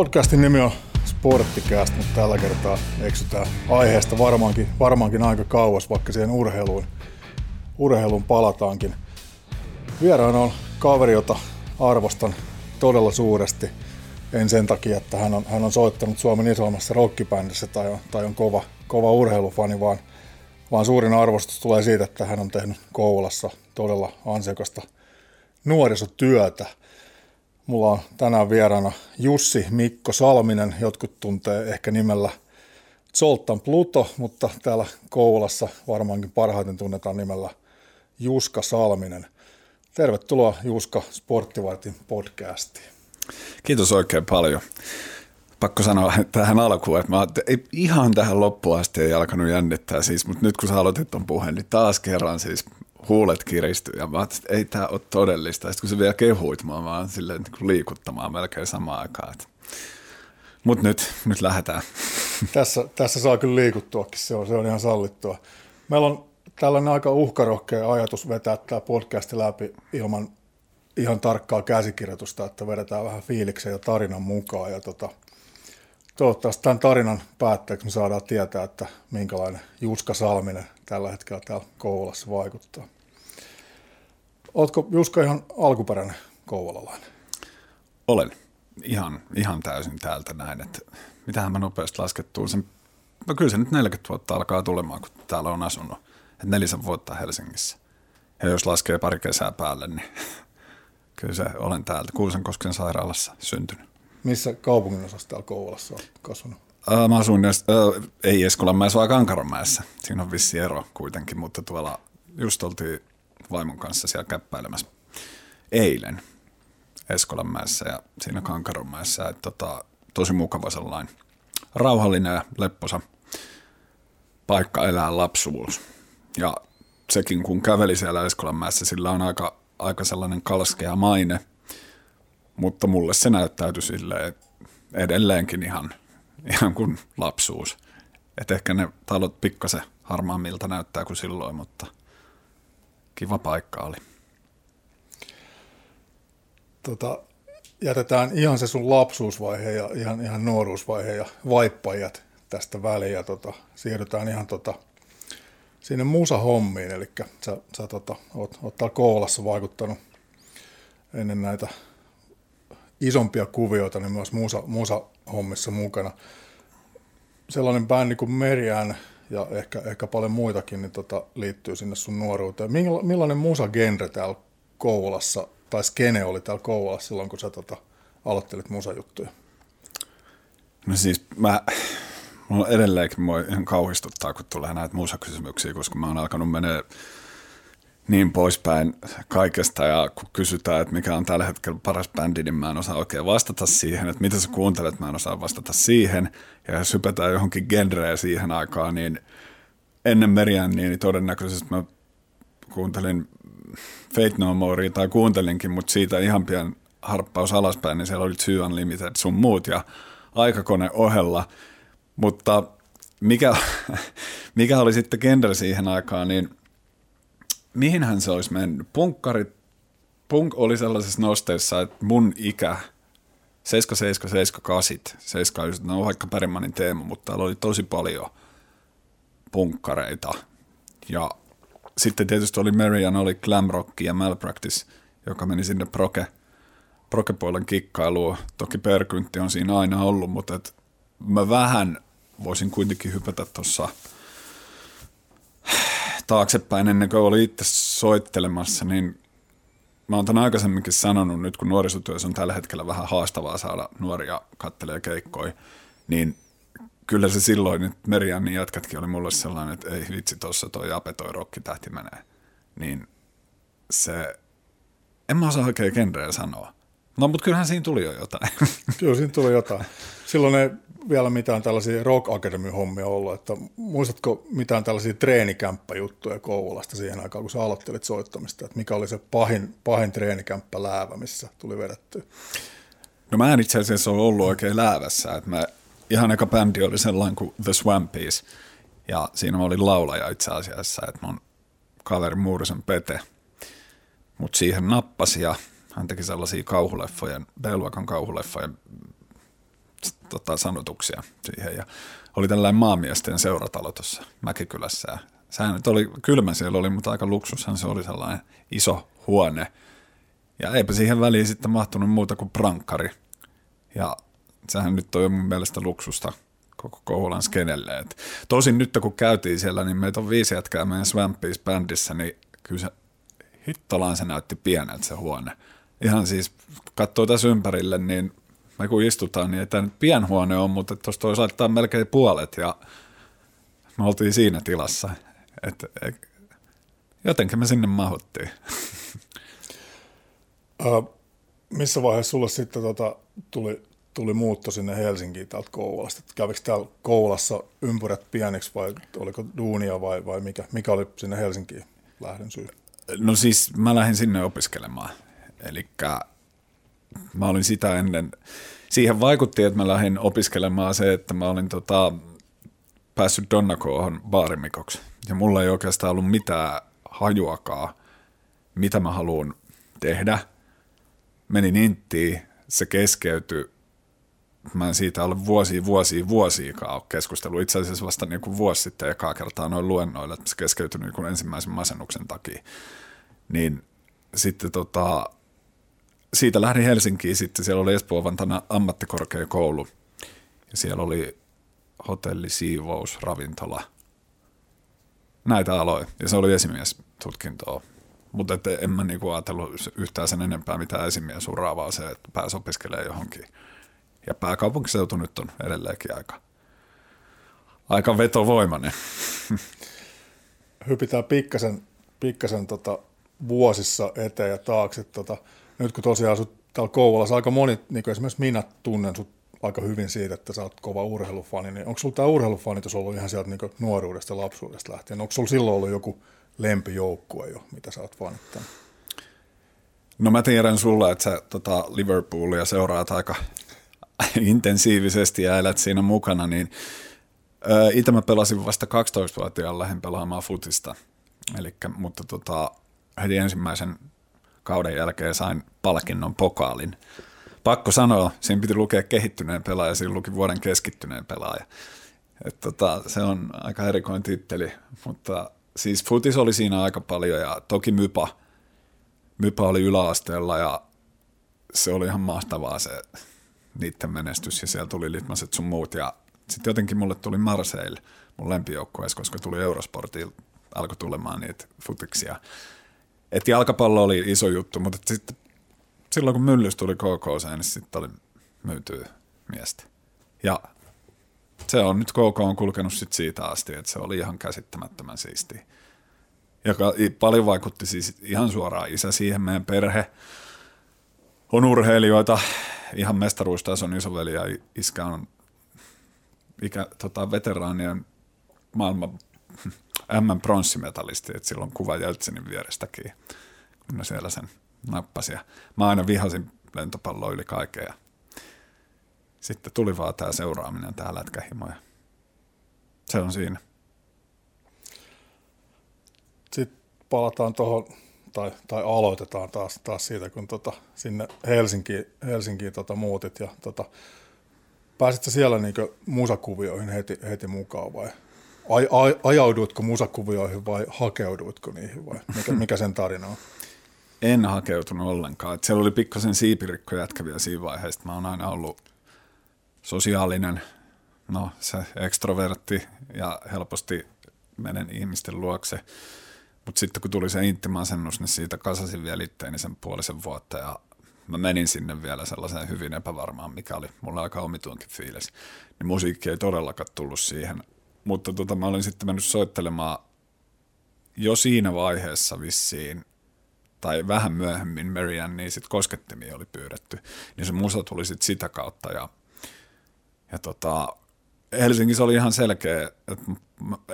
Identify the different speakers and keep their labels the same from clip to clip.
Speaker 1: Podcastin nimi on Sportticast, mutta tällä kertaa eksytään aiheesta varmaankin, varmaankin aika kauas, vaikka siihen urheiluun, urheiluun palataankin. Vieraana on kaveri, jota arvostan todella suuresti. En sen takia, että hän on, hän on soittanut Suomen isoimmassa rockibändissä tai on, tai on kova, kova urheilufani, vaan, vaan suurin arvostus tulee siitä, että hän on tehnyt Kouvolassa todella ansiokasta nuorisotyötä – Mulla on tänään vieraana Jussi Mikko Salminen, jotkut tuntee ehkä nimellä Zoltan Pluto, mutta täällä Kouvolassa varmaankin parhaiten tunnetaan nimellä Juska Salminen. Tervetuloa Juska Sporttivaitin podcastiin.
Speaker 2: Kiitos oikein paljon. Pakko sanoa tähän alkuun, että mä ei ihan tähän loppuun asti ei alkanut jännittää siis, mutta nyt kun sä aloitit ton puheen, niin taas kerran siis huulet kiristyi ja mä että ei tämä ole todellista. Sitten kun se vielä kehuit, mä vaan silleen niin liikuttamaan melkein samaan aikaan. Mutta nyt, nyt lähdetään.
Speaker 1: Tässä, tässä saa kyllä liikuttuakin, se on, se on ihan sallittua. Meillä on tällainen aika uhkarohkea ajatus vetää tämä podcast läpi ilman ihan tarkkaa käsikirjoitusta, että vedetään vähän fiiliksen ja tarinan mukaan. Ja tota, toivottavasti tämän tarinan päätteeksi me saadaan tietää, että minkälainen Juska Salminen tällä hetkellä täällä Kouvolassa vaikuttaa. Oletko Juska ihan alkuperäinen kouvolalainen?
Speaker 2: Olen ihan, ihan täysin täältä näin, että mitähän mä nopeasti laskettuun sen, no kyllä se nyt 40 vuotta alkaa tulemaan, kun täällä on asunut, että nelisen vuotta Helsingissä. Ja jos laskee pari kesää päälle, niin kyllä se olen täältä Kuusenkosken sairaalassa syntynyt.
Speaker 1: Missä kaupungin osassa täällä Kouvolassa on kasvanut?
Speaker 2: Äh, mä asun, äh, ei Eskolanmäessä, vaan Kankaronmäessä. Siinä on vissi ero kuitenkin, mutta tuolla just oltiin vaimon kanssa siellä käppäilemässä eilen Eskolanmäessä ja siinä Kankaronmäessä. Että tota, tosi mukava sellainen rauhallinen ja lepposa paikka elää lapsuus. Ja sekin kun käveli siellä Eskolanmäessä, sillä on aika, aika sellainen kalskea maine, mutta mulle se näyttäytyi silleen edelleenkin ihan, ihan kuin lapsuus. Et ehkä ne talot pikkasen harmaammilta näyttää kuin silloin, mutta – kiva paikka oli.
Speaker 1: Tota, jätetään ihan se sun lapsuusvaihe ja ihan, ihan nuoruusvaihe ja vaippajat tästä väliin ja tota, siirrytään ihan tota, sinne musahommiin, eli sä, sä tota, oot, oot täällä Koolassa vaikuttanut ennen näitä isompia kuvioita, niin myös musa, musa-hommissa mukana. Sellainen bändi kuin Meriään ja ehkä, ehkä paljon muitakin niin tota, liittyy sinne sun nuoruuteen. Millainen musa-genre täällä Kouvolassa, tai skene oli täällä Kouvolassa silloin, kun sä tota, aloittelit musajuttuja?
Speaker 2: No siis mä, mulla edelleenkin mua ihan kauhistuttaa, kun tulee näitä musakysymyksiä, koska mä oon alkanut menee niin poispäin kaikesta. Ja kun kysytään, että mikä on tällä hetkellä paras bändi, niin mä en osaa oikein vastata siihen, että mitä sä kuuntelet, mä en osaa vastata siihen. Ja jos hypätään johonkin genreen siihen aikaan, niin ennen Merian niin todennäköisesti mä kuuntelin Fate No More tai kuuntelinkin, mutta siitä ihan pian harppaus alaspäin, niin siellä oli Two Unlimited sun muut ja aikakone ohella, mutta mikä, mikä oli sitten genre siihen aikaan, niin – mihinhän se olisi mennyt? Punkkarit, punk oli sellaisessa nosteessa, että mun ikä, 77, 78, 78, no vaikka Pärimanin teema, mutta täällä oli tosi paljon punkkareita. Ja sitten tietysti oli Marian, oli Glam Rock ja Malpractice, joka meni sinne proke, prokepuolen kikkailuun. Toki perkyntti on siinä aina ollut, mutta et mä vähän voisin kuitenkin hypätä tuossa – taaksepäin ennen kuin oli itse soittelemassa, niin mä oon tämän aikaisemminkin sanonut, nyt kun nuorisotyössä on tällä hetkellä vähän haastavaa saada nuoria kattelee keikkoja, niin kyllä se silloin, että Meriannin jätkätkin oli mulle sellainen, että ei vitsi, tuossa toi Ape, toi rokkitähti menee. Niin se, en mä osaa oikein genreä sanoa. No, mutta kyllähän siinä tuli jo jotain.
Speaker 1: Kyllä siinä tuli jotain. Silloin ei vielä mitään tällaisia Rock Academy-hommia ollut, että muistatko mitään tällaisia treenikämppäjuttuja Kouvolasta siihen aikaan, kun sä aloittelit soittamista, että mikä oli se pahin, pahin treenikämppä läävä, missä tuli vedetty?
Speaker 2: No mä en itse asiassa ole ollut oikein läävässä, että mä, ihan eka bändi oli sellainen kuin The Swampies, ja siinä oli laulaja itse asiassa, että mun kaveri Muurisen Pete, mutta siihen nappasi ja hän teki sellaisia kauhuleffojen, B-luokan kauhuleffojen tota, sanotuksia siihen ja oli tällainen maamiesten seuratalo tuossa Mäkikylässä sehän nyt oli, kylmä siellä oli, mutta aika luksushan se oli sellainen iso huone ja eipä siihen väliin sitten mahtunut muuta kuin prankkari ja sehän nyt on mun mielestä luksusta koko Kouvolan skenelle. Et tosin nyt kun käytiin siellä, niin meitä on viisi jätkää meidän Swampies-bändissä, niin kyllä se hittolaan se näytti pieneltä se huone. Ihan siis, katsoo tässä ympärille, niin me kun istutaan, niin ei tämä nyt pienhuone on, mutta tuossa toisaalta on melkein puolet ja me oltiin siinä tilassa. Et, et, jotenkin me sinne mahuttiin.
Speaker 1: Uh, missä vaiheessa sulle sitten tota, tuli tuli muutto sinne Helsinkiin täältä Kouvolasta. Kävikö täällä Kouvolassa ympyrät pieniksi vai oliko duunia vai, vai mikä, mikä oli sinne Helsinkiin lähdön syy?
Speaker 2: No siis mä lähdin sinne opiskelemaan. Eli mä olin sitä ennen, siihen vaikutti, että mä lähdin opiskelemaan se, että mä olin tota, päässyt Donnakoohon baarimikoksi. Ja mulla ei oikeastaan ollut mitään hajuakaan, mitä mä haluan tehdä. Menin inttiin, se keskeytyi mä en siitä ole vuosia, vuosiakaan ole keskustellut. Itse asiassa vasta niin kuin vuosi sitten ekaa kertaa noin luennoilla, että se keskeytyi niin kuin ensimmäisen masennuksen takia. Niin sitten tota, siitä lähdin Helsinkiin sitten, siellä oli Espoon Vantana ammattikorkeakoulu ja siellä oli hotelli, siivous, ravintola, näitä aloja ja se oli esimiestutkintoa. Mutta en mä niinku ajatellut yhtään sen enempää mitään esimiesuraa, vaan se, että pääsi opiskelemaan johonkin – ja pääkaupunkiseutu nyt on edelleenkin aika, aika vetovoimainen.
Speaker 1: Hypitään pikkasen, pikkasen tota vuosissa eteen ja taakse. Tota, nyt kun tosiaan asut täällä Kouvolassa, aika moni, niin kuin esimerkiksi minä tunnen sut aika hyvin siitä, että sä oot kova urheilufani, niin onko sulla tämä urheilufanitus ollut ihan sieltä niin nuoruudesta lapsuudesta lähtien? Onko sulla silloin ollut joku lempijoukkue jo, mitä sä oot fanittanut?
Speaker 2: No mä tiedän sulla, että sä tota Liverpoolia seuraat aika intensiivisesti ja elät siinä mukana, niin itse mä pelasin vasta 12-vuotiaan lähin pelaamaan futista. Elikkä, mutta tota, heti ensimmäisen kauden jälkeen sain palkinnon pokaalin. Pakko sanoa, siinä piti lukea kehittyneen pelaaja, siinä luki vuoden keskittyneen pelaaja. Et tota, se on aika erikoinen titteli, mutta siis futis oli siinä aika paljon ja toki Mypa, Mypa oli yläasteella ja se oli ihan mahtavaa se niiden menestys ja siellä tuli Litmaset sun muut ja sitten jotenkin mulle tuli Marseille mun lempijoukkueessa, koska tuli Eurosportiin, alkoi tulemaan niitä futiksia. Et jalkapallo oli iso juttu, mutta sitten silloin kun Myllys tuli KK, niin sitten oli myytyä miestä. Ja se on nyt KK on kulkenut sit siitä asti, että se oli ihan käsittämättömän siisti. Joka paljon vaikutti siis ihan suoraan isä siihen meidän perhe. On urheilijoita, ihan mestaruustason isoveli ja iskä on ikä, tota, veteraanien maailman M pronssimetallisti, että silloin kuva Jeltsinin vierestäkin, kun ne siellä sen nappasi. Ja mä aina vihasin lentopalloa yli kaikkea. Sitten tuli vaan tämä seuraaminen, tämä lätkähimo ja se on siinä.
Speaker 1: Sitten palataan tuohon tai, tai aloitetaan taas, taas siitä, kun tota, sinne Helsinkiin, Helsinkiin tota, muutit ja tota, pääsitkö siellä niin musakuvioihin heti, heti mukaan vai aj, aj, ajauduitko musakuvioihin vai hakeuduitko niihin vai mikä, mikä sen tarina on?
Speaker 2: En hakeutunut ollenkaan. Et siellä oli pikkasen siipirikko jätkäviä siinä vaiheessa. Mä oon aina ollut sosiaalinen, no se ekstrovertti ja helposti menen ihmisten luokse – mutta sitten kun tuli se intimasennus, niin siitä kasasin vielä itteeni sen puolisen vuotta ja mä menin sinne vielä sellaiseen hyvin epävarmaan, mikä oli mulla aika omituinkin fiilis. Niin musiikki ei todellakaan tullut siihen. Mutta tota, mä olin sitten mennyt soittelemaan jo siinä vaiheessa vissiin, tai vähän myöhemmin Marianne, niin sitten koskettimia oli pyydetty. Niin se musa tuli sitten sitä kautta ja, ja tota, Helsingissä oli ihan selkeä, että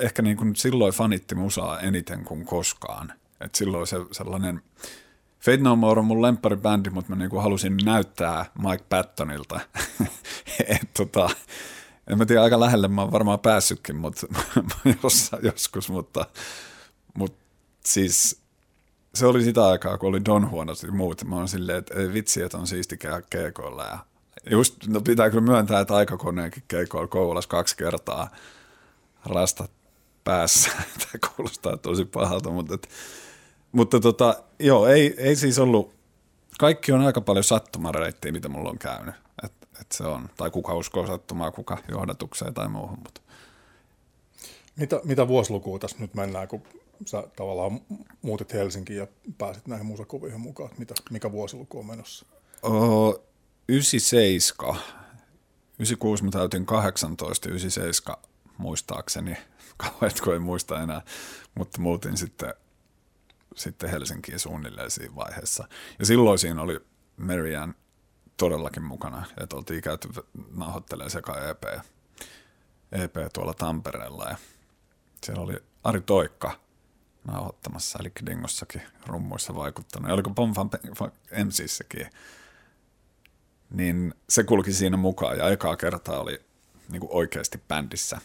Speaker 2: ehkä niin kuin silloin fanitti musaa eniten kuin koskaan. Et silloin se sellainen, Fate No More on mun lempparibändi, mutta mä niin kuin halusin näyttää Mike Pattonilta. Et tota, en mä tiedä, aika lähelle mä oon varmaan päässytkin mutta, joskus, mutta, mutta siis se oli sitä aikaa, kun oli Don Huonot ja muut. Mä oon silleen, että ei vitsi, että on siisti käydä keikoilla ja just, no pitää kyllä myöntää, että aikakoneenkin keikoilla Kouvolassa kaksi kertaa rastat päässä. Tämä kuulostaa tosi pahalta, mutta, et, mutta tota, joo, ei, ei siis ollut, kaikki on aika paljon sattumareittiä, mitä mulla on käynyt. Et, et se on, tai kuka uskoo sattumaa, kuka johdatukseen tai muuhun. Mutta.
Speaker 1: Mitä, mitä vuosilukua tässä nyt mennään, kun sä tavallaan muutit Helsinkiin ja pääsit näihin musakuviin mukaan? Mitä, mikä vuosiluku on menossa?
Speaker 2: Oh, 97. 96 mä täytin 18, 97 muistaakseni, kauheat kun en muista enää, mutta muutin sitten, sitten Helsinkiin suunnilleen siinä vaiheessa. Ja silloin siinä oli Marianne todellakin mukana, että oltiin käyty nauhoittelemaan sekä EP, EP tuolla Tampereella ja siellä oli Ari Toikka nauhoittamassa, eli Dingossakin rummuissa vaikuttanut. Ja oliko Bonfan MCssäkin niin se kulki siinä mukaan ja ekaa kertaa oli niin kuin oikeasti bändissä,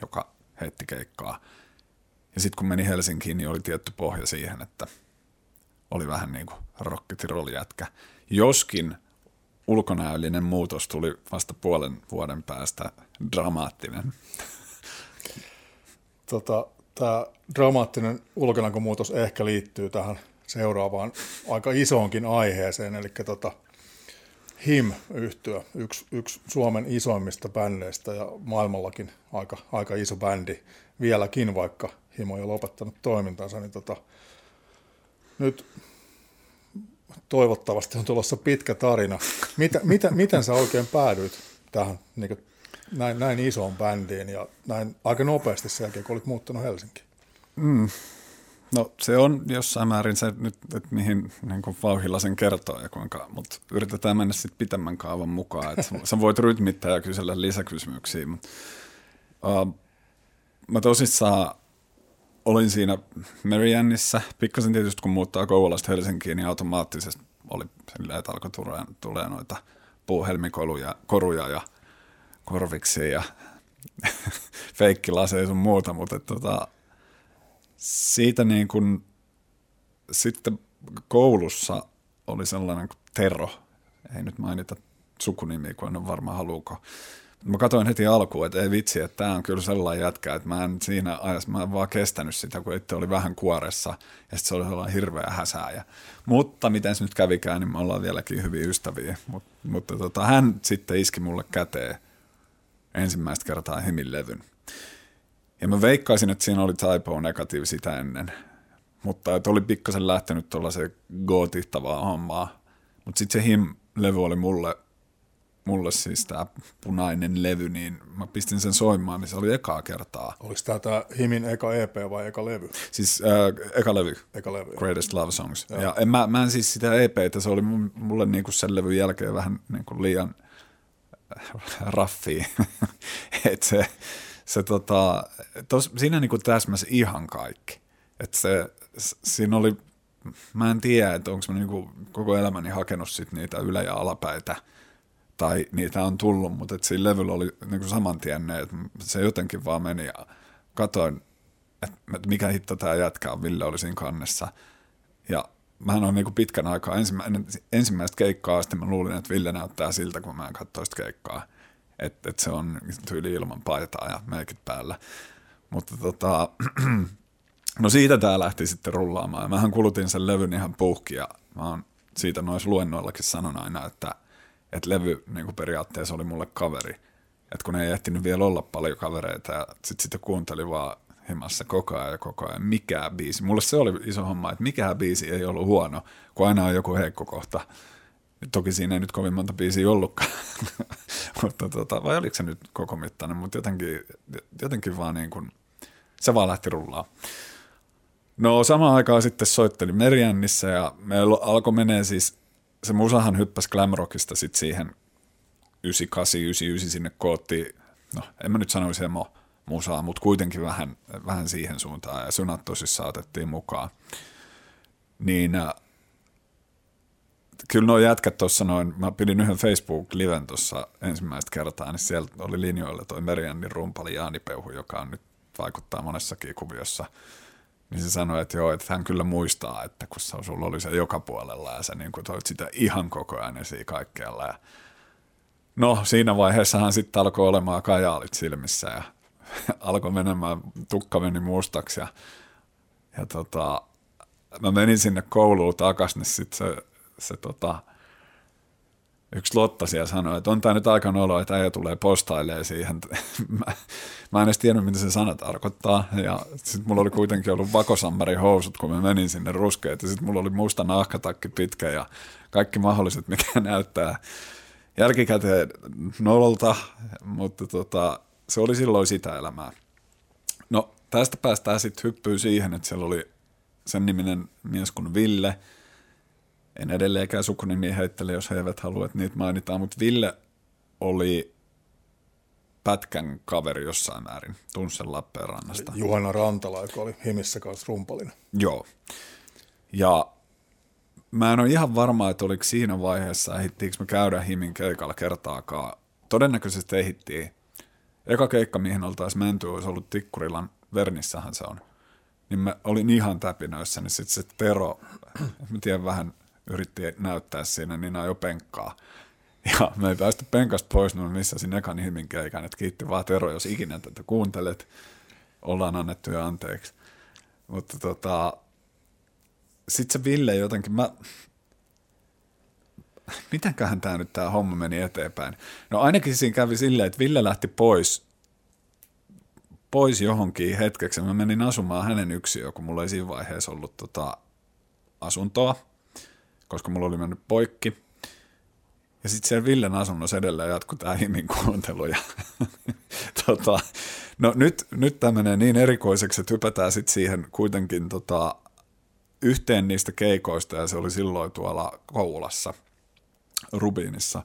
Speaker 2: joka heitti keikkaa. Ja sitten kun meni Helsinkiin, niin oli tietty pohja siihen, että oli vähän niin kuin jätkä. Joskin ulkonäöllinen muutos tuli vasta puolen vuoden päästä dramaattinen.
Speaker 1: Tota, Tämä dramaattinen ulkonäkömuutos ehkä liittyy tähän seuraavaan aika isoonkin aiheeseen, eli tota, him yhtyä yksi, yksi Suomen isoimmista bändeistä ja maailmallakin aika, aika iso bändi vieläkin, vaikka Him on jo lopettanut toimintansa, niin tota, nyt toivottavasti on tulossa pitkä tarina. Mitä, mitä, miten sä oikein päädyit tähän niin kuin, näin, näin isoon bändiin ja näin aika nopeasti sen jälkeen, kun olit muuttanut Helsinkiin?
Speaker 2: Mm, No se on jossain määrin se nyt, että mihin niin kuin vauhilla sen kertoo ja kuinka, mutta yritetään mennä sitten pitemmän kaavan mukaan. Että sä voit rytmittää ja kysellä lisäkysymyksiä. Mutta, uh, mä tosissaan olin siinä Marianneissa, pikkasen tietysti kun muuttaa Kouvolasta Helsinkiin, niin automaattisesti oli silleen, että alkoi tulee, tulee noita puuhelmikoruja koruja ja korviksi ja feikkilaseja sun muuta, mutta tota, siitä niin kuin, sitten koulussa oli sellainen kuin Tero, ei nyt mainita sukunimi, kun en varmaan haluuko. Mä katsoin heti alkuun, että ei vitsi, että tämä on kyllä sellainen jätkä, että mä en siinä ajassa, mä en vaan kestänyt sitä, kun itse oli vähän kuoressa ja sitten se oli sellainen hirveä häsääjä. Mutta miten se nyt kävikään, niin me ollaan vieläkin hyvin ystäviä. Mut, mutta tota, hän sitten iski mulle käteen ensimmäistä kertaa Hemin levyn. Ja mä veikkaisin, että siinä oli typo negatiivi sitä ennen. Mutta että oli pikkasen lähtenyt tuollaiseen gootittavaa hommaa. Mutta sitten se him-levy oli mulle, mulle siis tämä punainen levy, niin mä pistin sen soimaan, niin se oli ekaa kertaa.
Speaker 1: Oliko tämä tämä Himin eka EP vai eka levy?
Speaker 2: Siis äh, eka levy.
Speaker 1: Eka levy.
Speaker 2: Greatest Love Songs. Joo. Ja en, mä, mä en siis sitä EPtä, se oli mulle niinku sen levyn jälkeen vähän niinku liian raffi. että se, se tota, tos, siinä niin täsmäsi ihan kaikki. Että se, siinä oli, mä en tiedä, että onko mä niin koko elämäni hakenut sit niitä ylä- ja alapäitä, tai niitä on tullut, mutta että siinä levyllä oli niin saman tien ne, että se jotenkin vaan meni ja katoin, että mikä hitto tämä jätkä on, Ville oli siinä kannessa. Ja mä on niin pitkän aikaa ensimmäistä keikkaa asti mä luulin, että Ville näyttää siltä, kun mä en katsoin sitä keikkaa että et se on tyyli ilman paitaa ja meikit päällä. Mutta tota, no siitä tämä lähti sitten rullaamaan. Ja mähän kulutin sen levyn ihan puhki ja mä oon siitä noissa luennoillakin sanon aina, että, että levy niin kuin periaatteessa oli mulle kaveri. Että kun ei ehtinyt vielä olla paljon kavereita ja sitten sitä kuunteli vaan himassa koko ajan ja koko ajan. Mikään biisi. Mulle se oli iso homma, että mikään biisi ei ollut huono, kun aina on joku heikko kohta. Toki siinä ei nyt kovin monta biisiä ollutkaan, mutta tota, vai oliko se nyt koko mittainen, mutta jotenkin, jotenkin vaan niin kuin, se vaan lähti rullaa. No samaan aikaan sitten soittelin Meriannissä ja me alkoi menee siis, se musahan hyppäsi Glamrockista sitten siihen 98, 99 sinne koottiin, no en mä nyt sanoisi emo musaa, mutta kuitenkin vähän, vähän siihen suuntaan ja Synat tosissaan otettiin mukaan. Niin äh, kyllä nuo jätkät tuossa noin, mä pidin yhden Facebook-liven tuossa ensimmäistä kertaa, niin siellä oli linjoilla toi Meriannin rumpali Jaani Peuhu, joka on nyt vaikuttaa monessakin kuviossa. Niin se sanoi, että joo, että hän kyllä muistaa, että kun sulla oli se joka puolella ja sä niin kuin toit sitä ihan koko ajan esiin kaikkialla. Ja No siinä vaiheessahan sitten alkoi olemaan kajaalit silmissä ja alkoi menemään, tukka meni mustaksi ja, ja tota, mä menin sinne kouluun takaisin, niin sitten se, se tota, yksi Lotta siellä sanoi, että on tämä nyt aika olo, että äijä tulee postailemaan siihen. mä, mä en edes tiennyt, mitä se sana tarkoittaa. Ja sitten mulla oli kuitenkin ollut vakosammari housut, kun mä menin sinne ruskeet. Ja sitten mulla oli musta nahkatakki pitkä ja kaikki mahdolliset, mikä näyttää jälkikäteen nololta, mutta tota, se oli silloin sitä elämää. No tästä päästään sitten hyppyyn siihen, että siellä oli sen niminen mies kuin Ville – en edelleenkään sukunimi heittele, jos he eivät halua, että niitä mainitaan, mutta Ville oli pätkän kaveri jossain määrin, Tunsen Lappeenrannasta.
Speaker 1: Juhana Rantala, joka oli Himissä kanssa rumpalina.
Speaker 2: Joo. Ja mä en ole ihan varma, että oliko siinä vaiheessa, ehittiinkö me käydä Himin keikalla kertaakaan. Todennäköisesti ehittiin. Eka keikka, mihin oltaisiin menty, olisi ollut Tikkurilan, Vernissähän se on. Niin mä olin ihan täpinöissä, niin sitten se Tero, mä tiedän vähän yritti näyttää siinä, niin ajoi penkkaa. Ja me ei päästy penkasta pois, niin missä sinne ekan ihmin keikan, että kiitti vaan Tero, jos ikinä tätä kuuntelet, ollaan annettu jo anteeksi. Mutta tota, sitten se Ville jotenkin, mä, mitenköhän tämä nyt tämä homma meni eteenpäin? No ainakin siinä kävi silleen, että Ville lähti pois, pois johonkin hetkeksi. Mä menin asumaan hänen yksiöön, kun mulla ei siinä vaiheessa ollut tota asuntoa koska mulla oli mennyt poikki. Ja sitten siellä Villen asunnossa edelleen jatkuu tämä himin kuuntelu. Ja, tota, no nyt, nyt tämä menee niin erikoiseksi, että hypätään sitten siihen kuitenkin tota, yhteen niistä keikoista, ja se oli silloin tuolla Koulassa, Rubinissa.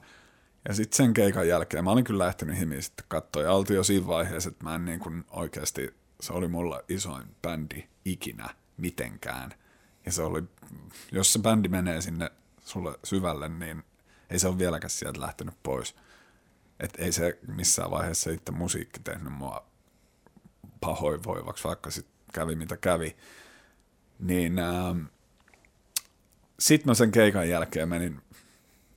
Speaker 2: Ja sitten sen keikan jälkeen mä olin kyllä lähtenyt himiin sitten katsoa, ja oltiin jo siinä vaiheessa, että mä en niin kuin oikeasti, se oli mulla isoin bändi ikinä mitenkään. Ja se oli, jos se bändi menee sinne sulle syvälle, niin ei se ole vieläkään sieltä lähtenyt pois. Et ei se missään vaiheessa itse musiikki tehnyt mua pahoinvoivaksi, vaikka sitten kävi mitä kävi. Niin ähm, sitten mä sen keikan jälkeen menin,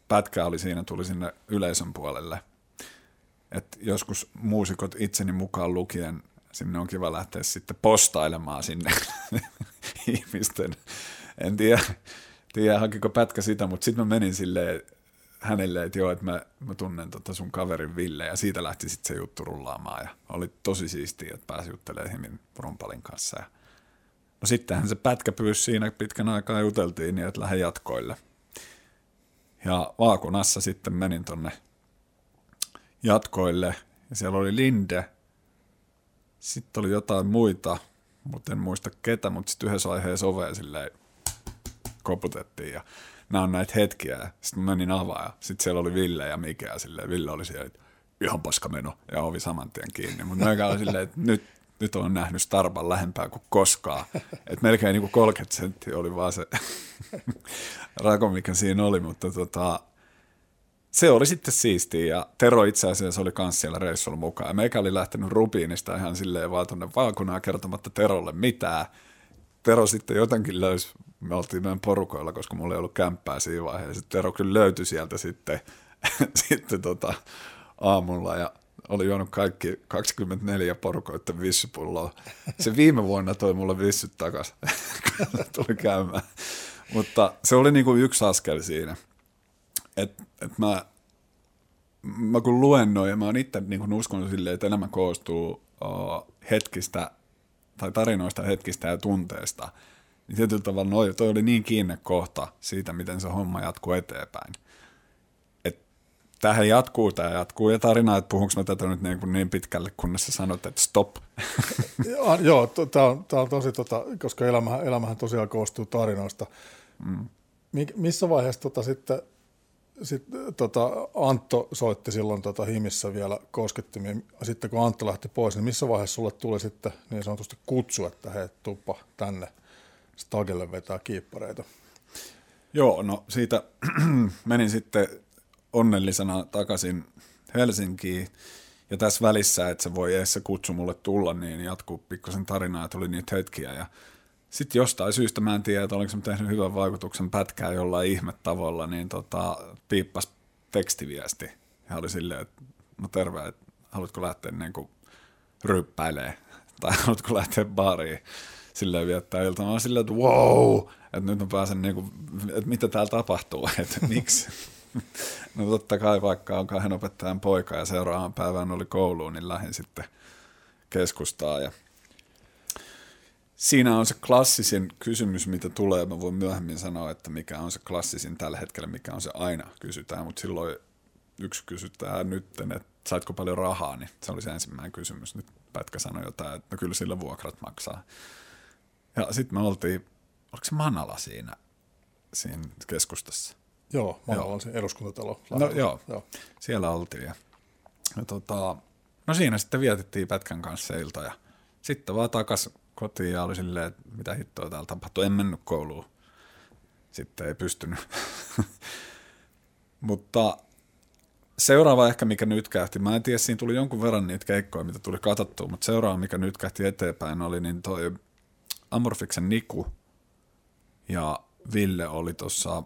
Speaker 2: pätkä oli siinä, tuli sinne yleisön puolelle. Et joskus muusikot itseni mukaan lukien, sinne on kiva lähteä sitten postailemaan sinne ihmisten. En tiedä, tiedä hakiko pätkä sitä, mutta sitten mä menin silleen hänelle, että joo, että mä, mä tunnen tota sun kaverin Ville, ja siitä lähti sitten se juttu rullaamaan, ja oli tosi siistiä, että pääsi juttelemaan Himin Rumpalin kanssa. Ja no sittenhän se pätkä pyysi siinä pitkän aikaa juteltiin, niin että lähde jatkoille. Ja vaakunassa sitten menin tonne jatkoille, ja siellä oli Linde, sitten oli jotain muita, mutta en muista ketä, mutta sitten yhdessä vaiheessa oveen silleen koputettiin ja nämä on näitä hetkiä. Sitten menin avaa ja sitten siellä oli Ville ja Mike ja silleen, Ville oli siellä, että ihan paska meno ja ovi saman tien kiinni. Mutta mä oli silleen, että nyt, nyt on nähnyt Starban lähempää kuin koskaan. Et melkein niin kuin 30 senttiä oli vaan se rako, mikä siinä oli, mutta tota, se oli sitten siistiä ja Tero itse asiassa oli kans siellä reissulla mukaan. Ja meikä oli lähtenyt Rubiinista ihan silleen vaan tuonne vaakunaan kertomatta Terolle mitään. Tero sitten jotenkin löysi, me oltiin meidän porukoilla, koska mulla ei ollut kämppää siinä vaiheessa. Tero kyllä löytyi sieltä sitten, sitten tota, aamulla ja oli juonut kaikki 24 porukoiden vissupulloa. Se viime vuonna toi mulle vissyt takaisin, kun tuli käymään. Mutta se oli niinku yksi askel siinä – että et mä, mä kun luennoin ja mä oon itse niin uskonut silleen, että elämä koostuu uh, hetkistä tai tarinoista hetkistä ja tunteesta, niin tietyllä tavalla noi, toi oli niin kiinne kohta siitä, miten se homma jatkuu eteenpäin. Et tähän jatkuu, tämä jatkuu ja tarina, että puhunko mä tätä nyt niin, kuin niin pitkälle, kunnes sä sanot, että stop.
Speaker 1: ja, joo, tämä on, on tosi, tota, koska elämähän, elämähän tosiaan koostuu tarinoista. Mm. Missä vaiheessa tota, sitten sitten tota, Antto soitti silloin tota, Himissä vielä koskettimia. Sitten kun Antto lähti pois, niin missä vaiheessa sulle tuli sitten niin sanotusti kutsu, että hei, tuppa tänne stagelle vetää kiippareita?
Speaker 2: Joo, no siitä menin sitten onnellisena takaisin Helsinkiin. Ja tässä välissä, että se voi edes se kutsu mulle tulla, niin jatkuu pikkusen tarinaa, oli niitä hetkiä. Ja sitten jostain syystä, mä en tiedä, että olinko tehnyt hyvän vaikutuksen pätkää jollain ihme tavalla, niin tota, piippas tekstiviesti Ja oli silleen, että no terve, että haluatko lähteä niin kuin ryppäilee tai haluatko lähteä baariin silleen viettää iltaa. Mä silleen, että wow, että nyt mä pääsen niin kuin, että mitä täällä tapahtuu, että miksi. No totta kai vaikka on kahden opettajan poika ja seuraavan päivän oli kouluun, niin lähdin sitten keskustaa ja Siinä on se klassisin kysymys, mitä tulee. Mä voin myöhemmin sanoa, että mikä on se klassisin tällä hetkellä, mikä on se aina kysytään, mutta silloin yksi kysytään nyt, että saitko paljon rahaa, niin se oli se ensimmäinen kysymys. Nyt Pätkä sanoi jotain, että no kyllä sillä vuokrat maksaa. Ja sitten me oltiin, oliko se Manala siinä, siinä keskustassa?
Speaker 1: Joo, Manala on se eduskuntatalo.
Speaker 2: No joo, joo, siellä oltiin. Ja, ja tota, no siinä sitten vietettiin Pätkän kanssa ilta ja sitten vaan takas kotiin ja oli silleen, että mitä hittoa täällä tapahtui. En mennyt kouluun. Sitten ei pystynyt. Mutta seuraava ehkä, mikä nyt kähti, mä en tiedä, siinä tuli jonkun verran niitä keikkoja, mitä tuli katsottua, mutta seuraava, mikä nyt kähti eteenpäin, oli niin toi Amorfiksen Niku ja Ville oli tuossa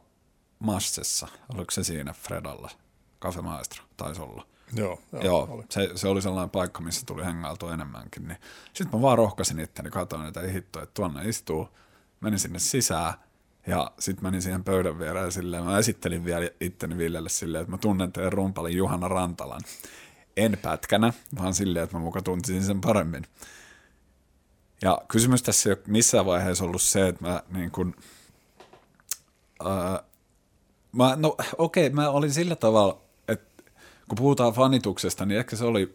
Speaker 2: Massessa, oliko se siinä Fredalla, Cafe Maestro, taisi olla.
Speaker 1: Joo, joo,
Speaker 2: joo oli. Se, se, oli sellainen paikka, missä tuli hengailtua enemmänkin. Niin. Sitten mä vaan rohkasin itteni, katsoin, että ei hitto, että tuonne istuu. Menin sinne sisään ja sitten menin siihen pöydän viereen silleen, mä esittelin vielä itteni Villelle silleen, että mä tunnen teidän rumpalin Juhana Rantalan. En pätkänä, vaan silleen, että mä muka tuntisin sen paremmin. Ja kysymys tässä ei ole missään vaiheessa ollut se, että mä niin kuin, ää, mä, no okei, okay, mä olin sillä tavalla kun puhutaan fanituksesta, niin ehkä se oli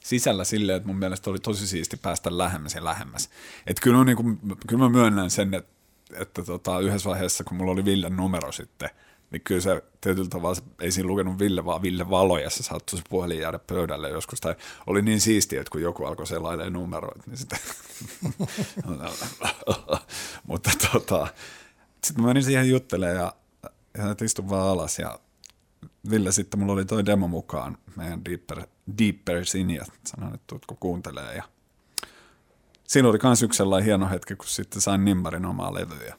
Speaker 2: sisällä silleen, että mun mielestä oli tosi siisti päästä lähemmäs ja lähemmäs. Että kyllä, niin kuin, kyllä mä myönnän sen, että, että tota, yhdessä vaiheessa, kun mulla oli Villen numero sitten, niin kyllä se tietyllä tavalla, ei siinä lukenut Ville, vaan Ville Valo, ja se saattoi se puhelin jäädä pöydälle joskus. Tai oli niin siistiä, että kun joku alkoi selailemaan numeroita, niin sitten... Mutta tota, sitten mä menin siihen juttelemaan ja, ja istun vaan alas ja Ville sitten mulla oli toi demo mukaan, meidän Deeper, Deeper Sinja, sanoin, että tuutko kuuntelee. Ja siinä oli myös yksi sellainen hieno hetki, kun sitten sain Nimmarin omaa levyä.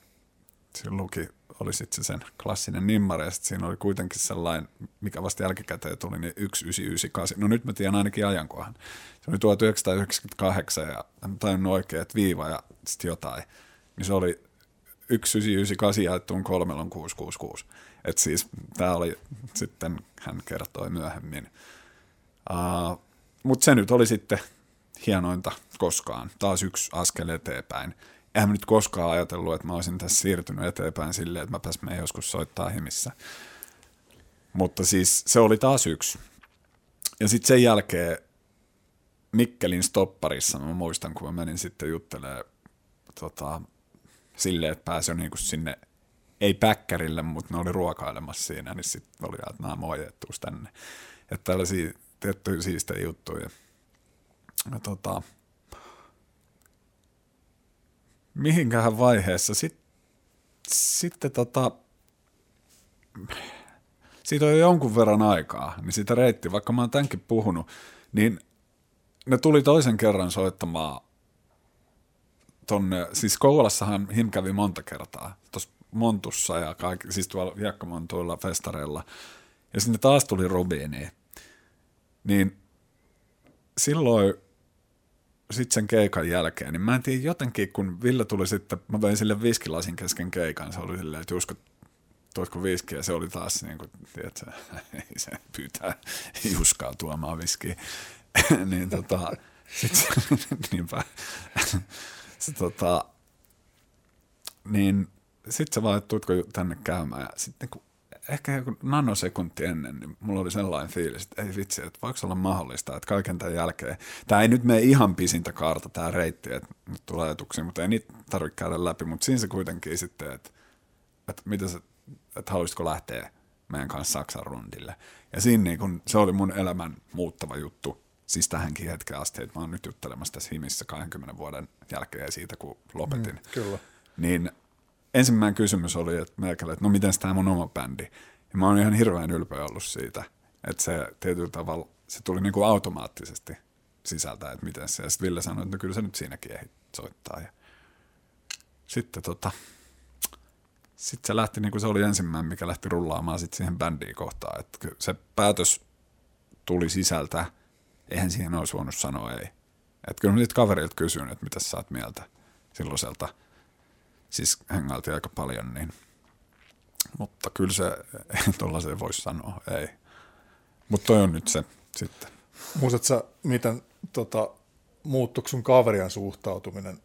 Speaker 2: Siinä luki, oli sitten se sen klassinen Nimmari, ja sitten siinä oli kuitenkin sellainen, mikä vasta jälkikäteen tuli, niin 1998. No nyt mä tiedän ainakin ajankohan. Se oli 1998, ja tajunnut oikein, että viiva ja sitten jotain. Niin se oli 1998 jaettuun kolmella on 666. Et siis tämä oli sitten, hän kertoi myöhemmin. Uh, Mutta se nyt oli sitten hienointa koskaan. Taas yksi askel eteenpäin. Eihän nyt koskaan ajatellut, että mä olisin tässä siirtynyt eteenpäin silleen, että mä me joskus soittaa himissä. Mutta siis se oli taas yksi. Ja sitten sen jälkeen Mikkelin stopparissa, mä muistan, kun mä menin sitten juttelemaan tota, silleen, että pääsi jo niinku sinne ei päkkärille, mutta ne oli ruokailemassa siinä, niin sitten oli, että nämä moi, että tänne. Että tällaisia tiettyjä siistejä juttuja. Ja tota, mihinkähän vaiheessa sitten sitten tota, siitä on jo jonkun verran aikaa, niin sitä reitti, vaikka mä oon tämänkin puhunut, niin ne tuli toisen kerran soittamaan tonne, siis Kouvolassahan Him kävi monta kertaa, tuossa Montussa ja kaikki, siis tuolla hiekkamontuilla festareilla. Ja sinne taas tuli Rubiini. Niin silloin sitten sen keikan jälkeen, niin mä en tiedä jotenkin, kun Ville tuli sitten, mä vein sille viskilasin kesken keikan, se oli silleen, että Jusko, tuotko viskiä, se oli taas niin kuin, tiedätkö, se pyytää Juskaa tuomaan viskiä. niin tota, sitten niinpä, se tota, niin sitten sä vaan, tuutko tänne käymään ja sitten kun ehkä joku nanosekunti ennen, niin mulla oli sellainen fiilis, että ei vitsi, että voiko olla mahdollista, että kaiken tämän jälkeen, tämä ei nyt mene ihan pisintä kaarta tämä reitti, että nyt tulee ajatuksia, mutta ei niitä tarvitse käydä läpi, mutta siinä se kuitenkin sitten, että, että, mitä sä, että haluaisitko lähteä meidän kanssa Saksan rundille. Ja siinä niin kun, se oli mun elämän muuttava juttu, siis tähänkin hetken asti, että mä oon nyt juttelemassa tässä himissä 20 vuoden jälkeen siitä, kun lopetin. Mm,
Speaker 1: kyllä.
Speaker 2: Niin ensimmäinen kysymys oli, että meikälle, että no miten tämä mun oma bändi. Ja mä oon ihan hirveän ylpeä ollut siitä, että se tietyllä tavalla, se tuli niin kuin automaattisesti sisältä, että miten se. Ja sitten Ville sanoi, että no kyllä se nyt siinäkin ehdit soittaa. Ja sitten tota, sitten se lähti, niin kuin se oli ensimmäinen, mikä lähti rullaamaan sitten siihen bändiin kohtaan. Että se päätös tuli sisältä, eihän siihen olisi voinut sanoa ei. Että kyllä mä niitä kaverilta kysyin, että mitä sä oot mieltä silloiselta. Siis hengailtiin aika paljon, niin mutta kyllä se, ei tuollaiseen voisi sanoa, ei. Mutta toi on nyt se sitten.
Speaker 1: Muistatko miten tota, muuttuiko sun kaverien suhtautuminen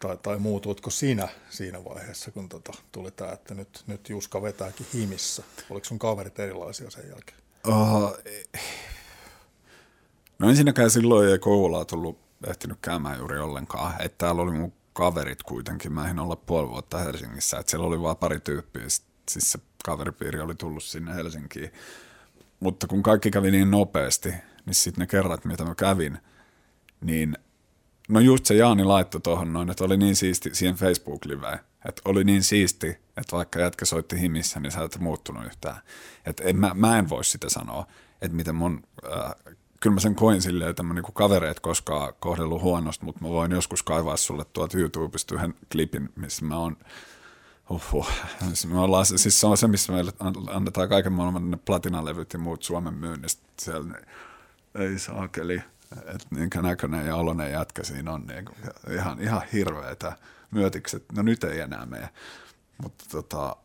Speaker 1: tai, tai muutuitko sinä siinä vaiheessa, kun tota, tuli tämä, että nyt, nyt Juska vetääkin himissä? Oliko sun kaverit erilaisia sen jälkeen?
Speaker 2: Uh, no ensinnäkään silloin ei Kouvolaa tullut ehtinyt käymään juuri ollenkaan. Että täällä oli mun kaverit kuitenkin. Mä en olla puoli vuotta Helsingissä. Että siellä oli vain pari tyyppiä. Siis se kaveripiiri oli tullut sinne Helsinkiin. Mutta kun kaikki kävi niin nopeasti, niin sitten ne kerrat, mitä mä kävin, niin no just se Jaani laittoi tuohon noin, että oli niin siisti siihen Facebook-liveen, että oli niin siisti, että vaikka jätkä soitti himissä, niin sä et muuttunut yhtään. Että mä, mä en voi sitä sanoa, että miten mun, äh, kyllä mä sen koin silleen, että mä niinku kavereet koskaan kohdellut huonosti, mutta mä voin joskus kaivaa sulle tuolta YouTubesta yhden klipin, missä mä oon Uhuh. Me ollaan, siis se on se, missä meille annetaan kaiken maailman ne platinalevyt ja muut Suomen myynnistä. Siellä ei saakeli, että minkä näköinen ja oloinen jätkä siinä on. Niin ihan, ihan hirveetä myötikset. No nyt ei enää mene. Mutta tota,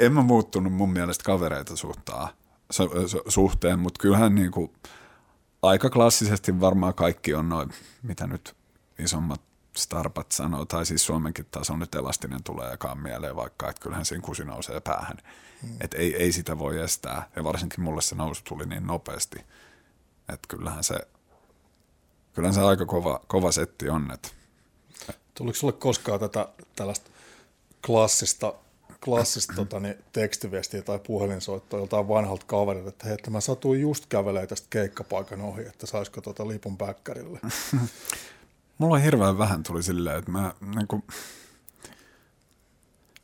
Speaker 2: en mä muuttunut mun mielestä kavereita suhtaa, su, su, suhteen, mutta kyllähän niin kuin, aika klassisesti varmaan kaikki on noin, mitä nyt isommat Starpat sanoo, tai siis Suomenkin taas on nyt elastinen tulee ekaan mieleen vaikka, että kyllähän siinä kusi nousee päähän. Hmm. Että ei, ei sitä voi estää, ja varsinkin mulle se nousu tuli niin nopeasti, että kyllähän se, kyllähän se aika kova, kova setti on. Että.
Speaker 1: Tuliko sulle koskaan tätä tällaista klassista klassista tota, niin, tekstiviestiä tai puhelinsoittoa joltain vanhalta kaverilta, että hei, että mä satuin just kävelee tästä keikkapaikan ohi, että saisiko tota lipun päkkärille.
Speaker 2: Mulla hirveän vähän tuli silleen, että mä niin kuin,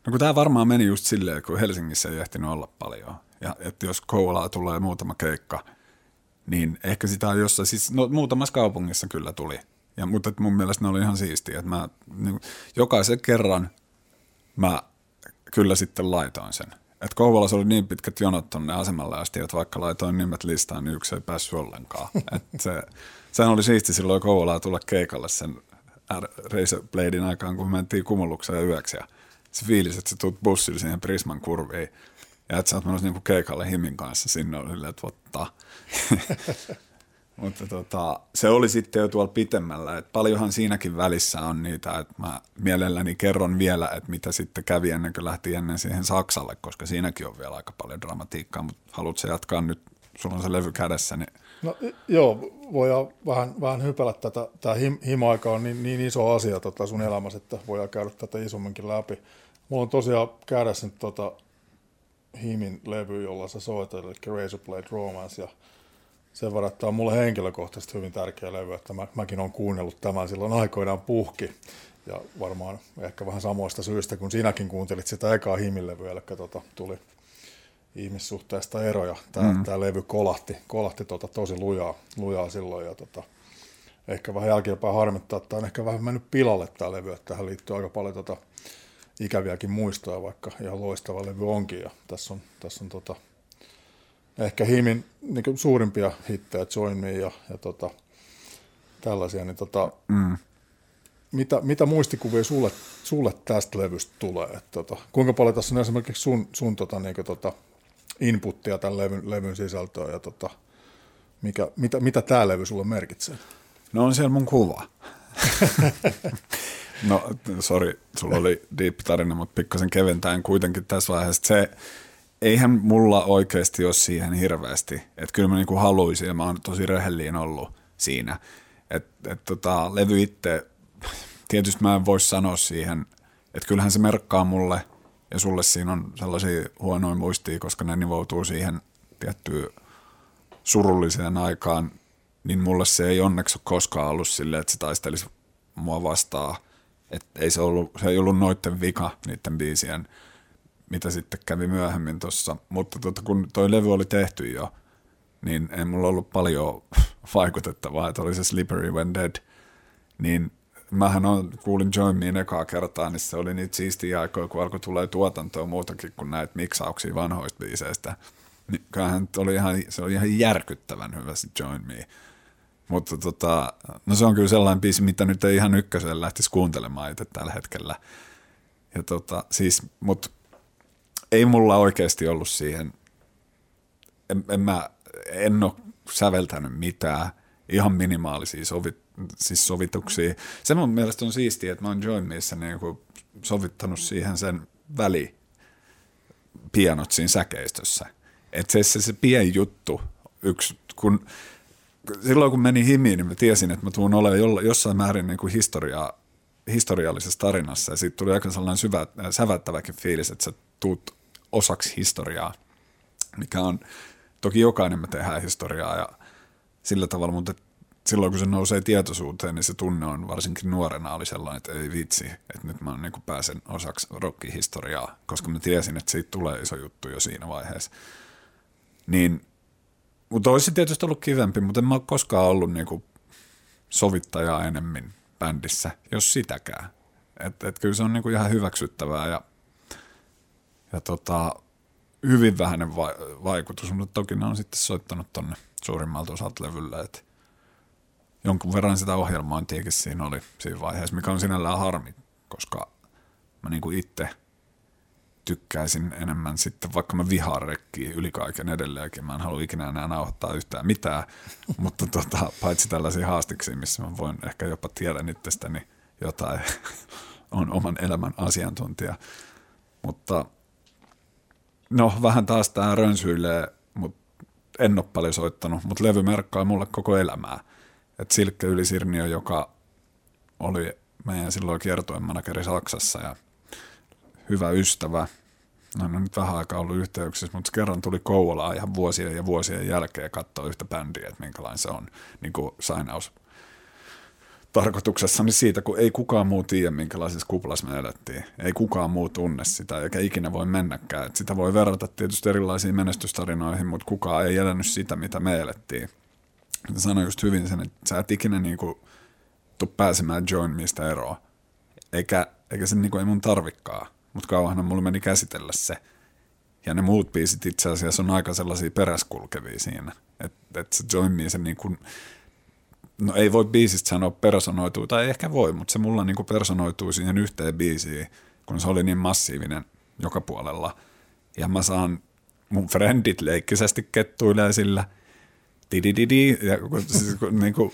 Speaker 2: No kun tämä varmaan meni just silleen, kun Helsingissä ei ehtinyt olla paljon. Ja että jos Kouvolaa tulee muutama keikka, niin ehkä sitä on jossain, siis no, muutamassa kaupungissa kyllä tuli. Ja, mutta mun mielestä ne oli ihan siistiä, että mä niin, jokaisen kerran mä kyllä sitten laitoin sen. Että Kouvolassa oli niin pitkät jonot tonne asemalle asti, että vaikka laitoin nimet listaan, niin yksi ei päässyt ollenkaan. että se, sehän oli siisti silloin Kouvolaa tulla keikalle sen Bladein aikaan, kun mentiin kumullukseen yöksi ja se fiilis, että sä tuut bussille siihen Prisman kurviin ja että sä oot menossa niinku keikalle Himin kanssa sinne oli silleen, että votta. Mutta tota, se oli sitten jo tuolla pitemmällä, että paljonhan siinäkin välissä on niitä, että mä mielelläni kerron vielä, että mitä sitten kävi ennen kuin lähti ennen siihen Saksalle, koska siinäkin on vielä aika paljon dramatiikkaa, mutta haluatko jatkaa nyt, sulla on se levy kädessä, niin
Speaker 1: No joo, voidaan vähän, vähän hypällä tätä. Tämä him, hima-aika on niin, niin iso asia tota sun elämässä, että voidaan käydä tätä isomminkin läpi. Mulla on tosiaan kädessä nyt tota Himin levy, jolla sä soitat, eli Razorblade Romance, ja sen verran, että tämä on mulle henkilökohtaisesti hyvin tärkeä levy, että mä, mäkin olen kuunnellut tämän silloin aikoinaan puhki, ja varmaan ehkä vähän samoista syistä, kun sinäkin kuuntelit sitä ekaa Himin levyä, eli tota, tuli ihmissuhteista eroja. Tämä, mm. tämä levy kolahti, kolahti tota tosi lujaa, lujaa silloin ja tota, ehkä vähän jälkeenpäin harmittaa, että on ehkä vähän mennyt pilalle tämä levy, että tähän liittyy aika paljon tota, ikäviäkin muistoja, vaikka ihan loistava levy onkin ja tässä on, tässä on tota, ehkä Himin niin suurimpia hittejä, Join Me ja, ja tota, tällaisia, niin tota, mm. mitä, mitä muistikuvia sulle, sulle tästä levystä tulee? Et, tota, kuinka paljon tässä on esimerkiksi sun, sun tota, niin kuin, tota, inputtia tämän levyn, levyn sisältöön ja tota, mikä, mitä, mitä tämä levy sulle merkitsee?
Speaker 2: No on siellä mun kuva. no, sorry, sulla oli deep tarina, mutta pikkasen keventäen kuitenkin tässä vaiheessa. Se, eihän mulla oikeasti ole siihen hirveästi. Että kyllä mä niinku haluaisin ja mä oon tosi rehellinen ollut siinä. Että et tota, levy itse, tietysti mä en voi sanoa siihen, että kyllähän se merkkaa mulle – ja sulle siinä on sellaisia huonoja muistia, koska ne nivoutuu siihen tiettyyn surulliseen aikaan, niin mulle se ei onneksi ole koskaan ollut silleen, että se taistelisi mua vastaan. Et ei se, ollut, se ei ollut noitten vika, niiden biisien, mitä sitten kävi myöhemmin tuossa. Mutta tuota, kun toi levy oli tehty jo, niin ei mulla ollut paljon vaikutettavaa, että oli se Slippery When Dead, niin mähän on, kuulin Join Mein ekaa kertaa, niin se oli niitä siistiä aikoja, kun alkoi tulee tuotantoa muutakin kuin näitä miksauksia vanhoista biiseistä. niin oli ihan, se oli ihan järkyttävän hyvä se Join Me. Mutta tota, no se on kyllä sellainen biisi, mitä nyt ei ihan ykköselle lähtisi kuuntelemaan itse tällä hetkellä. Ja tota, siis, mut ei mulla oikeasti ollut siihen, en, en mä, en ole säveltänyt mitään, ihan minimaalisia sovit, siis sovituksia. Se mun mielestä on siistiä, että mä oon Join Meissä niin sovittanut siihen sen väli pianot siinä säkeistössä. Että se, se, se pieni juttu, yksi, kun silloin kun meni himiin, niin mä tiesin, että mä tuun olemaan jossain määrin niin kuin historiaa, historiallisessa tarinassa ja siitä tuli aika sellainen syvä, sävättäväkin fiilis, että sä tuut osaksi historiaa, mikä on, toki jokainen me tehdään historiaa ja sillä tavalla, mutta silloin kun se nousee tietoisuuteen, niin se tunne on varsinkin nuorena oli sellainen, että ei vitsi, että nyt mä niin kuin pääsen osaksi rockihistoriaa, koska mä tiesin, että siitä tulee iso juttu jo siinä vaiheessa. Niin, mutta olisi tietysti ollut kivempi, mutta en mä ole koskaan ollut niin kuin sovittajaa enemmän bändissä, jos sitäkään. Että et kyllä se on niin kuin ihan hyväksyttävää ja, ja tota, hyvin vähäinen va- vaikutus, mutta toki ne on sitten soittanut tonne suurimmalta osalta levyllä, että jonkun verran sitä ohjelmointiakin siinä oli siinä vaiheessa, mikä on sinällään harmi, koska mä niin kuin itse tykkäisin enemmän sitten, vaikka mä vihaan rekkiä yli kaiken edelleenkin, mä en halua ikinä enää nauhoittaa yhtään mitään, mutta tota, paitsi tällaisia haastiksi, missä mä voin ehkä jopa tiedä itsestäni jotain, on oman elämän asiantuntija, mutta no vähän taas tää rönsyilee, mutta en ole paljon soittanut, mutta levy merkkaa mulle koko elämää. Että Silkke Ylisirniö, joka oli meidän silloin kiertoen manageri Saksassa ja hyvä ystävä, no, no nyt vähän aikaa ollut yhteyksissä, mutta kerran tuli Kouvolaan ihan vuosien ja vuosien jälkeen katsoa yhtä bändiä, että minkälainen se on. Niin kuin sainaus tarkoituksessa, niin siitä, kun ei kukaan muu tiedä, minkälaisessa kuplassa me elettiin. Ei kukaan muu tunne sitä, eikä ikinä voi mennäkään. Et sitä voi verrata tietysti erilaisiin menestystarinoihin, mutta kukaan ei elänyt sitä, mitä me elettiin sanoi just hyvin sen, että sä et ikinä niinku tuu pääsemään Join mistä eroa. Eikä, eikä se niinku ei mun tarvikkaa, mutta kauanhan mulla meni käsitellä se. Ja ne muut biisit itse asiassa on aika sellaisia peräskulkevia siinä. Että et se Join Me, se niinku, no ei voi biisistä sanoa personoituu, tai ehkä voi, mutta se mulla niinku personoituu siihen yhteen biisiin, kun se oli niin massiivinen joka puolella. Ja mä saan mun friendit leikkisesti kettuilee sillä – tidididi, ja siis, niin kuin,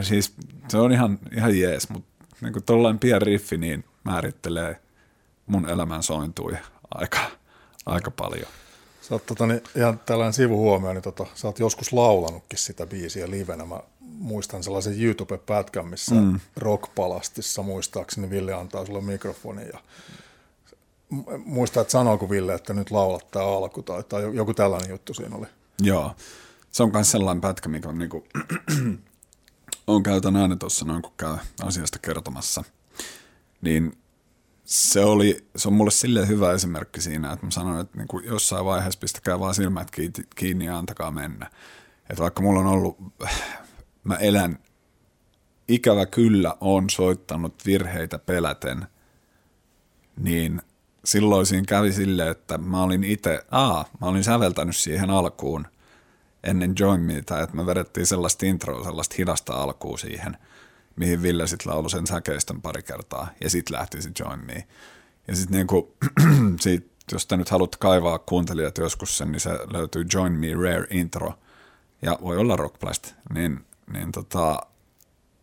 Speaker 2: siis se on ihan, ihan jees, mutta niin kuin tollainen pieni riffi niin määrittelee mun elämän sointuja aika, aika paljon.
Speaker 1: Sä oot tota, niin, ihan tällainen sivuhuomio, niin tota, sä oot joskus laulanutkin sitä biisiä livenä. Mä muistan sellaisen YouTube-pätkän, missä mm. Rockpalastissa muistaakseni Ville antaa sulle mikrofonin ja muista, että sanooko Ville, että nyt laulat tämä alku tai, tai joku tällainen juttu siinä oli.
Speaker 2: Joo, se on myös sellainen pätkä, mikä on, niinku, on käytän aina tuossa noin, kun käy asiasta kertomassa. Niin se, oli, se on mulle silleen hyvä esimerkki siinä, että mä sanoin, että niin kuin jossain vaiheessa pistäkää vaan silmät kiinni ja antakaa mennä. Että vaikka mulla on ollut, mä elän, ikävä kyllä on soittanut virheitä peläten, niin silloin siinä kävi silleen, että mä olin itse, aa, mä olin säveltänyt siihen alkuun, ennen Join Meitä, että me vedettiin sellaista introa, sellaista hidasta alkua siihen, mihin Ville sitten laulu sen säkeistön pari kertaa, ja sitten lähti se Join Me. Ja sitten niinku, siitä, jos te nyt haluatte kaivaa kuuntelijat joskus sen, niin se löytyy Join Me Rare Intro, ja voi olla Rockblast, niin, niin tota,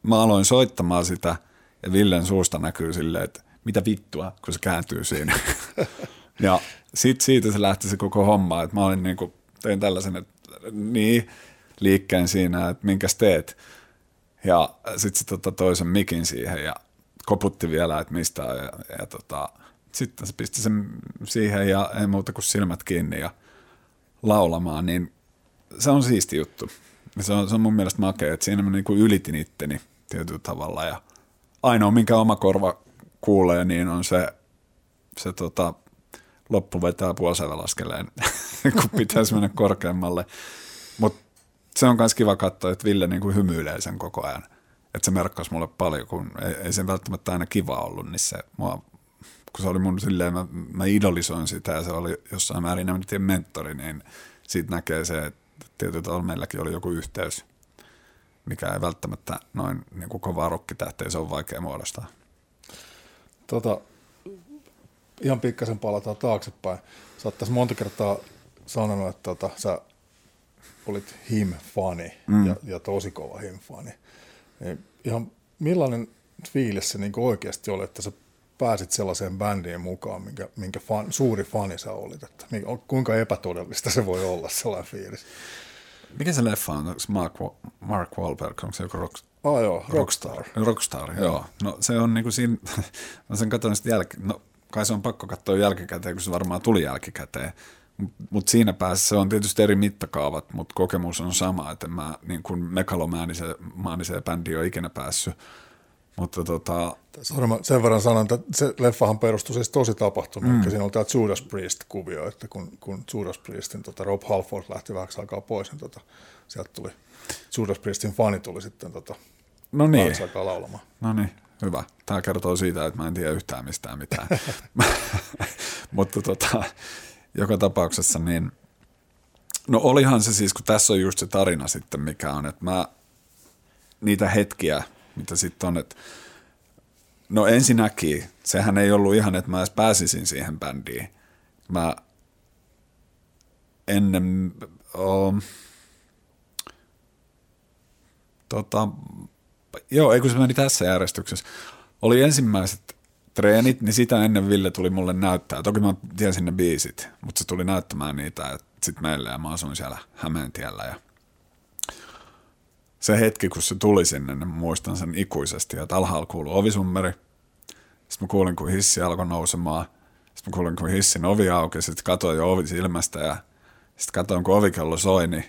Speaker 2: mä aloin soittamaan sitä, ja Villen suusta näkyy silleen, että mitä vittua, kun se kääntyy siinä. ja sitten siitä se lähti se koko homma, että mä olin niinku, tein tällaisen, että niin, liikkeen siinä, että minkäs teet. Ja sitten se tota, toisen mikin siihen ja koputti vielä, että mistä ja, ja tota, sitten se pisti sen siihen ja ei muuta kuin silmät kiinni ja laulamaan, niin se on siisti juttu. Se on, se on mun mielestä makea, että siinä mä niin kuin ylitin itteni tietyllä tavalla ja ainoa minkä oma korva kuulee, niin on se, se tota, loppu vetää puolisävälaskeleen, kun pitäisi mennä korkeammalle. Mutta se on myös kiva katsoa, että Ville niin kuin hymyilee sen koko ajan. Että se merkkasi mulle paljon, kun ei, ei sen välttämättä aina kiva ollut, niin se mua kun se oli mun silleen, mä, mä idolisoin sitä ja se oli jossain määrin enemmän mentori, niin siitä näkee se, että tietyllä tavalla meilläkin oli joku yhteys, mikä ei välttämättä noin niin kuin kovaa rokkitähteä, se on vaikea muodostaa.
Speaker 1: Tota, ihan pikkasen palataan taaksepäin. Sä oot tässä monta kertaa sanonut, että tota, sä olit him-fani mm. ja, ja tosi kova him-fani. Niin ihan millainen fiilis se niin oikeasti oli, että sä pääsit sellaiseen bändiin mukaan, minkä, minkä fan, suuri fani sä olit? Että, kuinka epätodellista se voi olla sellainen fiilis?
Speaker 2: Mikä se leffa on? Onko Mark, Mark Wahlberg? Onko se joku rock,
Speaker 1: oh, joo, Rockstar.
Speaker 2: Rockstar, Rockstar joo. joo. No se on niin kuin siinä, mä sen katsoin sitten jälkeen, no kai se on pakko katsoa jälkikäteen, kun se varmaan tuli jälkikäteen. Mutta siinä päässä se on tietysti eri mittakaavat, mutta kokemus on sama, että mä niin kuin megalomaaniseen bändiin ole ikinä päässyt. Mutta tota...
Speaker 1: Sen verran sanon, että se leffahan perustui siis tosi tapahtumaan, mm. siinä oli tämä Judas Priest-kuvio, että kun, kun Judas Priestin tota Rob Halford lähti vähäksi aikaa pois, niin tota, sieltä tuli Judas Priestin fani tuli sitten tota,
Speaker 2: no niin.
Speaker 1: aikaa laulamaan.
Speaker 2: No niin, hyvä. Tämä kertoo siitä, että mä en tiedä yhtään mistään mitään. Mutta tota, joka tapauksessa niin, no olihan se siis, kun tässä on just se tarina sitten, mikä on, että mä niitä hetkiä, mitä sitten on, että no ensinnäkin, sehän ei ollut ihan, että mä edes pääsisin siihen bändiin. Mä ennen, oh, tota, joo, ei kun se meni tässä järjestyksessä. Oli ensimmäiset treenit, niin sitä ennen Ville tuli mulle näyttää. Toki mä tiesin ne biisit, mutta se tuli näyttämään niitä sitten meille ja mä asuin siellä Hämeentiellä ja se hetki, kun se tuli sinne, niin muistan sen ikuisesti, että alhaalla kuului ovisummeri. Sitten mä kuulin, kun hissi alkoi nousemaan. Sitten mä kuulin, kun hissin ovi auki, sitten katsoin jo ovi silmästä ja sitten katsoin, kun ovikello soi, niin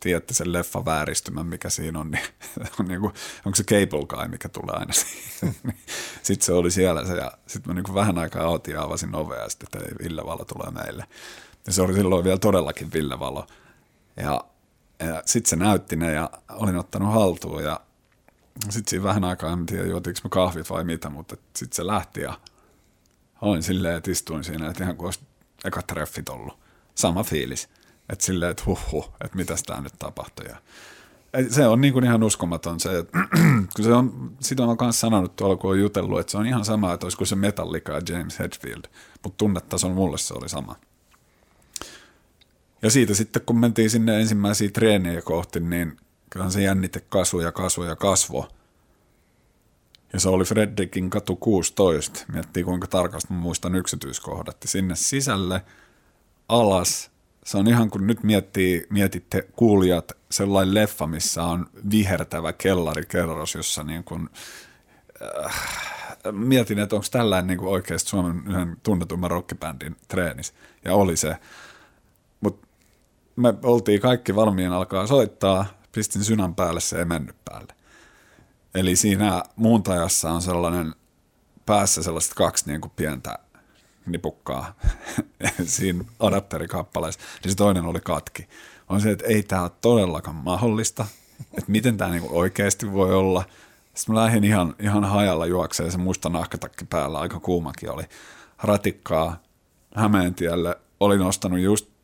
Speaker 2: tiedätte sen leffa vääristymän, mikä siinä on, niin on niin kuin, onko se cable guy, mikä tulee aina siihen. sitten se oli siellä se, ja sitten mä niin vähän aikaa otin ja avasin ovea ja sitten, että Ville Valo tulee meille. Ja se oli silloin vielä todellakin Ville Valo. Ja, ja sitten se näytti ne ja olin ottanut haltuun ja sitten siinä vähän aikaa, en tiedä juotiinko me kahvit vai mitä, mutta sitten se lähti ja olin silleen, että istuin siinä, että ihan kuin olisi eka treffit ollut. Sama fiilis. Että silleen, että huh, huh että mitäs tämä nyt tapahtui. Ja se on niin kuin ihan uskomaton se, että kun se on, sitä on myös sanonut tuolla, kun on jutellut, että se on ihan sama, että olisiko se Metallica ja James Hetfield, mutta tunnetason mulle se oli sama. Ja siitä sitten, kun mentiin sinne ensimmäisiä treenejä kohti, niin kyllähän se jännite kasvoi ja kasvoi ja kasvoi. Ja se oli Fredrikin katu 16. Miettii kuinka tarkasti muistan yksityiskohdat. Sinne sisälle, alas, se on ihan kun nyt miettii, mietitte kuulijat sellainen leffa, missä on vihertävä kellarikerros, jossa niin kuin, äh, mietin, että onko tällainen niin kuin oikeasti Suomen yhden tunnetumman rockibändin treenis. Ja oli se. Me oltiin kaikki valmiina alkaa soittaa, pistin synän päälle, se ei mennyt päälle. Eli siinä muuntajassa on sellainen päässä sellaiset kaksi niin kuin pientä nipukkaa siinä adapterikappaleessa, niin se toinen oli katki. On se, että ei tämä ole todellakaan mahdollista, että miten tämä niinku oikeasti voi olla. Sitten mä lähdin ihan, ihan hajalla juokseen, se musta nahkatakki päällä, aika kuumakin oli. Ratikkaa Hämeentielle, olin ostanut just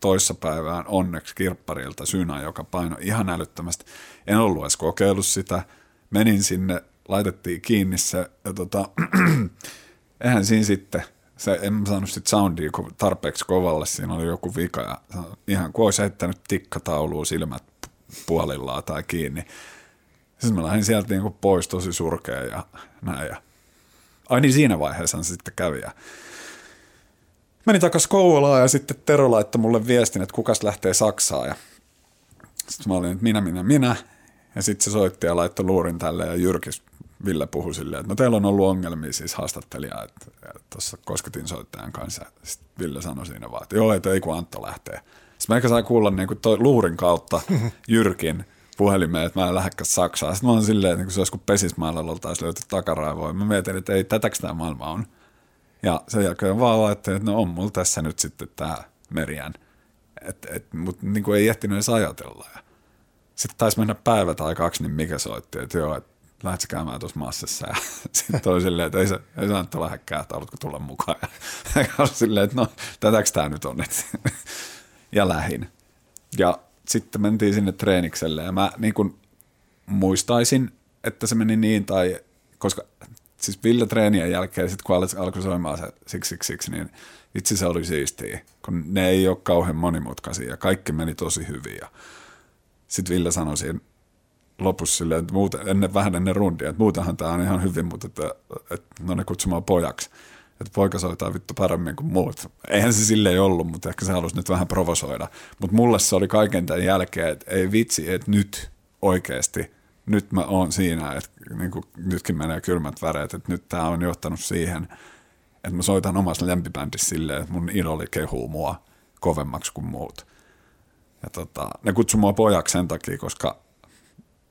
Speaker 2: toissapäivään onneksi kirpparilta synä, joka painoi ihan älyttömästi. En ollut edes kokeillut sitä. Menin sinne, laitettiin kiinni se, ja tota, eihän siinä sitten – se, en saanut sit soundia tarpeeksi kovalle, siinä oli joku vika ja ihan kuin olisi heittänyt tikkatauluun silmät puolillaan tai kiinni. Sitten mä lähdin sieltä niin pois tosi surkea ja näin. Ja... Ai niin, siinä vaiheessa sitten kävi. Ja... Menin takaisin Kouvolaan ja sitten Tero laittoi mulle viestin, että kukas lähtee Saksaan. Ja sitten mä olin, että minä, minä, minä. Ja sitten se soitti ja laittoi luurin tälle ja jyrkis Ville puhui silleen, että no teillä on ollut ongelmia siis haastattelija, että, tuossa kosketin soittajan kanssa. Sitten Ville sanoi siinä vaan, että joo, että ei kun Antto lähtee. Sitten mä ehkä sain kuulla niin kuin toi luurin kautta Jyrkin puhelimeen, että mä en lähdekään Saksaan. Sitten mä oon silleen, että niin se olisi kuin pesismaalla oltaisiin löyty takaraivoa. Mä mietin, että ei, tätäks tämä maailma on. Ja sen jälkeen vaan laittein, että no on mulla tässä nyt sitten tämä Merian. Mutta niin ei ehtinyt edes ajatella. Ja sitten taisi mennä päivä tai kaksi, niin mikä soitti, että joo, että lähdet käymään tuossa massassa. Ja sitten oli silleen, että ei se, ei se Antto että haluatko tulla mukaan. Ja oli silleen, että no, tätäks tämä nyt on. ja lähin. Ja sitten mentiin sinne treenikselle ja mä niin kuin muistaisin, että se meni niin, tai koska siis Ville treenien jälkeen, sit kun alkoi soimaan se siksi, siksi, siksi, niin itse se oli siistiä, kun ne ei ole kauhean monimutkaisia ja kaikki meni tosi hyvin. Sitten Ville sanoi siinä lopussa silleen, että muuten, ennen, vähän ennen rundia, että muutenhan tämä on ihan hyvin, mutta että, että no ne kutsumaan pojaksi. Että poika soittaa vittu paremmin kuin muut. Eihän se silleen ollut, mutta ehkä se halusi nyt vähän provosoida. Mutta mulle se oli kaiken tämän jälkeen, että ei vitsi, että nyt oikeasti, nyt mä oon siinä, että niin kuin nytkin menee kylmät väreet, että nyt tämä on johtanut siihen, että mä soitan omassa lempibändissä silleen, että mun idoli kehuu mua kovemmaksi kuin muut. Ja tota, ne kutsui mua pojaksi sen takia, koska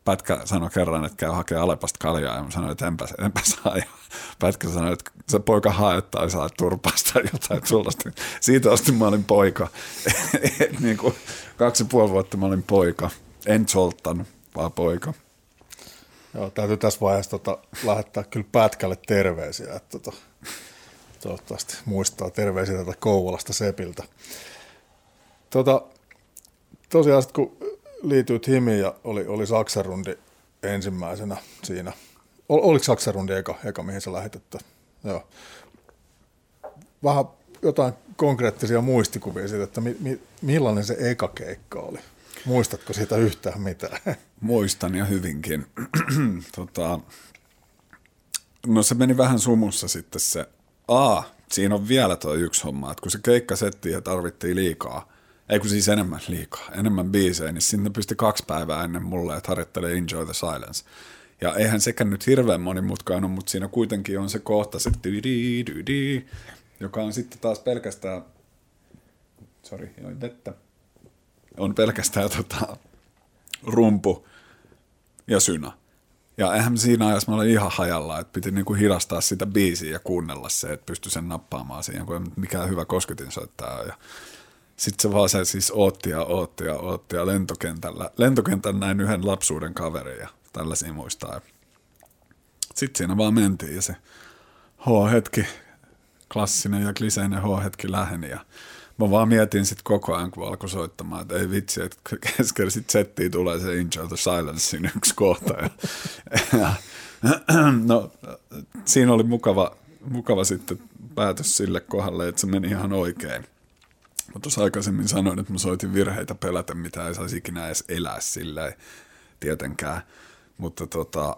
Speaker 2: Pätkä sanoi kerran, että käy hakemaan Alepasta kaljaa, ja mä sanoin, että enpä, enpä saa. Ja Pätkä sanoi, että se poika hae tai saa turpasta jotain sullasta. Siitä asti mä olin poika. niin kuin kaksi ja puoli vuotta mä olin poika. En Zoltan, vaan poika.
Speaker 1: Joo, täytyy tässä vaiheessa tota, lähettää kyllä Pätkälle terveisiä, että tota, toivottavasti muistaa terveisiä tätä Kouvolasta Sepiltä. Tota, tosiaan, kun liityit Himiin ja oli, oli Saksarundi ensimmäisenä siinä. Ol, oliko Saksarundi eka, eka mihin sä lähit? Että, joo. Vähän jotain konkreettisia muistikuvia siitä, että mi, mi, millainen se eka keikka oli? Muistatko siitä yhtään mitään?
Speaker 2: Muistan ja hyvinkin. tota, no se meni vähän sumussa sitten se. A, siinä on vielä tuo yksi homma, että kun se keikka settiin ja tarvittiin liikaa – ei kun siis enemmän liikaa, enemmän biisejä, niin sinne pystyi kaksi päivää ennen mulle, että harjoittelee Enjoy the Silence. Ja eihän sekään nyt hirveän monimutkainen, mutta siinä kuitenkin on se kohta, se joka on sitten taas pelkästään, sorry, join vettä, on pelkästään tota, rumpu ja synä. Ja eihän siinä ajassa mä olin ihan hajalla, että piti niinku hidastaa sitä biisiä ja kuunnella se, että pystyi sen nappaamaan siihen, kun ei mikään hyvä kosketin soittaa. Ja sitten se vaan se siis ootti ja ootti ja ootti ja lentokentällä. Lentokentän näin yhden lapsuuden kaverin ja tällaisia muistaa. Sitten siinä vaan mentiin ja se H-hetki, klassinen ja kliseinen H-hetki läheni ja mä vaan mietin sitten koko ajan, kun alkoi soittamaan, että ei vitsi, että keskellä sitten settiin tulee se Enjoy the Silencein yksi kohta. Ja, ja, no, siinä oli mukava, mukava sitten päätös sille kohdalle, että se meni ihan oikein. Mä tuossa aikaisemmin sanoin, että mä soitin virheitä pelätä, mitä ei saisi ikinä edes elää sillä tietenkään. Mutta tota,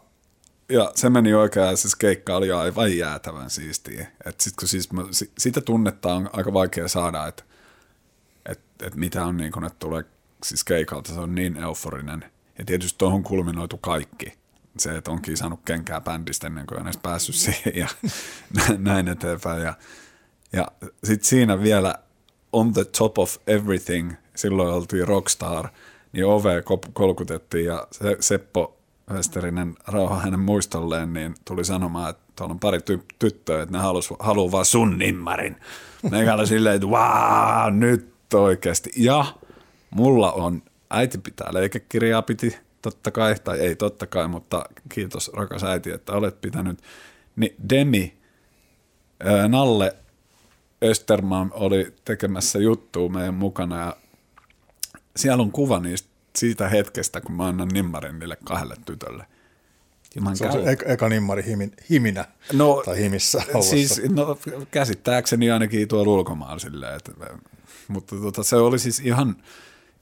Speaker 2: ja se meni oikein, ja siis keikka oli aivan jäätävän siistiä. Et sit, kun siis mä, sitä tunnetta on aika vaikea saada, että et, et mitä on niin kun, että tulee siis keikalta, se on niin euforinen. Ja tietysti tuohon kulminoitu kaikki. Se, että onkin saanut kenkää bändistä ennen kuin on edes päässyt siihen ja näin eteenpäin. Ja, ja sitten siinä vielä on the top of everything, silloin oltiin rockstar, niin ove kolkutettiin ja se, Seppo Westerinen rauha hänen muistolleen, niin tuli sanomaan, että tuolla on pari ty- tyttöä, että ne halus, haluaa vaan sun nimmarin. Meikä silleen, että nyt oikeasti. Ja mulla on, äiti pitää leikekirjaa piti, totta kai, tai ei totta kai, mutta kiitos rakas äiti, että olet pitänyt. Niin Demi, Nalle Österman oli tekemässä juttua meidän mukana ja siellä on kuva niistä, siitä hetkestä, kun mä annan nimmarin niille kahdelle tytölle.
Speaker 1: Mä se on se eka, eka nimmari himin, himinä no, tai himissä
Speaker 2: Siis, no, käsittääkseni ainakin tuolla ulkomaan silleen, että, mutta tota, se oli siis ihan,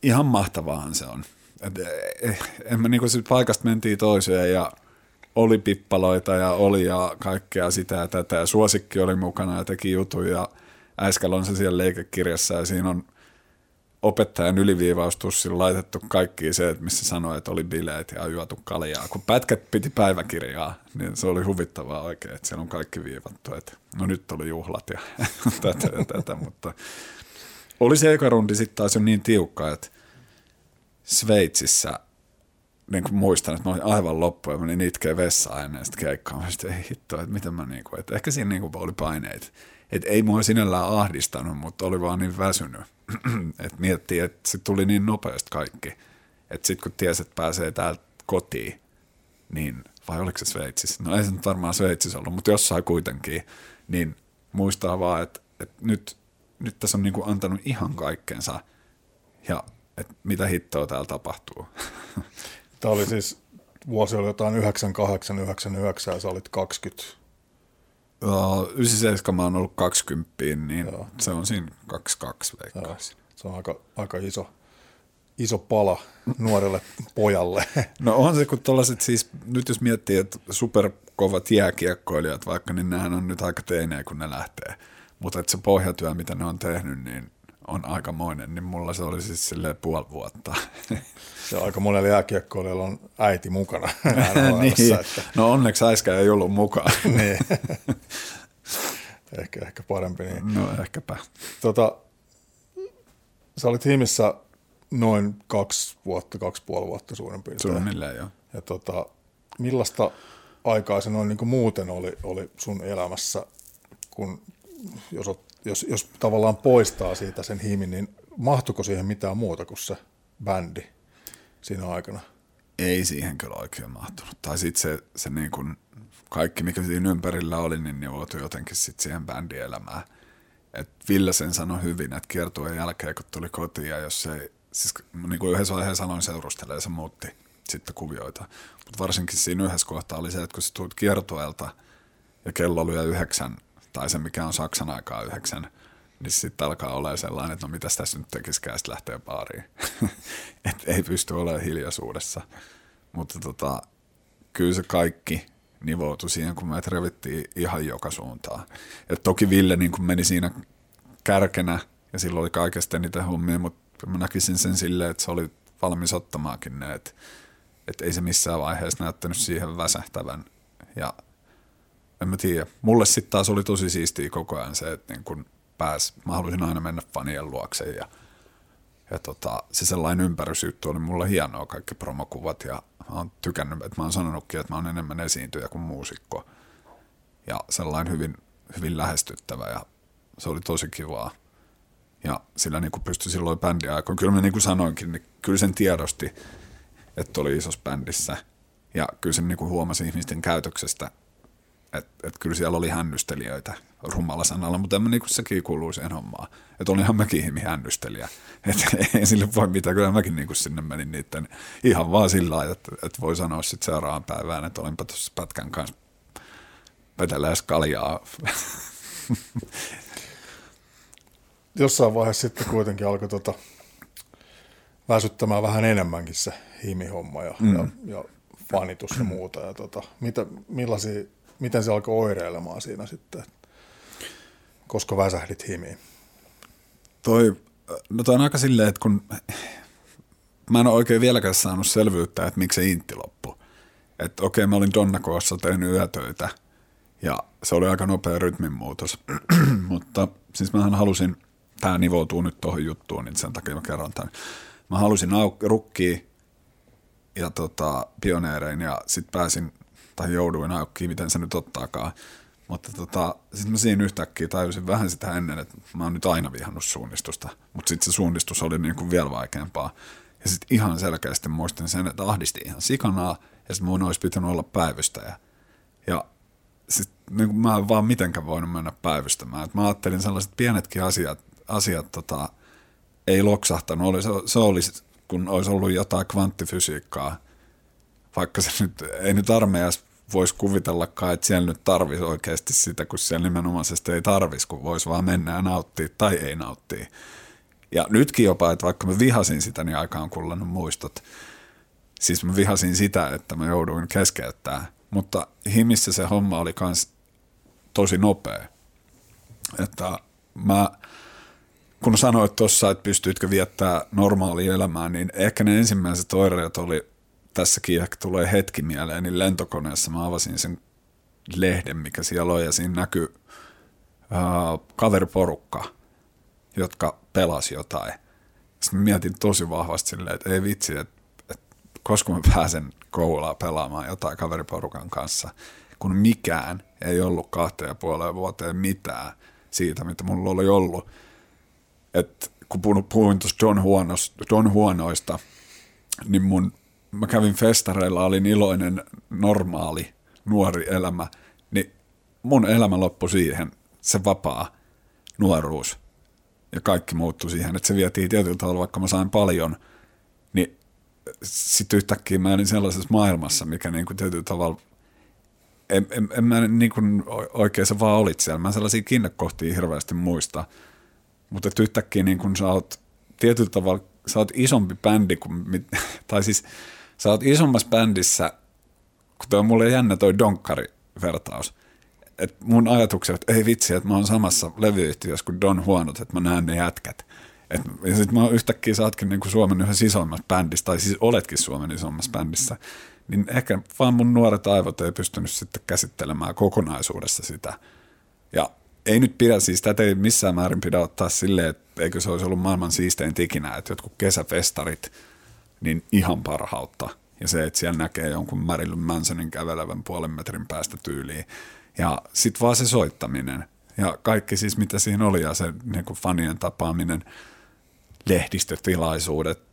Speaker 2: ihan mahtavaahan se on. Et, eh, en mä niinku paikasta mentiin toiseen ja oli pippaloita ja oli ja kaikkea sitä ja tätä. Ja suosikki oli mukana ja teki juttuja ja Äiskällä on se siellä leikekirjassa ja siinä on opettajan yliviivaustussilla laitettu kaikki se, että missä sanoi, että oli bileet ja juotu kaljaa. Kun pätkät piti päiväkirjaa, niin se oli huvittavaa oikein, että siellä on kaikki viivattu. Että no nyt oli juhlat ja tätä ja tätä, mutta oli se eka rundi sitten taas jo niin tiukka, että Sveitsissä niin kuin muistan, että mä olin aivan loppu ja menin itkeä vessaan ennen sitä keikkaa. Mä sitten, ei hitto, että miten mä niin kuin, että ehkä siinä niin kuin oli paineita et ei mua sinällään ahdistanut, mutta oli vaan niin väsynyt, että miettii, että se tuli niin nopeasti kaikki, että sitten kun tiesi, että pääsee täältä kotiin, niin, vai oliko se Sveitsissä? No ei se nyt varmaan Sveitsissä ollut, mutta jossain kuitenkin, niin muistaa vaan, että, että nyt, nyt tässä on niin kuin antanut ihan kaikkensa ja että mitä hittoa täällä tapahtuu.
Speaker 1: Tämä oli siis, vuosi oli jotain 98, 99 ja sä olit 20.
Speaker 2: Joo, 97 mä oon ollut 20, niin Joo. se on siinä 22 veikkaisin.
Speaker 1: Se on aika, aika iso, iso pala nuorelle pojalle.
Speaker 2: No on se, kun tuollaiset siis, nyt jos miettii, että superkovat jääkiekkoilijat vaikka, niin nehän on nyt aika teinejä, kun ne lähtee. Mutta että se pohjatyö, mitä ne on tehnyt, niin on aikamoinen, niin mulla se oli siis silleen puoli vuotta.
Speaker 1: Se on aika monella jääkiekkoilijalla on äiti mukana.
Speaker 2: niin. että... No onneksi äiskä ei ollut mukaan.
Speaker 1: niin. ehkä, ehkä parempi niin.
Speaker 2: No ehkäpä.
Speaker 1: Tota, sä olit Himissä noin kaksi vuotta, kaksi puoli vuotta suurin piirtein.
Speaker 2: Suunnilleen, joo.
Speaker 1: Ja tota, millaista aikaa se noin niin kuin muuten oli, oli sun elämässä, kun jos, jos, jos tavallaan poistaa siitä sen himin, niin mahtuiko siihen mitään muuta kuin se bändi siinä aikana?
Speaker 2: Ei siihen kyllä oikein mahtunut. Tai sitten se, se niin kuin kaikki, mikä siinä ympärillä oli, niin nivoutui jotenkin sitten siihen bändielämään. Et Ville sen sanoi hyvin, että kiertueen jälkeen, kun tuli kotiin ja jos ei, siis niin kuin yhdessä vaiheessa aloin seurustelee, se muutti sitten kuvioita. Mutta varsinkin siinä yhdessä kohtaa oli se, että kun sä tulit kiertueelta ja kello oli jo yhdeksän, tai se mikä on Saksan aikaa yhdeksän, niin sitten alkaa olla sellainen, että no mitä tässä nyt tekisikään, sitten lähtee baariin. että ei pysty olemaan hiljaisuudessa. Mutta tota, kyllä se kaikki nivoutui siihen, kun me revittiin ihan joka suuntaan. Et toki Ville niin kun meni siinä kärkenä ja silloin oli kaikesta niitä hommia, mutta mä näkisin sen silleen, että se oli valmis ottamaakin ne, että, että ei se missään vaiheessa näyttänyt siihen väsähtävän. Ja en mä tiedä. Mulle sitten taas oli tosi siistiä koko ajan se, että niin kun pääs, mä halusin aina mennä fanien luokse ja, ja tota, se sellainen ympärysjuttu oli mulle hienoa, kaikki promokuvat ja mä oon tykännyt, että mä oon sanonutkin, että mä oon enemmän esiintyjä kuin muusikko ja sellainen hyvin, hyvin lähestyttävä ja se oli tosi kivaa. Ja sillä niin pystyi silloin bändiä aikoin. Kyllä mä niin kuin sanoinkin, niin kyllä sen tiedosti, että oli isossa bändissä. Ja kyllä sen niin huomasi ihmisten käytöksestä, että et kyllä siellä oli hännystelijöitä rummalla sanalla, mutta niin sekin kuuluu siihen hommaan. Että olinhan mäkin ihmi hännystelijä. Että ei sille voi mitään, kyllä mäkin niin sinne menin niiden ihan vaan sillä lailla, että, että voi sanoa sitten seuraavan päivään, että olinpa tuossa pätkän kanssa vetelee kaljaa.
Speaker 1: Jossain vaiheessa sitten kuitenkin alkoi tota, väsyttämään vähän enemmänkin se himihomma ja, mm. ja, ja fanitus ja muuta. Ja tota, mitä, millaisia miten se alkoi oireilemaan siinä sitten, koska väsähdit himiin?
Speaker 2: Toi, no toi on aika silleen, että kun mä en ole oikein vieläkään saanut selvyyttä, että miksi se intti loppui. Että okei, mä olin Donnakoossa tehnyt yötöitä ja se oli aika nopea rytminmuutos, mutta siis mähän halusin, tämä nivoutuu nyt tuohon juttuun, niin sen takia mä kerron tämän. Mä halusin au- rukkia ja tota, pioneerein ja sitten pääsin tai jouduin aukkiin, miten se nyt ottaakaan. Mutta tota, sitten mä siinä yhtäkkiä tajusin vähän sitä ennen, että mä oon nyt aina vihannut suunnistusta. Mutta sitten se suunnistus oli niin kuin vielä vaikeampaa. Ja sitten ihan selkeästi muistin sen, että ahdisti ihan sikanaa, ja sitten mun olisi pitänyt olla päivystäjä. Ja sitten niin mä en vaan mitenkään voinut mennä päivystämään. Et mä ajattelin sellaiset pienetkin asiat, asiat tota, ei loksahtanut. Oli, se, se olisi, kun olisi ollut jotain kvanttifysiikkaa, vaikka se nyt, ei nyt armeijassa voisi kuvitellakaan, että siellä nyt tarvisi oikeasti sitä, kun siellä nimenomaisesti ei tarvisi, kun voisi vaan mennä ja nauttia tai ei nauttia. Ja nytkin jopa, että vaikka mä vihasin sitä, niin aika on kullannut muistot. Siis mä vihasin sitä, että mä jouduin keskeyttää. Mutta himissä se homma oli kans tosi nopea. Että mä, kun sanoit tuossa, että pystyitkö viettää normaalia elämää, niin ehkä ne ensimmäiset oireet oli tässäkin ehkä tulee hetki mieleen, niin lentokoneessa mä avasin sen lehden, mikä siellä on, ja siinä näkyy äh, kaveriporukka, jotka pelasi jotain. Sitten mietin tosi vahvasti silleen, että ei vitsi, että, että koska mä pääsen koulaa pelaamaan jotain kaveriporukan kanssa, kun mikään ei ollut kahteen ja puoleen vuoteen mitään siitä, mitä mulla oli ollut. Et kun puhuin tuosta John, Huonos, John Huonoista, niin mun mä kävin festareilla, olin iloinen, normaali, nuori elämä, niin mun elämä loppui siihen, se vapaa nuoruus. Ja kaikki muuttui siihen, että se vietiin tietyllä tavalla, vaikka mä sain paljon, niin sitten yhtäkkiä mä olin sellaisessa maailmassa, mikä niin kuin tietyllä tavalla en, en, en mä niin kuin oikein se vaan olit siellä. Mä sellaisia kiinnekohtia hirveästi muista. Mutta yhtäkkiä niin kun sä oot tietyllä tavalla, sä oot isompi bändi kuin, tai siis sä oot isommassa bändissä, kun toi on mulle jännä toi Donkkari-vertaus. Et mun ajatukset, että ei vitsi, että mä oon samassa levyyhtiössä kuin Don Huonot, että mä näen ne jätkät. Et, ja sit mä yhtäkkiä saatkin niin kuin Suomen yhdessä isommassa bändissä, tai siis oletkin Suomen isommassa bändissä niin ehkä vaan mun nuoret aivot ei pystynyt sitten käsittelemään kokonaisuudessa sitä. Ja ei nyt pidä, siis tätä ei missään määrin pidä ottaa silleen, että eikö se olisi ollut maailman siistein ikinä, että jotkut kesäfestarit, niin ihan parhautta. Ja se, että siellä näkee jonkun Marilyn Mansonin kävelevän puolen metrin päästä tyyliin. Ja sitten vaan se soittaminen. Ja kaikki siis, mitä siinä oli, ja se niin kuin fanien tapaaminen, lehdistötilaisuudet,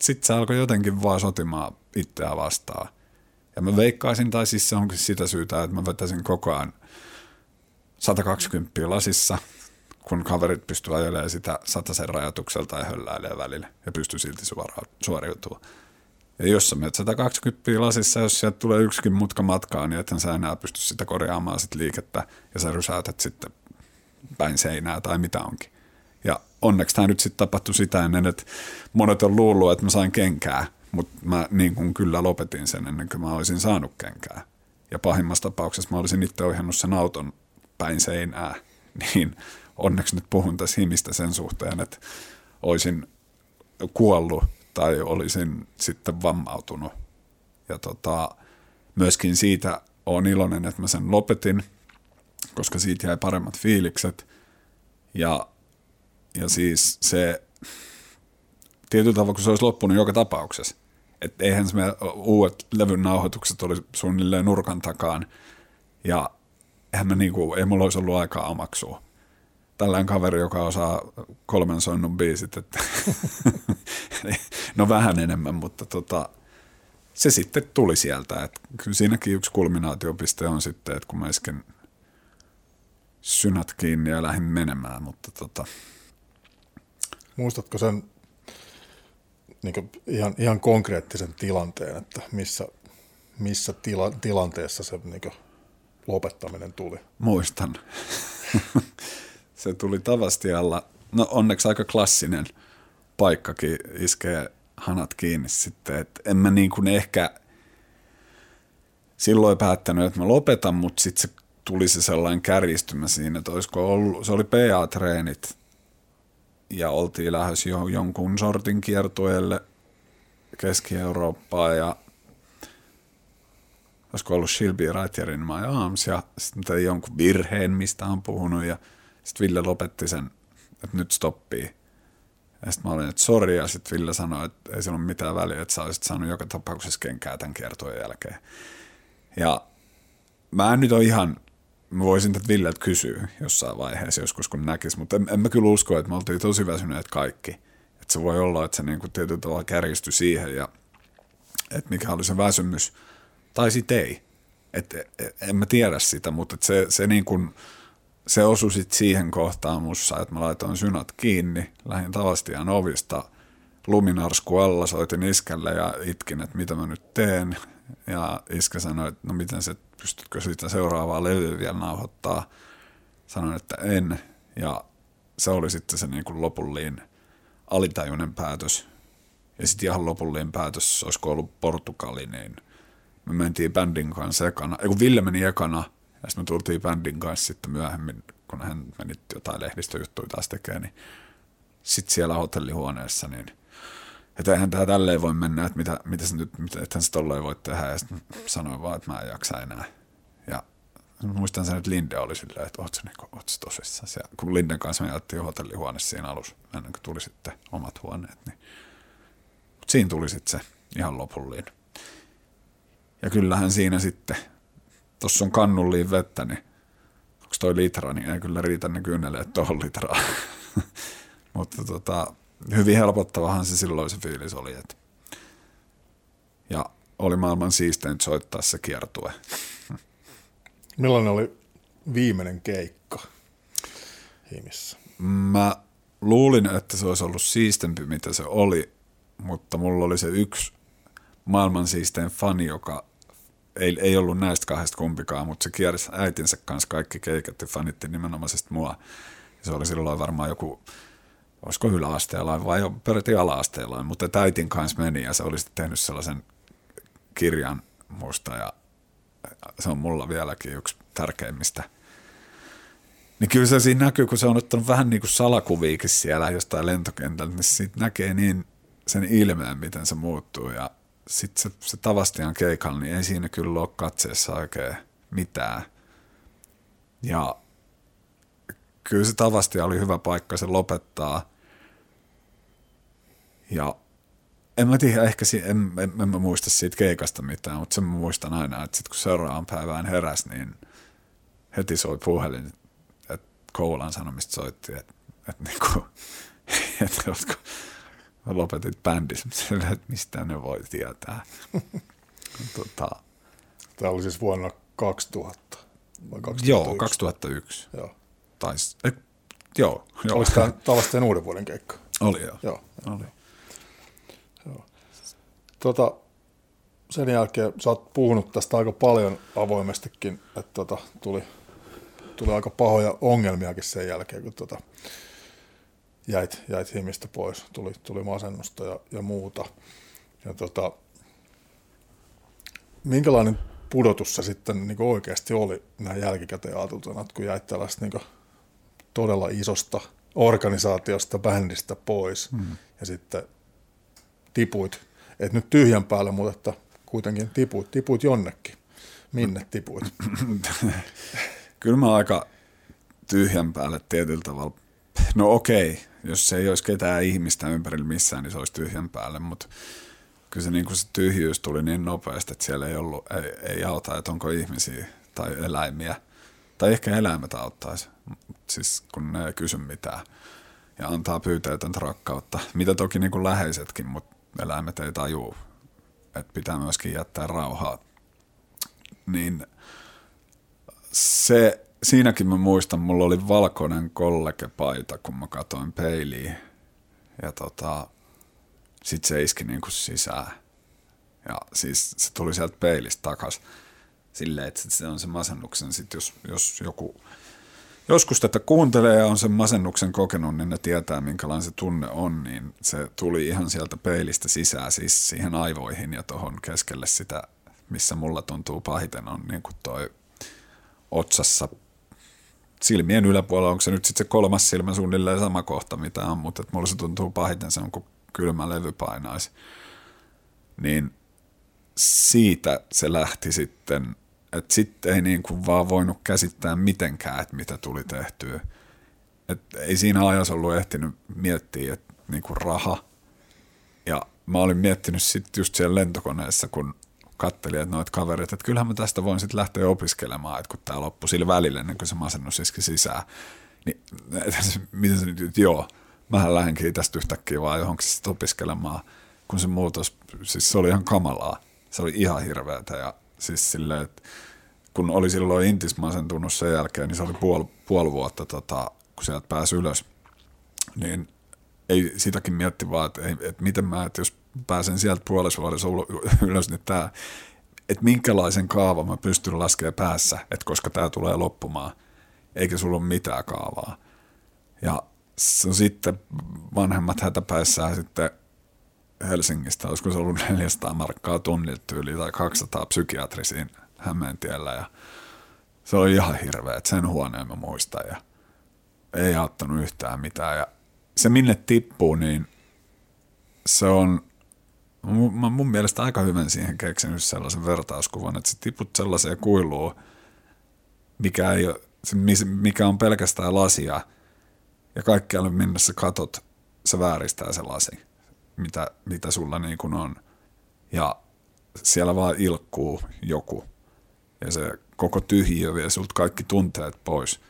Speaker 2: sitten se alkoi jotenkin vaan sotimaan itseä vastaan. Ja mä veikkaisin, tai siis se onkin sitä syytä, että mä vetäisin koko ajan 120 lasissa, kun kaverit pystyvät ajelemaan sitä sen rajoitukselta ja hölläilee välillä ja pystyy silti suoriutumaan. Ja jos sä menet 120 lasissa, jos sieltä tulee yksikin mutka matkaa, niin ethän sä enää pysty sitä korjaamaan sit liikettä ja sä rysäytät sitten päin seinää tai mitä onkin. Ja onneksi tämä nyt sitten tapahtui sitä ennen, että monet on luullut, että mä sain kenkää, mutta mä niin kuin kyllä lopetin sen ennen kuin mä olisin saanut kenkää. Ja pahimmassa tapauksessa mä olisin itse ohjannut sen auton päin seinää, niin onneksi nyt puhun tässä himistä sen suhteen, että olisin kuollut tai olisin sitten vammautunut. Ja tota, myöskin siitä on iloinen, että mä sen lopetin, koska siitä jäi paremmat fiilikset. Ja ja siis se tietyllä tavalla, kun se olisi loppunut joka tapauksessa. Että eihän se uudet levyn nauhoitukset oli suunnilleen nurkan takaan. Ja eihän mä niinku, ei mulla olisi ollut aikaa omaksua. Tällainen kaveri, joka osaa kolmen soinnun biisit. Että no vähän enemmän, mutta tota, se sitten tuli sieltä. Että kyllä siinäkin yksi kulminaatiopiste on sitten, että kun mä isken synät kiinni ja lähdin menemään, mutta tota,
Speaker 1: Muistatko sen niin ihan, ihan konkreettisen tilanteen, että missä, missä tila, tilanteessa se niin lopettaminen tuli?
Speaker 2: Muistan. se tuli Tavastialla, no onneksi aika klassinen paikkakin iskee hanat kiinni sitten, että en mä niin kuin ehkä silloin päättänyt, että mä lopetan, mutta sitten se tuli se sellainen kärjistymä siinä, että olisiko ollut, se oli PA-treenit ja oltiin lähes jo jonkun sortin kiertueelle Keski-Eurooppaan ja olisiko ollut Shilby Writerin My Arms ja sitten jonkun virheen, mistä on puhunut ja sitten Ville lopetti sen, että nyt stoppii. Ja sitten mä olin, että sori, ja sitten Ville sanoi, että ei sillä ole mitään väliä, että sä olisit saanut joka tapauksessa kenkää tämän kiertojen jälkeen. Ja mä en nyt ole ihan mä voisin tätä Villeltä kysyä jossain vaiheessa joskus, kun näkis, mutta en, en mä kyllä usko, että me oltiin tosi väsyneet kaikki. Että se voi olla, että se niin kuin tietyllä tavalla kärjistyi siihen ja että mikä oli se väsymys. Tai sitten ei. Et, et, en mä tiedä sitä, mutta se, se, niin kuin, se osui sitten siihen kohtaan mussa, että mä laitoin synät kiinni, lähdin Tavastian ovista, luminarsku alla, soitin iskälle ja itkin, että mitä mä nyt teen. Ja iskä sanoi, että no miten se pystytkö siitä seuraavaa levyä vielä nauhoittaa. Sanoin, että en. Ja se oli sitten se niin lopullinen alitajuinen päätös. Ja sitten ihan lopullinen päätös, olisiko ollut Portugali, niin me mentiin bändin kanssa ekana. Ei kun Ville meni ekana, ja sitten me tultiin bändin kanssa sitten myöhemmin, kun hän meni jotain lehdistöjuttuja taas tekemään, niin sitten siellä hotellihuoneessa, niin että eihän tämä tälleen voi mennä, että mitä, mitä se nyt, mitä, ethän se tolleen voi tehdä. Ja sitten sanoin vaan, että mä en jaksa enää. Ja muistan sen, että Linde oli silleen, että ootko niinku, tosissaan. Ja kun Linden kanssa me jättiin hotellihuone siinä alussa, ennen kuin tuli sitten omat huoneet, niin Mut siinä tuli sitten se ihan lopullinen. Ja kyllähän siinä sitten, tuossa on kannulliin vettä, niin onko toi litra, niin ei kyllä riitä ne kyyneleet tuohon litraa. Mutta tota, hyvin helpottavahan se silloin se fiilis oli, että Ja oli maailman siistein soittaa se kiertue.
Speaker 1: Millainen oli viimeinen keikka Himissä?
Speaker 2: Mä luulin, että se olisi ollut siistempi, mitä se oli, mutta mulla oli se yksi maailman siistein fani, joka ei, ei ollut näistä kahdesta kumpikaan, mutta se kiersi äitinsä kanssa kaikki keikat ja fanitti nimenomaisesti mua. Se oli silloin varmaan joku, olisiko yläasteella vai jo peräti ala-asteella, mutta äitin kanssa meni ja se oli sitten tehnyt sellaisen kirjan musta ja se on mulla vieläkin yksi tärkeimmistä. Niin kyllä se siinä näkyy, kun se on ottanut vähän niin kuin salakuviikin siellä jostain lentokentältä, niin siitä näkee niin sen ilmeen, miten se muuttuu ja sitten se, se Tavastian keikalla, niin ei siinä kyllä ole katseessa oikein mitään. Ja kyllä se Tavastia oli hyvä paikka se lopettaa. Ja en mä tiedä, ehkä si- en, en, en, mä muista siitä keikasta mitään, mutta sen mä muistan aina, että sit kun seuraavan päivään heräs, niin heti soi puhelin, että Koulan sanomista soitti, että, että, niinku, että lopetit bändissä, että mistä ne voi tietää. tota,
Speaker 1: Tämä oli siis vuonna 2000 vai 2001?
Speaker 2: Joo, 2001.
Speaker 1: Joo.
Speaker 2: Tais, eh, joo, joo.
Speaker 1: Oliko tämä Tavasteen uuden vuoden keikka?
Speaker 2: Oli joo.
Speaker 1: Joo.
Speaker 2: Oli.
Speaker 1: Tota, sen jälkeen sä oot puhunut tästä aika paljon avoimestikin, että tota, tuli, tuli aika pahoja ongelmiakin sen jälkeen, kun tota, jäit, jäit himistä pois, tuli, tuli masennusta ja, ja muuta. Ja tota, minkälainen pudotus se sitten niin oikeasti oli näin jälkikäteen ajateltuna, kun jäit tällaista niin todella isosta organisaatiosta, bändistä pois hmm. ja sitten tipuit, et nyt tyhjän päällä, mutta että kuitenkin tipuit, tipuit jonnekin. Minne tipuit?
Speaker 2: Kyllä mä aika tyhjän päälle tietyllä tavalla. No okei, jos se ei olisi ketään ihmistä ympärillä missään, niin se olisi tyhjän päälle, mutta kyllä se, niin kuin se tyhjyys tuli niin nopeasti, että siellä ei, ollut, ei, ei auta, että onko ihmisiä tai eläimiä. Tai ehkä eläimet auttaisi, siis kun ne ei kysy mitään ja antaa pyyteetöntä rakkautta, mitä toki niin kuin läheisetkin, mutta eläimet ei tajuu, että pitää myöskin jättää rauhaa. Niin se, siinäkin mä muistan, mulla oli valkoinen kollegepaita, kun mä katoin peiliin. Ja tota, sit se iski niinku sisään. Ja siis se tuli sieltä peilistä takas silleen, että se on se masennuksen, sit jos, jos joku joskus tätä kuuntelee ja on sen masennuksen kokenut, niin ne tietää, minkälainen se tunne on, niin se tuli ihan sieltä peilistä sisään, siis siihen aivoihin ja tuohon keskelle sitä, missä mulla tuntuu pahiten, on niin kuin toi otsassa silmien yläpuolella, onko se nyt sitten se kolmas silmä suunnilleen sama kohta, mitä on, mutta että mulla se tuntuu pahiten, se on kuin kylmä levy painaisi. Niin siitä se lähti sitten että sitten ei niin kuin vaan voinut käsittää mitenkään, että mitä tuli tehtyä. Et ei siinä ajassa ollut ehtinyt miettiä, että niin kuin raha. Ja mä olin miettinyt sitten just siellä lentokoneessa, kun kattelin, että noit kaverit, että kyllähän mä tästä voin sitten lähteä opiskelemaan, että kun tämä loppui sillä välillä ennen kuin se masennus iski sisään. Niin miten se nyt, joo, mähän lähdenkin tästä yhtäkkiä vaan johonkin sitten opiskelemaan, kun se muutos, siis se oli ihan kamalaa. Se oli ihan hirveätä ja siis silleen, että kun oli silloin Intis masentunut sen jälkeen, niin se oli puoli, puoli vuotta, tota, kun sieltä pääsi ylös. Niin ei sitäkin mietti vaan, että, ei, että miten mä, että jos pääsen sieltä puolessa vuodessa ylös, niin tämä, että minkälaisen kaava mä pystyn laskemaan päässä, että koska tämä tulee loppumaan, eikä sulla ole mitään kaavaa. Ja sitten vanhemmat hätäpäissään sitten Helsingistä, olisiko se ollut 400 markkaa tunnilta tyyli tai 200 psykiatrisiin Hämeentiellä ja se oli ihan hirveä, että sen huoneen mä muistan ja ei auttanut yhtään mitään ja se minne tippuu, niin se on mä mun mielestä aika hyvän siihen keksinyt sellaisen vertauskuvan, että sä tiput sellaiseen kuiluun, mikä, ei ole, mikä on pelkästään lasia ja kaikkialle minne sä katot, se vääristää se lasi, mitä, mitä sulla niin kuin on. Ja siellä vaan ilkkuu joku ja se koko tyhjiö vie sulta kaikki tunteet pois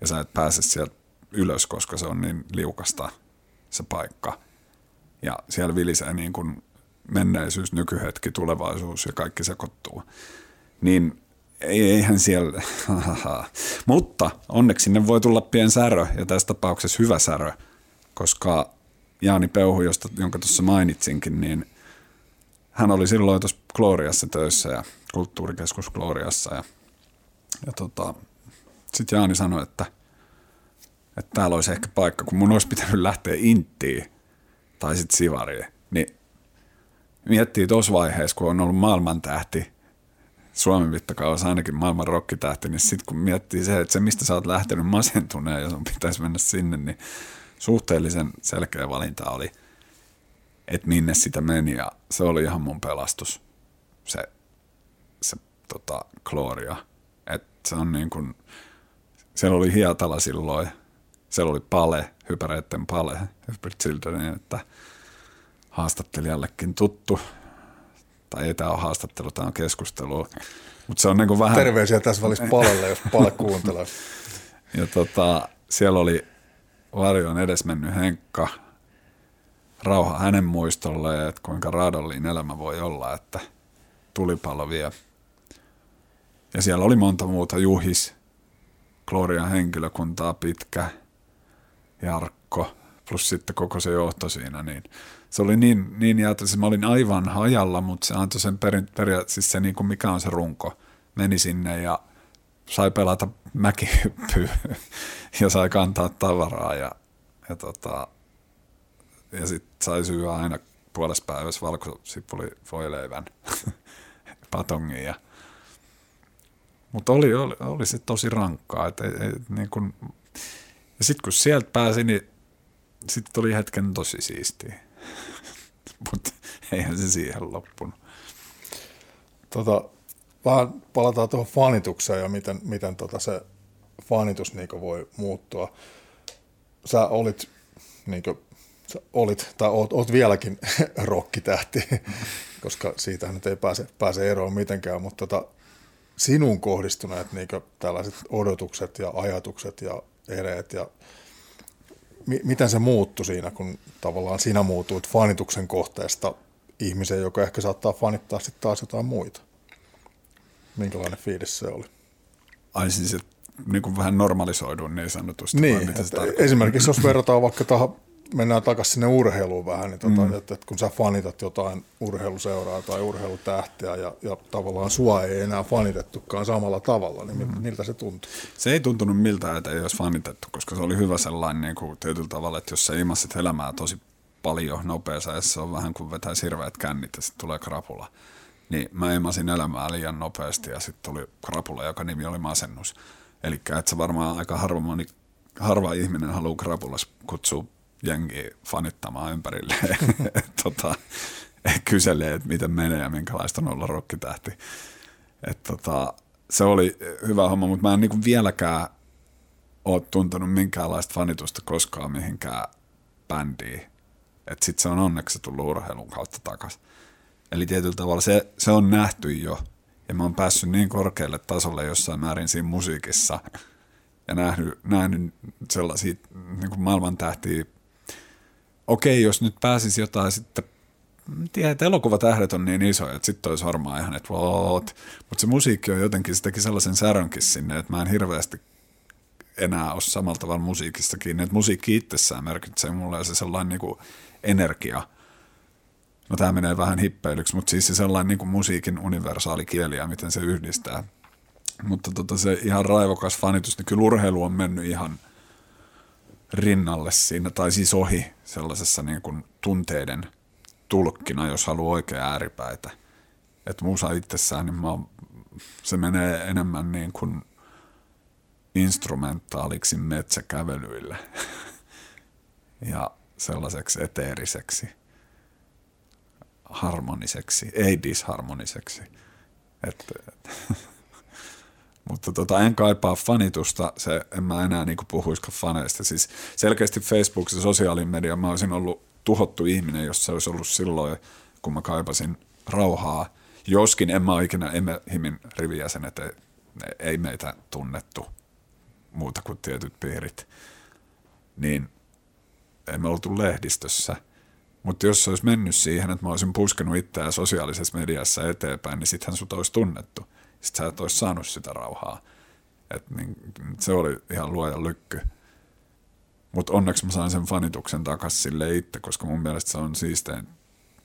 Speaker 2: ja sä et pääse sieltä ylös, koska se on niin liukasta se paikka. Ja siellä vilisee niin kuin menneisyys, nykyhetki, tulevaisuus ja kaikki sekoittuu. Niin ei, eihän siellä, mutta onneksi sinne voi tulla pien särö ja tässä tapauksessa hyvä särö, koska Jaani Peuhu, josta, jonka tuossa mainitsinkin, niin hän oli silloin tuossa Gloriassa töissä ja kulttuurikeskus Gloriassa ja, ja tota, sitten Jaani sanoi, että, että täällä olisi ehkä paikka, kun mun olisi pitänyt lähteä Inttiin tai sitten Sivariin, niin miettii tuossa vaiheessa, kun on ollut maailmantähti, Suomen mittakaavassa ainakin maailman rokkitähti, niin sitten kun miettii se, että se mistä sä oot lähtenyt masentuneen ja sun pitäisi mennä sinne, niin suhteellisen selkeä valinta oli, että minne sitä meni ja se oli ihan mun pelastus, se, se tota, Gloria. Että se on niin kuin, siellä oli Hietala silloin, siellä oli Pale, Hypäreitten Pale, Hubert Children, että haastattelijallekin tuttu, tai ei tämä ole haastattelu, tämä on keskustelu. Mutta se on niin kuin vähän...
Speaker 1: Terveisiä tässä välissä Palelle, jos Pale kuuntelee.
Speaker 2: ja tota, siellä oli varjoon edesmennyt Henkka, rauha hänen muistolle, että kuinka raadollinen elämä voi olla, että tulipallo vie. Ja siellä oli monta muuta, Juhis, Glorian henkilökuntaa pitkä, Jarkko, plus sitten koko se johto siinä, niin se oli niin, niin että mä olin aivan hajalla, mutta se antoi sen perin, peria, siis se niin kuin mikä on se runko, meni sinne ja sai pelata mäkihyppyä ja sai kantaa tavaraa ja, ja, tota, ja sitten sai syödä aina puolessa päivässä valkosipuli voileivän patongin ja mutta oli, oli, oli se tosi rankkaa. Et, et, et, niin kun, ja sitten kun sieltä pääsi, niin sitten tuli hetken tosi siistiä. Mutta eihän se siihen loppunut.
Speaker 1: Tota, vähän palataan tuohon fanitukseen ja miten, miten tota se fanitus niin voi muuttua. Sä olit, niin kuin, sä olit tai oot, oot vieläkin rokkitähti, koska siitä nyt ei pääse, pääse eroon mitenkään, mutta tota, sinun kohdistuneet niin tällaiset odotukset ja ajatukset ja ereet ja mi- miten se muuttui siinä, kun tavallaan sinä muutuit fanituksen kohteesta ihmiseen, joka ehkä saattaa fanittaa sitten taas jotain muita? Minkälainen fiilis se oli?
Speaker 2: Ai siis, että niin kuin vähän normalisoidun niin sanotusti.
Speaker 1: Niin, vai se esimerkiksi jos verrataan vaikka tähän mennään takaisin sinne urheiluun vähän, niin tota, mm. että, että kun sä fanitat jotain urheiluseuraa tai urheilutähteä ja, ja tavallaan sua ei enää fanitettukaan samalla tavalla, niin mm. miltä se tuntuu?
Speaker 2: Se ei tuntunut miltä, että ei olisi fanitettu, koska se oli hyvä sellainen niin kuin tietyllä tavalla, että jos sä ilmasit elämää tosi paljon nopeassa ja se on vähän kuin vetää hirveät kännit ja sitten tulee krapula. Niin mä ilmasin elämää liian nopeasti ja sitten tuli krapula, joka nimi oli masennus. Eli että se varmaan aika harva, moni, harva ihminen haluaa krapulas kutsua jengi fanittamaan ympärille. tota, kyselee, että miten menee ja minkälaista on olla rokkitähti. Tota, se oli hyvä homma, mutta mä en niinku vieläkään ole tuntenut minkäänlaista fanitusta koskaan mihinkään bändiin. Että sit se on onneksi tullut urheilun kautta takaisin. Eli tietyllä tavalla se, se on nähty jo. Ja mä oon päässyt niin korkealle tasolle jossain määrin siinä musiikissa ja nähnyt, nähnyt sellaisia niin maailman tähtiä okei, jos nyt pääsisi jotain sitten tiedän, että elokuvatähdet on niin isoja, että sitten olisi varmaan ihan, että what? Mutta se musiikki on jotenkin, se teki sellaisen särönkin sinne, että mä en hirveästi enää ole samalla tavalla musiikista kiinni, että musiikki itsessään merkitsee mulle se sellainen niin kuin energia. No tämä menee vähän hippeilyksi, mutta siis se sellainen niin kuin musiikin universaali kieli ja miten se yhdistää. Mutta tota, se ihan raivokas fanitus, niin kyllä urheilu on mennyt ihan – rinnalle siinä, tai siis ohi sellaisessa niin kuin tunteiden tulkkina, jos haluaa oikea ääripäitä. Että musa itsessään, niin mä, se menee enemmän niin kuin instrumentaaliksi metsäkävelyille ja sellaiseksi eteeriseksi, harmoniseksi, ei disharmoniseksi. Että, et, mutta tota, en kaipaa fanitusta, se, en mä enää niin puhuisiko faneista. Siis selkeästi Facebook ja sosiaalinen media, mä olisin ollut tuhottu ihminen, jos se olisi ollut silloin, kun mä kaipasin rauhaa. Joskin en mä ikinä himin rivijäsenet, ei, ei meitä tunnettu muuta kuin tietyt piirit. Niin emme oltu lehdistössä. Mutta jos se olisi mennyt siihen, että mä olisin puskenut itseään sosiaalisessa mediassa eteenpäin, niin sittenhän sut olisi tunnettu. Sitten sä et olisi saanut sitä rauhaa. Et niin, se oli ihan luojan lykky. Mutta onneksi mä sain sen fanituksen takaisin sille itse, koska mun mielestä se on siistein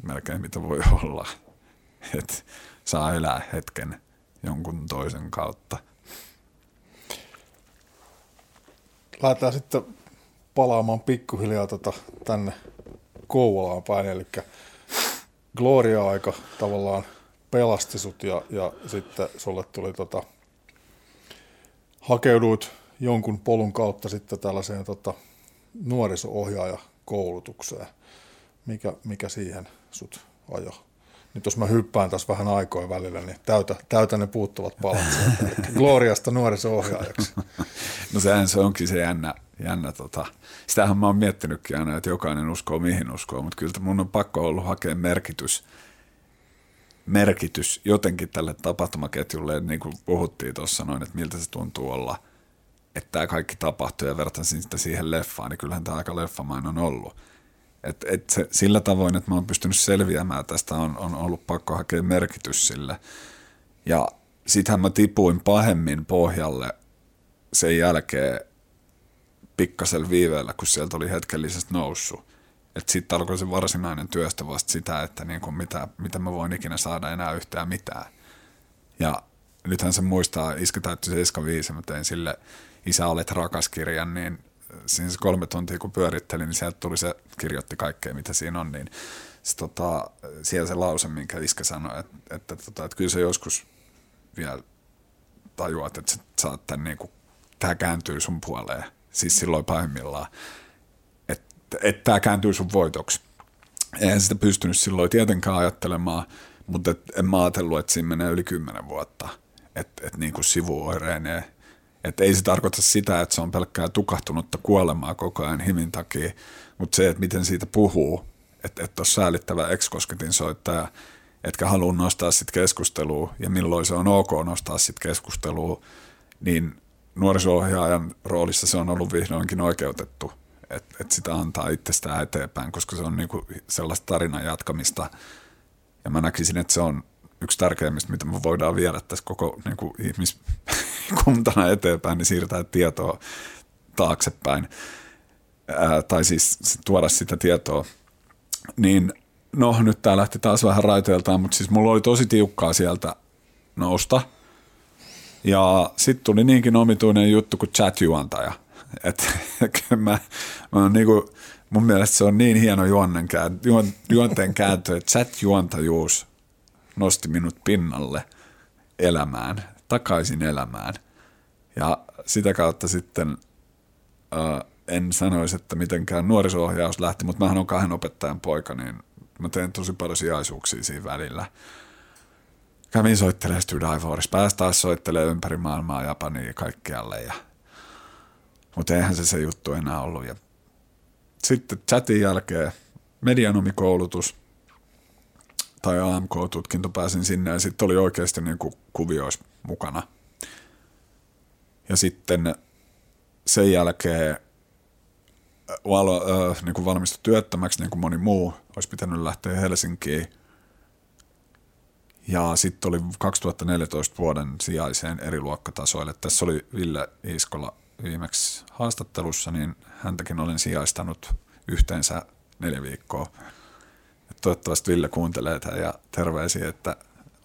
Speaker 2: melkein mitä voi olla. Että saa elää hetken jonkun toisen kautta.
Speaker 1: Lähdetään sitten palaamaan pikkuhiljaa tota tänne Kouvolaan päin, eli Gloria-aika tavallaan pelasti sut ja, ja sitten sulle tuli tota, hakeuduit jonkun polun kautta sitten tällaiseen tota, nuoriso-ohjaajakoulutukseen. Mikä, mikä siihen sut ajo? Nyt jos mä hyppään tässä vähän aikoja välillä, niin täytä, täytä ne puuttuvat palat. Gloriasta nuoriso-ohjaajaksi.
Speaker 2: No sehän se onkin se jännä, jännä tota. Sitähän mä oon miettinytkin aina, että jokainen uskoo mihin uskoo, mutta kyllä mun on pakko ollut hakea merkitys, merkitys jotenkin tälle tapahtumaketjulle, niin kuin puhuttiin tuossa noin, että miltä se tuntuu olla, että tämä kaikki tapahtuu ja vertaisin sitä siihen leffaan, niin kyllähän tämä aika leffamain on ollut. Et, et se, sillä tavoin, että mä oon pystynyt selviämään tästä, on, on ollut pakko hakea merkitys sille. Ja sittenhän mä tipuin pahemmin pohjalle sen jälkeen pikkasella viiveellä, kun sieltä oli hetkellisesti noussut. Että sitten alkoi se varsinainen työstä vasta sitä, että niin kuin mitä, mitä mä voin ikinä saada enää yhtään mitään. Ja nythän se muistaa, iskä täytti 75, mä tein sille Isä olet rakas kirjan, niin siinä se kolme tuntia kun pyörittelin, niin sieltä tuli se, kirjoitti kaikkea mitä siinä on, niin se, tota, siellä se lause, minkä iskä sanoi, että, että, tota, että kyllä se joskus vielä tajuat, että sä saat tämän, niin kuin, tämä kääntyy sun puoleen, siis silloin pahimmillaan, että, tämä kääntyy sun voitoksi. Eihän sitä pystynyt silloin tietenkään ajattelemaan, mutta et, en mä ajatellut, että siinä menee yli kymmenen vuotta, että et niin kuin sivuoireineen että ei se tarkoita sitä, että se on pelkkää tukahtunutta kuolemaa koko ajan himin takia, mutta se, että miten siitä puhuu, että että on säälittävä ex-kosketin soittaja, etkä halua nostaa sitten keskustelua ja milloin se on ok nostaa sitten keskustelua, niin nuoriso-ohjaajan roolissa se on ollut vihdoinkin oikeutettu, että et sitä antaa itsestään eteenpäin, koska se on niinku sellaista tarinan jatkamista. Ja mä näkisin, että se on yksi tärkeimmistä, mitä me voidaan viedä tässä koko niin kuin ihmiskuntana eteenpäin, niin siirtää tietoa taaksepäin. Ää, tai siis tuoda sitä tietoa. Niin no nyt tämä lähti taas vähän raiteeltaan, mutta siis mulla oli tosi tiukkaa sieltä nousta. Ja sitten tuli niinkin omituinen juttu kuin chat-juontaja. Että mä, mä oon niinku, mun mielestä se on niin hieno juonten, juonteen kääntö, että chat-juontajuus nosti minut pinnalle elämään, takaisin elämään. Ja sitä kautta sitten äh, en sanoisi, että mitenkään nuoriso-ohjaus lähti, mutta mähän on kahden opettajan poika, niin mä teen tosi paljon sijaisuuksia siinä välillä. Kävin soittelemaan Stydaivoris, pääsi taas soittelemaan ympäri maailmaa, Japaniin ja kaikkialle. Ja... Mutta eihän se se juttu enää ollut. Ja sitten chatin jälkeen medianomikoulutus – tai AMK-tutkinto pääsin sinne ja sitten oli oikeasti niin kuin mukana. Ja sitten sen jälkeen valo, äh, niin kuin valmistui työttömäksi, niin kuin moni muu, olisi pitänyt lähteä Helsinkiin. Ja sitten oli 2014 vuoden sijaiseen eri luokkatasoille. Tässä oli Ville Iiskola viimeksi haastattelussa, niin häntäkin olen sijaistanut yhteensä neljä viikkoa toivottavasti Ville kuuntelee tämän ja terveisiä, että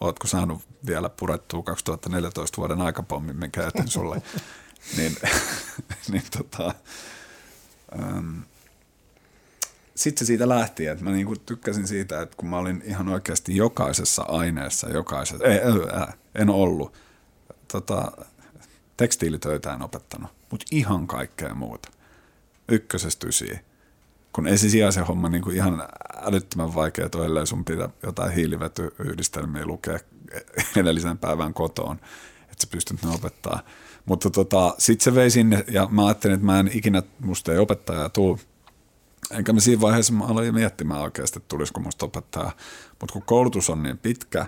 Speaker 2: ootko saanut vielä purettua 2014 vuoden aikapommin, minkä jätin sulle. niin, niin tota, ähm, sitten se siitä lähti, että mä niinku tykkäsin siitä, että kun mä olin ihan oikeasti jokaisessa aineessa, jokaisessa, ei, äh, en ollut, tota, tekstiilitöitä en opettanut, mutta ihan kaikkea muuta. Ykkösestä ysiin kun ei se sijaisen homma niin kuin ihan älyttömän vaikea toi, sun pitää jotain hiilivetyyhdistelmiä lukea edellisen päivän kotoon, että sä pystyt ne opettaa. Mutta tota, sitten se vei sinne, ja mä ajattelin, että mä en ikinä, musta ei opettajaa tuu. Enkä mä siinä vaiheessa mä aloin miettimään oikeasti, että tulisiko musta opettaa. Mutta kun koulutus on niin pitkä,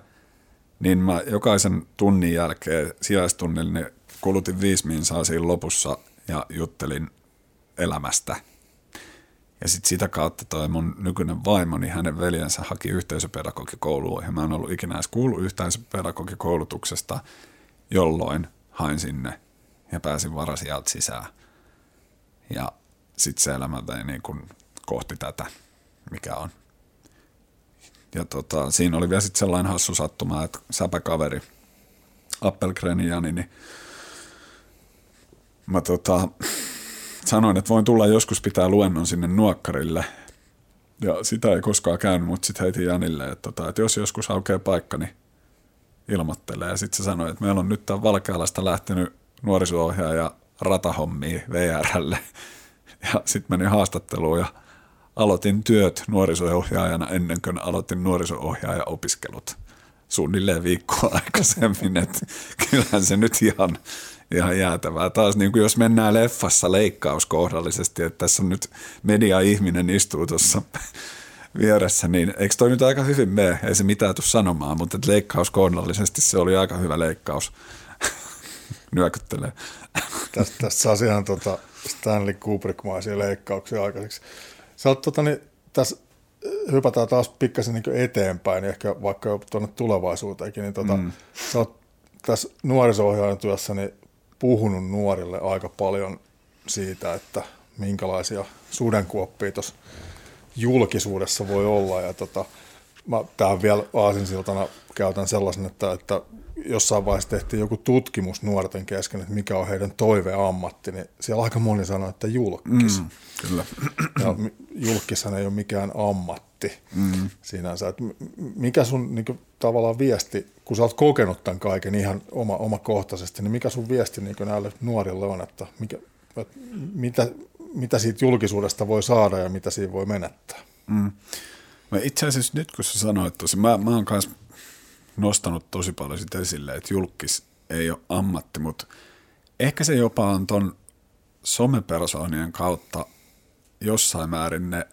Speaker 2: niin mä jokaisen tunnin jälkeen sijaistunnilla niin kulutin viisi minsaa siinä lopussa ja juttelin elämästä – Ja sitten sitä kautta toi mun nykyinen vaimo, niin hänen veljensä haki yhteisöpedagogikouluun. Ja mä en ollut ikinä edes kuullut yhteisöpedagogikoulutuksesta, jolloin hain sinne ja pääsin varasijalta sisään. Ja sitten se elämä vei niin kuin kohti tätä, mikä on. Ja tota, siinä oli vielä sitten sellainen hassu sattuma, että säpäkaveri, Appelgreni Jani, niin mä tota, sanoin, että voin tulla joskus pitää luennon sinne nuokkarille. Ja sitä ei koskaan käynyt, mutta sitten heitin Janille, että, tota, että jos joskus aukeaa paikka, niin ilmoittelee. Ja sitten se sanoi, että meillä on nyt tämän Valkealasta lähtenyt nuoriso-ohjaaja ratahommia VRlle. Ja sitten menin haastatteluun ja aloitin työt nuoriso-ohjaajana ennen kuin aloitin nuoriso-ohjaaja-opiskelut suunnilleen viikkoa aikaisemmin, että kyllähän se nyt ihan, ihan jäätävää. Taas niin kuin jos mennään leffassa leikkauskohdallisesti, että tässä on nyt media-ihminen istuu tuossa vieressä, niin eikö toi nyt aika hyvin mene? Ei se mitään tule sanomaan, mutta leikkauskohdallisesti se oli aika hyvä leikkaus. Nyökyttelee.
Speaker 1: Tästä, tästä saa ihan tota Stanley Kubrick-maisia leikkauksia aikaiseksi. Sä oot, tota, niin, tässä hypätään taas pikkasen niin eteenpäin, ehkä vaikka tuonne tulevaisuuteenkin, niin tota, mm. sä oot tässä nuoriso työssä niin puhunut nuorille aika paljon siitä, että minkälaisia sudenkuoppia tuossa julkisuudessa voi olla. Ja tota, mä tähän vielä aasinsiltana käytän sellaisen, että, että jossain vaiheessa tehtiin joku tutkimus nuorten kesken, että mikä on heidän toiveammatti, niin siellä aika moni sanoi, että julkis. Mm,
Speaker 2: kyllä.
Speaker 1: Ja julkishan ei ole mikään ammatti mm. sinänsä. Että mikä sun niin kuin, tavallaan viesti, kun sä oot kokenut tämän kaiken ihan oma, omakohtaisesti, niin mikä sun viesti niin näille nuorille on, että, mikä, että mitä, mitä siitä julkisuudesta voi saada ja mitä siinä voi menettää? Mm.
Speaker 2: Itse asiassa nyt kun sä sanoit tosi, mä, mä oon kanssa nostanut tosi paljon sitä esille, että julkis ei ole ammatti, mutta ehkä se jopa on ton somepersoonien kautta jossain määrin ne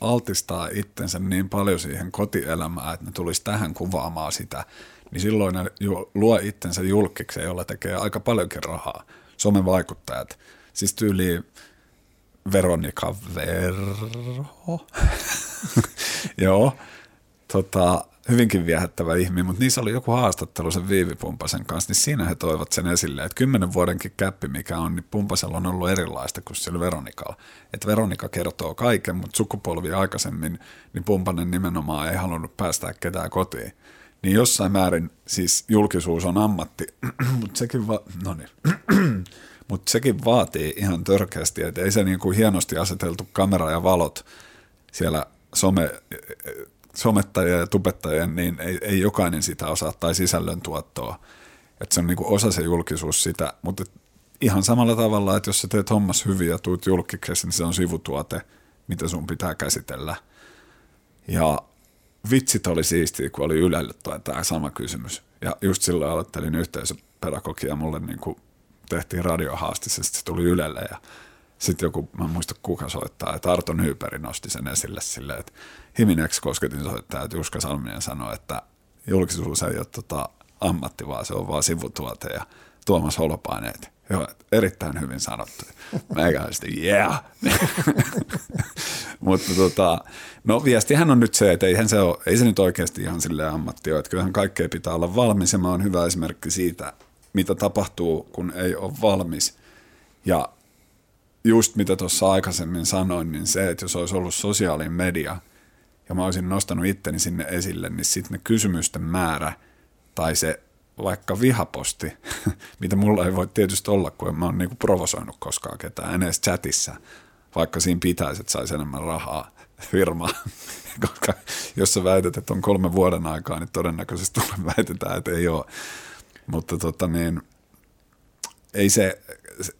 Speaker 2: altistaa itsensä niin paljon siihen kotielämään, että ne tulisi tähän kuvaamaan sitä, niin silloin ne luo itsensä julkikseen, jolla tekee aika paljonkin rahaa. Somevaikuttajat, siis tyyli Veronika Verho, joo, tota, hyvinkin viehättävä ihminen, mutta niissä oli joku haastattelu sen Viivi Pumpasen kanssa, niin siinä he toivat sen esille, että kymmenen vuodenkin käppi mikä on, niin Pumpasella on ollut erilaista kuin sillä Veronikalla. Että Veronika kertoo kaiken, mutta sukupolvi aikaisemmin, niin Pumpanen nimenomaan ei halunnut päästää ketään kotiin. Niin jossain määrin siis julkisuus on ammatti, mutta sekin, va- no niin. Mut sekin vaatii ihan törkeästi, että ei se niin kuin hienosti aseteltu kamera ja valot siellä some somettajien ja tubettajien, niin ei, ei jokainen sitä osaa tai sisällön tuottoa. Että se on niin osa se julkisuus sitä, mutta ihan samalla tavalla, että jos sä teet hommas hyvin ja tuut julkiksi, niin se on sivutuote, mitä sun pitää käsitellä. Ja vitsit oli siistiä, kun oli Ylelle tämä sama kysymys. Ja just silloin aloittelin yhteisöpedagogia, mulle niin kuin tehtiin radiohaastisesti, se tuli Ylelle ja sitten joku, mä en muista kuka soittaa, että Arto Nyyperi nosti sen esille silleen, että Himineksi kosketin soittaa, että Juska Salminen sanoi, että julkisuus ei ole tota ammatti, vaan se on vaan sivutuote ja Tuomas Holopainen, että joo, erittäin hyvin sanottu. sitten, yeah. Mutta tota, no viestihän on nyt se, että eihän se ole, ei se nyt oikeasti ihan sille ammatti ole, että kyllähän kaikkea pitää olla valmis ja mä oon hyvä esimerkki siitä, mitä tapahtuu, kun ei ole valmis. Ja just mitä tuossa aikaisemmin sanoin, niin se, että jos olisi ollut sosiaalinen media ja mä olisin nostanut itteni sinne esille, niin sitten ne kysymysten määrä tai se vaikka vihaposti, mitä mulla ei voi tietysti olla, kun en mä oon niinku provosoinut koskaan ketään, en edes chatissa, vaikka siinä pitäisi, että saisi enemmän rahaa firmaa, koska jos sä väität, että on kolme vuoden aikaa, niin todennäköisesti väitetään, että ei ole. Mutta tota niin, ei se,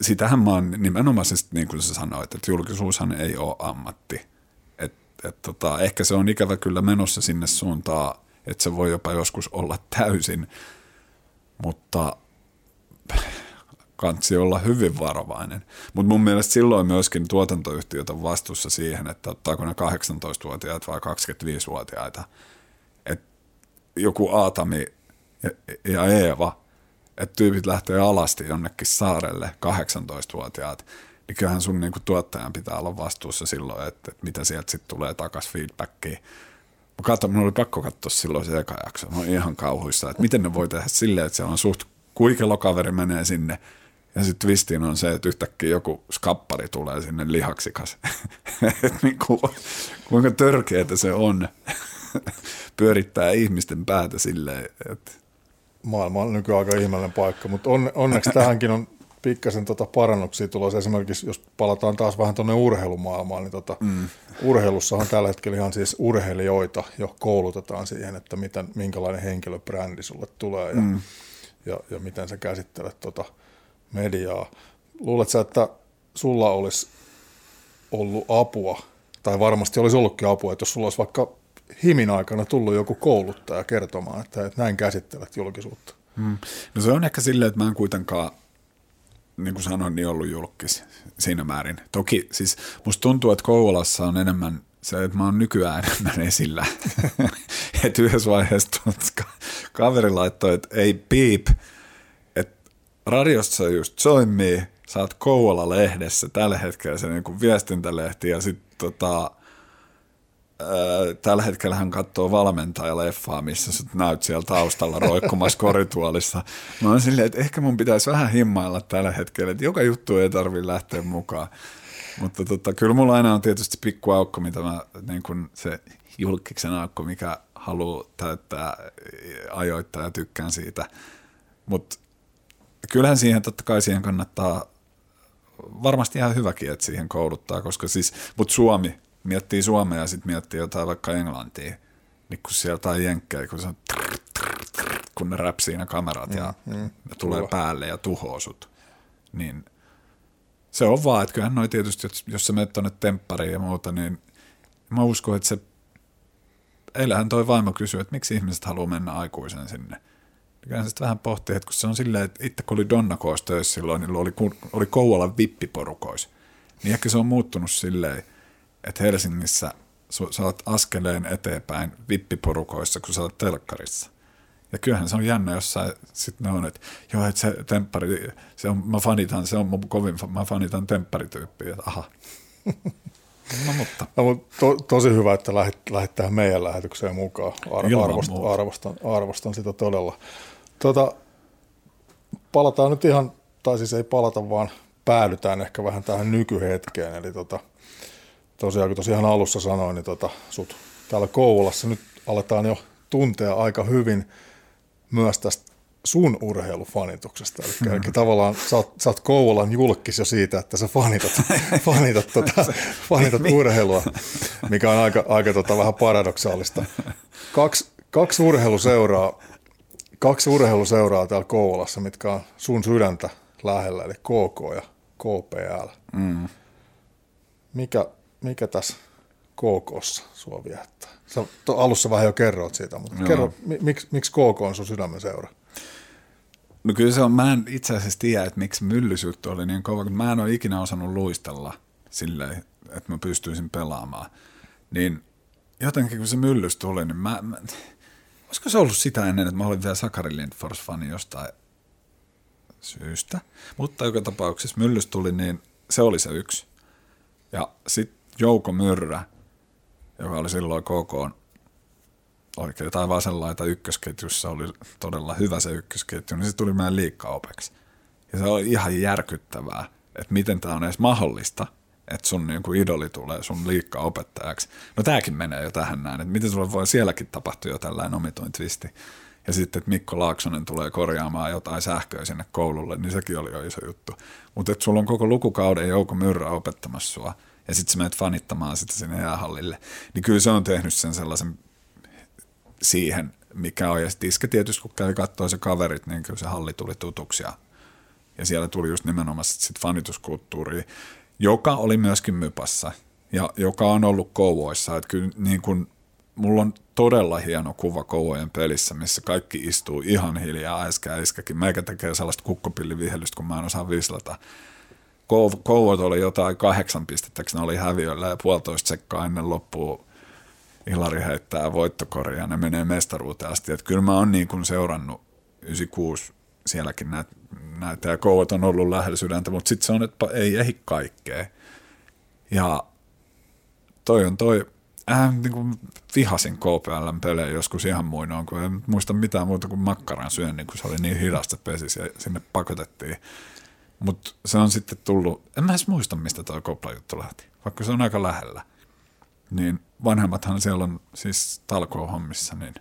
Speaker 2: sitähän mä oon nimenomaisesti, niin kuin sä sanoit, että julkisuushan ei ole ammatti. Et, et tota, ehkä se on ikävä kyllä menossa sinne suuntaan, että se voi jopa joskus olla täysin, mutta kansi olla hyvin varovainen. Mutta mun mielestä silloin myöskin tuotantoyhtiöt on vastuussa siihen, että ottaako ne 18-vuotiaat vai 25-vuotiaita. Et joku Aatami ja, ja Eeva – että tyypit lähtee alasti jonnekin saarelle, 18-vuotiaat, niin kyllähän sun niin kuin tuottajan pitää olla vastuussa silloin, että, että mitä sieltä sitten tulee takaisin feedbackiin. Mä katsoin, mun oli pakko katsoa silloin se eka jakso. Mä olin ihan kauhuissa, että miten ne voi tehdä silleen, että se on suht kuikelo kaveri menee sinne ja sitten twistin on se, että yhtäkkiä joku skappari tulee sinne lihaksikas. niin kuin, kuinka törkeätä se on pyörittää ihmisten päätä silleen, että
Speaker 1: maailma on nykyään aika ihmeellinen paikka, mutta on, onneksi tähänkin on pikkasen tota parannuksia tulossa. Esimerkiksi jos palataan taas vähän tuonne urheilumaailmaan, niin tota, mm. urheilussahan tällä hetkellä ihan siis urheilijoita jo koulutetaan siihen, että miten, minkälainen henkilöbrändi sulle tulee ja, mm. ja, ja miten sä käsittelet tota mediaa. Luuletko että sulla olisi ollut apua, tai varmasti olisi ollutkin apua, että jos sulla olisi vaikka himin aikana tullut joku kouluttaja kertomaan, että, että näin käsittelet julkisuutta?
Speaker 2: Hmm. No se on ehkä silleen, että mä en kuitenkaan, niin kuin sanoin, niin ollut julkis siinä määrin. Toki siis musta tuntuu, että Kouvolassa on enemmän se, että mä oon nykyään enemmän esillä. että yhdessä vaiheessa kaveri laittoi, että ei piip, että radiossa just toimii, sä oot Kouvola-lehdessä tällä hetkellä se niin viestintälehti ja sitten tota, tällä hetkellä hän katsoo valmentajaleffaa, missä sä näyt siellä taustalla roikkumassa korituolissa. Mä oon silleen, että ehkä mun pitäisi vähän himmailla tällä hetkellä, että joka juttu ei tarvitse lähteä mukaan. Mutta tota, kyllä mulla aina on tietysti pikku aukko, mitä mä, niin kun se julkiksen aukko, mikä haluaa täyttää ajoittaa ja tykkään siitä. Mutta kyllähän siihen totta kai siihen kannattaa varmasti ihan hyväkin, että siihen kouluttaa, koska siis, mutta Suomi miettii Suomea ja sitten miettii jotain vaikka Englantia, niin kun sieltä on jenkkejä, kun, se on trrr, trrr, trrr, kun ne räpsii ne kamerat ja mm, mm, ne tulee tuo. päälle ja tuhoaa sut, niin se on vaan, että kyllähän noi tietysti, jos sä menet tuonne temppariin ja muuta, niin mä uskon, että se, eilähän toi vaimo kysyy, että miksi ihmiset haluaa mennä aikuisen sinne. Kyllä se sitten vähän pohtii, että kun se on silleen, että itse kun oli Donnakoos töissä silloin, niin oli, oli Kouvolan vippiporukois, niin ehkä se on muuttunut silleen, että Helsingissä sä oot askeleen eteenpäin vippiporukoissa, kun sä oot telkkarissa. Ja kyllähän se on jännä, jos sä sit ne on, että joo, että se temppari, se on, mä fanitan, se on mun kovin, mä fanitan tempparityyppiä, että aha.
Speaker 1: No, mutta. No, mutta to, tosi hyvä, että lähdet, lähdet tähän meidän lähetykseen mukaan. Ar- arvostan, arvostan, arvostan, sitä todella. Tota, palataan nyt ihan, tai siis ei palata, vaan päädytään ehkä vähän tähän nykyhetkeen. Eli tota, tosiaan, kun tosiaan alussa sanoin, niin tota, sut täällä Kouvolassa nyt aletaan jo tuntea aika hyvin myös tästä sun urheilufanituksesta. Eli, hmm. eli tavallaan sä oot, sä oot Kouvolan julkis jo siitä, että sä fanitat, fanitat, tota, fanitat urheilua, mikä on aika, aika tota, vähän paradoksaalista. Kaksi, kaksi urheiluseuraa, kaksi urheiluseuraa täällä Kouvolassa, mitkä on sun sydäntä lähellä, eli KK ja KPL. Mm. Mikä, mikä tässä KKssa sua viettää? Sä alussa vähän jo kerroit siitä, mutta Joo. kerro, miksi, miksi KK on sun sydämen seura?
Speaker 2: No kyllä se on, mä en itse asiassa tiedä, että miksi myllysyyttä oli niin kova, kun mä en ole ikinä osannut luistella silleen, että mä pystyisin pelaamaan. Niin jotenkin kun se myllys tuli, niin mä, mä olisiko se ollut sitä ennen, että mä olin vielä Sakari Lindfors-fani jostain syystä. Mutta joka tapauksessa myllys tuli, niin se oli se yksi. Ja sitten Jouko Myrrä, joka oli silloin KK oikein tai vasenlaita ykkösketjussa, oli todella hyvä se ykkösketju, niin se tuli meidän liikkaopeksi. Ja se oli ihan järkyttävää, että miten tämä on edes mahdollista, että sun niin kuin idoli tulee sun liikkaopettajaksi. No tämäkin menee jo tähän näin, että miten sulle voi sielläkin tapahtua jo tällainen omituin twisti. Ja sitten, että Mikko Laaksonen tulee korjaamaan jotain sähköä sinne koululle, niin sekin oli jo iso juttu. Mutta että sulla on koko lukukauden Jouko Myrrä opettamassa sua – ja sitten sä menet fanittamaan sitä sinne jäähallille, niin kyllä se on tehnyt sen sellaisen siihen, mikä on. Ja sitten Iske tietysti, kun kävi katsoa se kaverit, niin kyllä se halli tuli tutuksi ja, ja siellä tuli just nimenomaan sit, sit fanituskulttuuri, joka oli myöskin mypassa ja joka on ollut kouvoissa. Että kyllä niin kun, mulla on todella hieno kuva kouvojen pelissä, missä kaikki istuu ihan hiljaa, äsken äskäkin. Meikä tekee sellaista kukkopillivihelystä, kun mä en osaa vislata Kouvot oli jotain kahdeksan pistettä, ne oli häviöllä ja puolitoista sekkaa ennen loppua Ilari heittää voittokoria ja ne menee mestaruuteen asti. Että kyllä mä oon niin kuin seurannut 96 sielläkin näitä, näitä ja kouvat on ollut lähellä sydäntä, mutta sitten se on, että ei ehdi kaikkea. Ja toi on toi, äh, niin kuin vihasin KPLn pelejä joskus ihan muinoin, kun en muista mitään muuta kuin makkaran syön, niin kun se oli niin hidasta pesis ja sinne pakotettiin. Mutta se on sitten tullut, en mä edes muista mistä tuo kopla-juttu lähti, vaikka se on aika lähellä. Niin vanhemmathan siellä on siis talkoo-hommissa, niin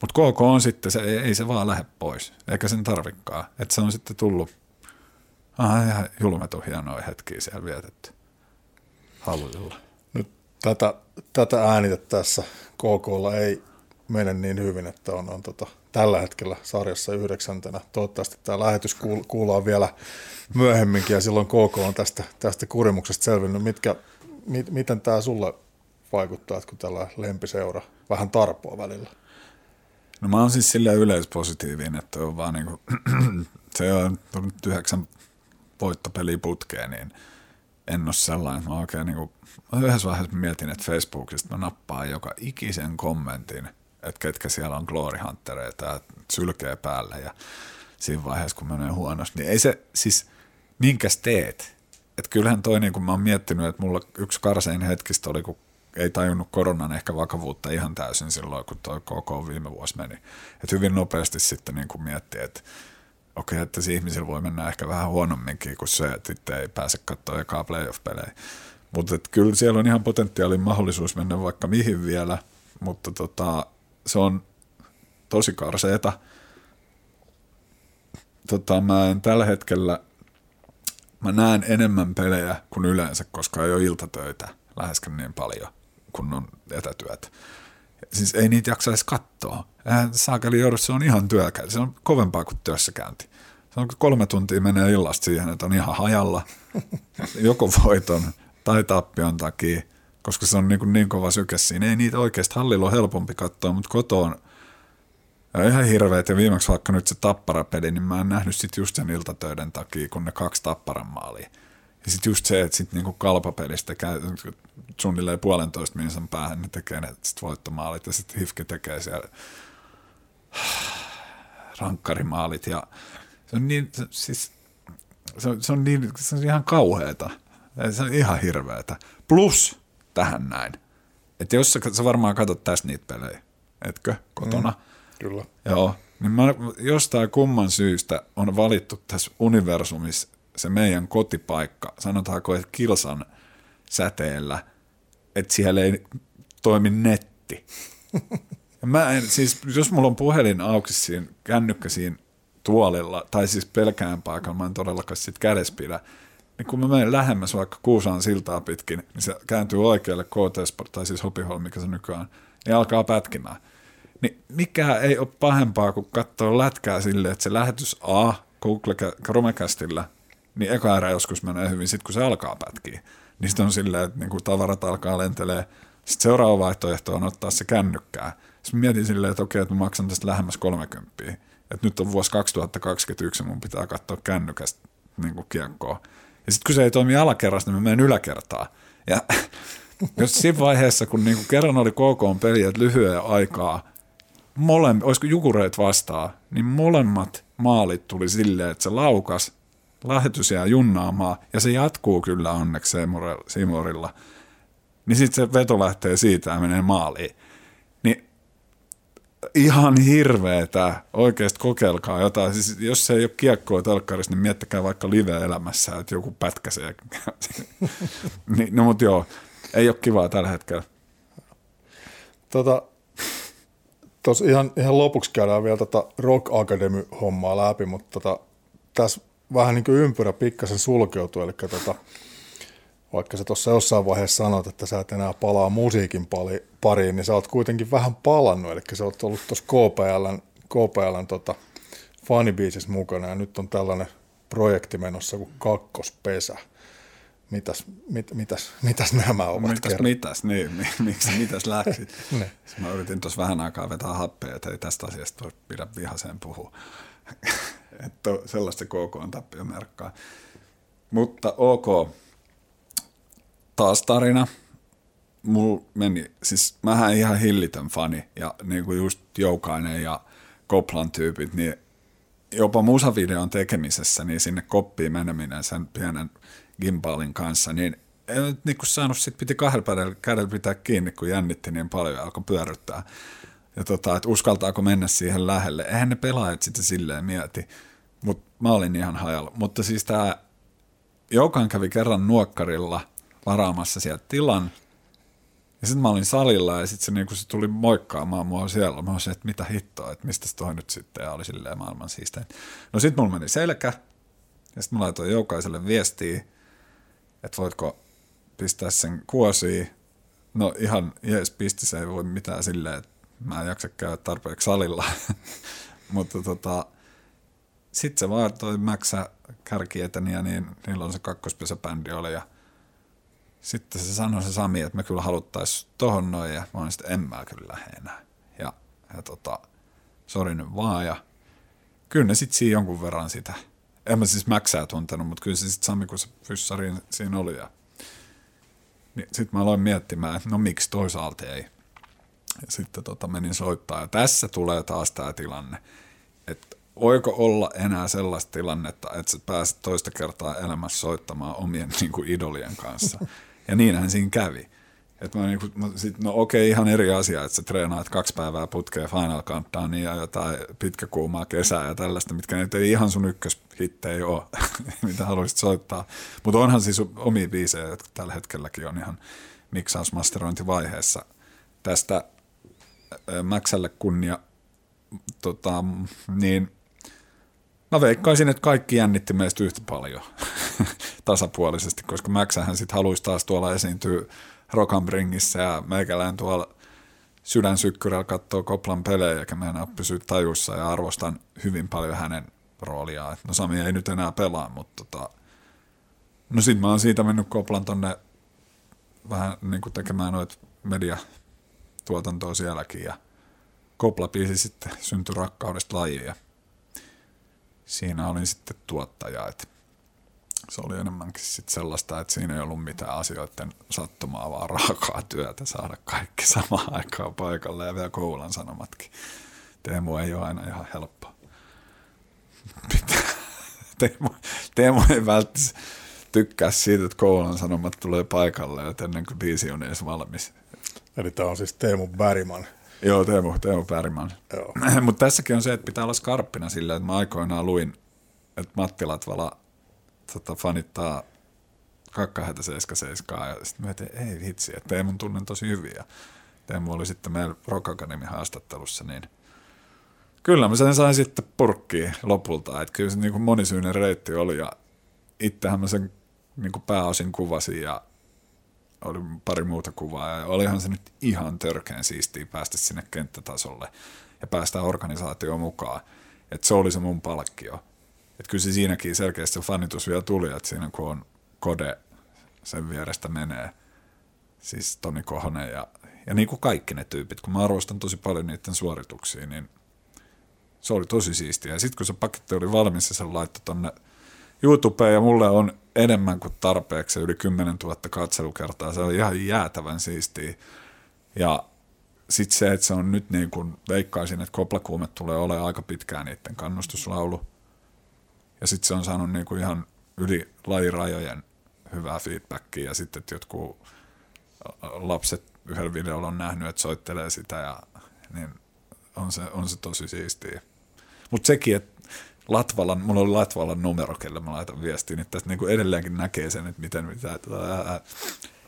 Speaker 2: mutta KK on sitten, se, ei, ei se vaan lähde pois, eikä sen tarvikkaa. Että se on sitten tullut, ah, ihan julmetun hienoja hetkiä siellä vietetty. Halluilla.
Speaker 1: Nyt tätä, tätä äänitettä tässä KKlla ei mene niin hyvin, että on, on tota, tällä hetkellä sarjassa yhdeksäntenä. Toivottavasti tämä lähetys kuul- kuullaan vielä myöhemminkin ja silloin KK on tästä, tästä kurimuksesta selvinnyt. Mitkä, mit, miten tämä sulle vaikuttaa, että kun tällä lempiseura vähän tarpoa välillä?
Speaker 2: No mä oon siis silleen yleispositiivinen, että on vaan niinku, se on nyt yhdeksän voittopeliä putkeen, niin en ole sellainen. Mä oikein niinku, yhdessä vaiheessa mietin, että Facebookista mä nappaan joka ikisen kommentin, että ketkä siellä on Glory Huntereita ja sylkee päälle ja siinä vaiheessa, kun menee huonosti, niin ei se, siis minkäs teet? Että kyllähän toi, niin kun mä oon miettinyt, että mulla yksi karsein hetkistä oli, kun ei tajunnut koronan ehkä vakavuutta ihan täysin silloin, kun tuo koko viime vuosi meni. Et hyvin nopeasti sitten niin kuin miettii, että okei, okay, että ihmisillä voi mennä ehkä vähän huonomminkin kuin se, että itse ei pääse katsoa ekaa playoff-pelejä. Mutta kyllä siellä on ihan potentiaalin mahdollisuus mennä vaikka mihin vielä, mutta tota, se on tosi karseeta. Tota, mä en tällä hetkellä, mä näen enemmän pelejä kuin yleensä, koska ei ole iltatöitä läheskään niin paljon kun on etätyöt. Siis ei niitä jaksa edes katsoa. Saakeli joudussa on ihan työkäynti. Se on kovempaa kuin työssäkäynti. Se on kolme tuntia menee illasta siihen, että on ihan hajalla joko voiton tai tappion takia, koska se on niin, kuin niin kova syke siinä. Ei niitä oikeasti hallilla on helpompi katsoa, mutta kotoon ja ihan hirveet. Ja viimeksi vaikka nyt se tapparapeli, niin mä en nähnyt sit just sen iltatöiden takia, kun ne kaksi tapparan maalia. Ja sitten just se, että sitten niinku kalpapelistä käy suunnilleen puolentoista minuutin päähän, ne tekee ne sit voittomaalit ja sitten Hifke tekee siellä rankkarimaalit ja se on niin, siis se on, se on, niin, se on ihan kauheeta. Se on ihan hirveetä. Plus tähän näin, että jos sä, sä varmaan katsot tästä niitä pelejä, etkö, kotona? Mm,
Speaker 1: kyllä.
Speaker 2: Joo, niin mä, jostain kumman syystä on valittu tässä universumissa se meidän kotipaikka, sanotaanko, että kilsan säteellä, että siellä ei toimi netti. Ja mä en, siis jos mulla on puhelin auki siinä, kännykkä siinä tuolilla, tai siis pelkään paikalla, mä en todellakaan sit kädessä pidä, niin kun mä menen lähemmäs vaikka Kuusaan siltaa pitkin, niin se kääntyy oikealle KT tai siis Hopiholm, mikä se nykyään, ja alkaa pätkimään. Niin mikä ei ole pahempaa kuin katsoa lätkää silleen, että se lähetys A Google Chromecastilla niin eka erä joskus menee hyvin, sitten kun se alkaa pätkiä. Niin sitten on silleen, että niin tavarat alkaa lentelee. Sitten seuraava vaihtoehto on ottaa se kännykkää. Sitten mietin silleen, että okei, että mä maksan tästä lähemmäs 30. Että nyt on vuosi 2021 ja mun pitää katsoa kännykästä niin kuin kiekkoa. Ja sitten kun se ei toimi alakerrasta, niin mä menen yläkertaan. Ja jos siinä vaiheessa, kun niin kuin kerran oli KK peli, että lyhyen aikaa, molem, olisiko jukureit vastaa, niin molemmat maalit tuli silleen, että se laukas lähetys jää junnaamaan, ja se jatkuu kyllä onneksi Seymourilla, niin sitten se veto lähtee siitä ja menee maaliin. Ihan hirveetä, oikeasti kokeilkaa jotain. Siis jos se ei ole kiekkoa telkkarissa, niin miettikää vaikka live-elämässä, että joku pätkäsee. niin, no mutta joo, ei ole kivaa tällä hetkellä.
Speaker 1: Tota, tos ihan, ihan lopuksi käydään vielä tota Rock Academy-hommaa läpi, mutta tota, tässä vähän niin kuin ympyrä pikkasen sulkeutuu, eli tota, vaikka sä tuossa jossain vaiheessa sanot, että sä et enää palaa musiikin pariin, niin sä oot kuitenkin vähän palannut, eli sä oot ollut tuossa KPLn, KPLn tota, fanibiisissä mukana, ja nyt on tällainen projekti menossa kuin Kakkospesä. Mitäs, mit, mitäs, mitäs nämä ovat?
Speaker 2: Mitäs, mitäs, niin, miksi, mitäs läksit? Mä yritin tuossa vähän aikaa vetää happea, että ei tästä asiasta pidä vihaseen puhua että sellaista KK on tappiomerkkaa. Mutta ok, taas tarina. Mulla meni, siis mähän ihan hillitön fani ja niin kuin just Joukainen ja Koplan tyypit, niin jopa musavideon tekemisessä, niin sinne koppiin meneminen sen pienen gimbalin kanssa, niin ei nyt niin kuin saanut, sit piti kahdella kädellä pitää kiinni, kun jännitti niin paljon ja alkoi pyörryttää. Ja tota, että uskaltaako mennä siihen lähelle. Eihän ne pelaajat sitä silleen mieti, mutta mä olin ihan hajalla. Mutta siis tämä Joukan kävi kerran nuokkarilla varaamassa sieltä tilan, ja sitten mä olin salilla ja sitten se, niinku, se tuli moikkaamaan mua siellä. Mä olisin, että mitä hittoa, että mistä toi nyt sitten, ja oli silleen maailman siistein. No sitten mulla meni selkä, ja sitten mä laitoin Joukaiselle viestiä, että voitko pistää sen kuosiin. No ihan jees pisti, se ei voi mitään silleen, että mä en jaksa käydä tarpeeksi salilla. Mutta tota, sitten se vaan toi Mäksä kärkieteni ja niin niillä on se kakkospesäbändi oli ja sitten se sanoi se Sami, että me kyllä haluttaisiin tohon noin ja mä olin sitten en mä kyllä lähde enää. Ja, ja tota, sori nyt vaan ja kyllä ne sitten siinä jonkun verran sitä, en mä siis Mäksää tuntenut, mutta kyllä se sitten Sami, kun se fyssari siinä oli ja niin sitten mä aloin miettimään, että no miksi toisaalta ei. Ja sitten tota menin soittaa. Ja tässä tulee taas tämä tilanne, että voiko olla enää sellaista tilannetta, että sä pääset toista kertaa elämässä soittamaan omien niin kuin, idolien kanssa. Ja niinhän siinä kävi. Et mä niinku, mä sit, no okei, ihan eri asia, että sä treenaat kaksi päivää putkeen Final Countdownia ja jotain pitkäkuumaa kesää ja tällaista, mitkä nyt ei ihan sun ykköshittejä ole, mitä haluaisit soittaa. Mutta onhan siis omia biisejä, jotka tällä hetkelläkin on ihan miksausmasterointivaiheessa. Tästä Maxälle kunnia, tota, niin mä veikkaisin, että kaikki jännitti meistä yhtä paljon tasapuolisesti, koska Maxähän sitten haluaisi taas tuolla esiintyä Rock'n'Bringissä ja meikälään tuolla sydänsykkyrällä katsoo Koplan pelejä eikä meinaa pysyä tajussa ja arvostan hyvin paljon hänen rooliaan. No Sami ei nyt enää pelaa, mutta tota, no sit mä oon siitä mennyt Koplan tonne vähän niin kuin tekemään noita mediatuotantoa sielläkin ja Kopla biisi sitten syntyi rakkaudesta lajiin ja siinä olin sitten tuottaja, että se oli enemmänkin sit sellaista, että siinä ei ollut mitään asioiden sattumaa, vaan raakaa työtä saada kaikki samaan aikaan paikalle ja vielä koulan sanomatkin. Teemu ei ole aina ihan helppo. Pitää. Teemu, Teemu ei välttämättä tykkää siitä, että koulan sanomat tulee paikalle, että ennen kuin biisi on edes valmis.
Speaker 1: Eli tämä on siis Teemu Bäriman.
Speaker 2: Joo, Teemu, Teemu Bäriman. Mutta tässäkin on se, että pitää olla skarppina sillä, että mä aikoinaan luin, että Matti Latvala tota, fanittaa kakkahätä 77 ja sitten mietin, ei vitsi, että Teemun tunnen tosi hyviä. Teemu oli sitten meillä Rock Academy haastattelussa, niin kyllä mä sen sain sitten purkkiin lopulta, että kyllä se niin kuin monisyinen reitti oli ja itsehän mä sen niin kuin pääosin kuvasin ja oli pari muuta kuvaa ja olihan se nyt ihan törkeän siistiä päästä sinne kenttätasolle ja päästä organisaatioon mukaan. Että se oli se mun palkkio. Että kyllä se siinäkin selkeästi se fanitus vielä tuli, että siinä kun on kode sen vierestä menee, siis Toni Kohonen ja, ja niin kuin kaikki ne tyypit, kun mä arvostan tosi paljon niiden suorituksia, niin se oli tosi siistiä. Ja sitten kun se paketti oli valmis ja se laittoi tonne YouTubeen ja mulle on enemmän kuin tarpeeksi, yli 10 000 katselukertaa, se oli ihan jäätävän siistiä. Ja sitten se, että se on nyt niin kuin veikkaisin, että koplakuume tulee olemaan aika pitkään niiden kannustuslaulu. Ja sitten se on saanut niinku ihan yli lajirajojen hyvää feedbackia ja sitten, että jotkut lapset yhdellä videolla on nähnyt, että soittelee sitä ja niin on se, on se tosi siistiä. Mutta sekin, että Latvalan, mulla oli Latvalan numero, kelle mä laitan viestiin, niin tästä niin edelleenkin näkee sen, että miten mitä.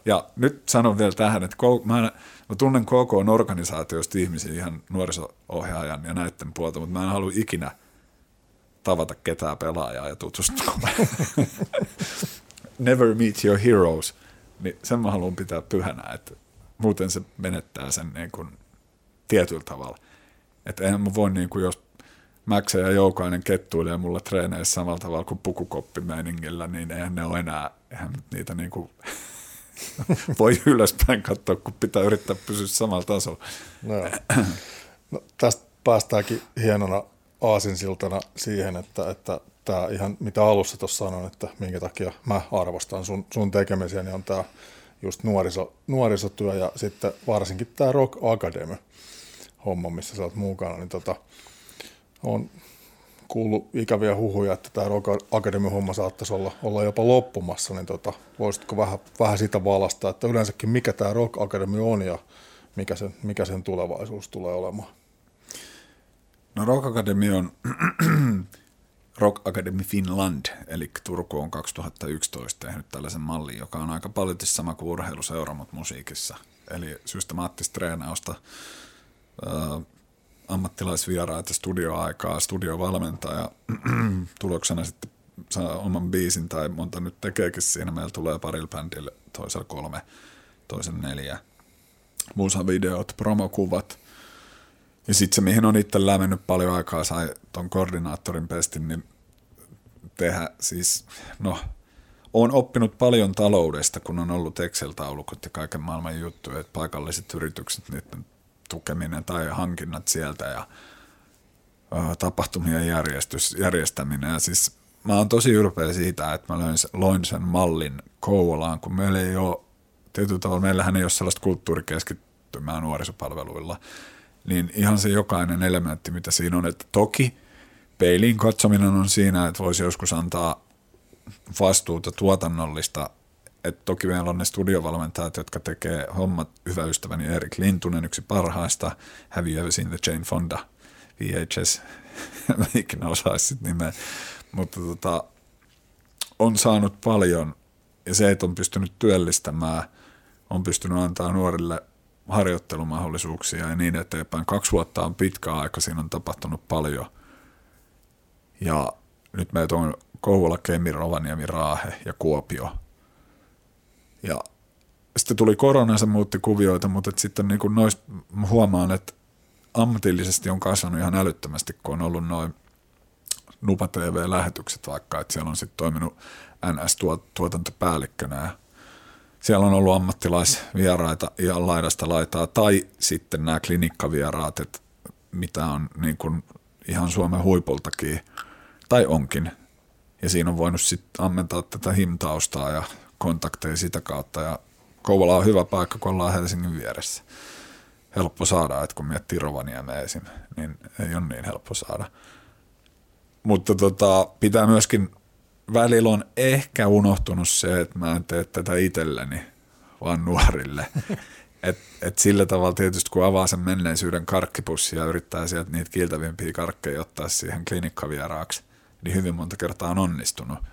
Speaker 2: Ja nyt sanon vielä tähän, että mä, mä tunnen KK organisaatiosta ihmisiä ihan nuoriso-ohjaajan ja näiden puolta, mutta mä en halua ikinä – tavata ketään pelaajaa ja tutustua. Never meet your heroes. Niin sen mä haluan pitää pyhänä, että muuten se menettää sen niin kuin tietyllä tavalla. Että eihän mä voi, niin kuin, jos Max ja Joukainen kettuilee mulla treeneissä samalla tavalla kuin pukukoppimeiningillä, niin eihän ne ole enää, eihän niitä niin kuin voi ylöspäin katsoa, kun pitää yrittää pysyä samalla tasolla.
Speaker 1: No, no, tästä päästäänkin hienona aasinsiltana siihen, että, että tämä ihan mitä alussa tuossa sanoin, että minkä takia mä arvostan sun, sun tekemisiä, niin on tämä just nuoriso, nuorisotyö ja sitten varsinkin tämä Rock Academy homma, missä sä oot mukana, niin tota, on kuullut ikäviä huhuja, että tämä Rock Academy-homma saattaisi olla, olla jopa loppumassa, niin tota, voisitko vähän, vähän sitä valasta, että yleensäkin mikä tämä Rock Academy on ja mikä sen, mikä sen tulevaisuus tulee olemaan?
Speaker 2: No Rock Academy on Rock Academy Finland, eli Turku on 2011 tehnyt tällaisen mallin, joka on aika paljon sama kuin urheiluseura, mutta musiikissa. Eli systemaattista treenausta, ammattilaisvieraita, studioaikaa, studiovalmentaja, tuloksena sitten saa oman biisin tai monta nyt tekeekin siinä. Meillä tulee parilla bändillä, toisella kolme, toisen neljä. Musavideot, promokuvat. Ja sitten se, mihin on itse lämmennyt paljon aikaa, sai ton koordinaattorin pestin, niin tehdä siis, no, on oppinut paljon taloudesta, kun on ollut Excel-taulukot ja kaiken maailman juttuja, että paikalliset yritykset, niiden tukeminen tai hankinnat sieltä ja tapahtumien järjestys, järjestäminen. Ja siis mä oon tosi ylpeä siitä, että mä löin, loin sen mallin Kouvolaan, kun meillä ei ole, tietyllä tavalla meillähän ei ole sellaista kulttuurikeskittymää nuorisopalveluilla, niin ihan se jokainen elementti, mitä siinä on, että toki peiliin katsominen on siinä, että voisi joskus antaa vastuuta tuotannollista et toki meillä on ne studiovalmentajat, jotka tekee hommat. Hyvä ystäväni Erik Lintunen, yksi parhaista. Have you ever seen the Jane Fonda VHS? Mä ikinä osaisi nimeä. Mutta tota, on saanut paljon ja se, että on pystynyt työllistämään, on pystynyt antaa nuorille harjoittelumahdollisuuksia ja niin eteenpäin. Kaksi vuotta on pitkä aika, siinä on tapahtunut paljon. Ja nyt meitä on Kouvola, Kemi, Rovaniemi, Raahe ja Kuopio – ja sitten tuli korona, se muutti kuvioita, mutta sitten niin kuin nois, huomaan, että ammatillisesti on kasvanut ihan älyttömästi, kun on ollut noin Nupa TV-lähetykset vaikka, että siellä on sitten toiminut NS-tuotantopäällikkönä ja siellä on ollut ammattilaisvieraita ja laidasta laitaa, tai sitten nämä klinikkavieraat, että mitä on niin kuin ihan Suomen huipultakin, tai onkin. Ja siinä on voinut sitten ammentaa tätä himtaustaa ja kontakteja sitä kautta ja Kouvola on hyvä paikka, kun ollaan Helsingin vieressä. Helppo saada, että kun miettii Rovaniemeä esim, niin ei ole niin helppo saada. Mutta tota, pitää myöskin, välillä on ehkä unohtunut se, että mä en tee tätä itselleni, vaan nuorille. Et, et sillä tavalla tietysti, kun avaa sen menneisyyden karkkipussia ja yrittää sieltä niitä kiiltävimpiä karkkeja ottaa siihen klinikkavieraaksi, niin hyvin monta kertaa on onnistunut –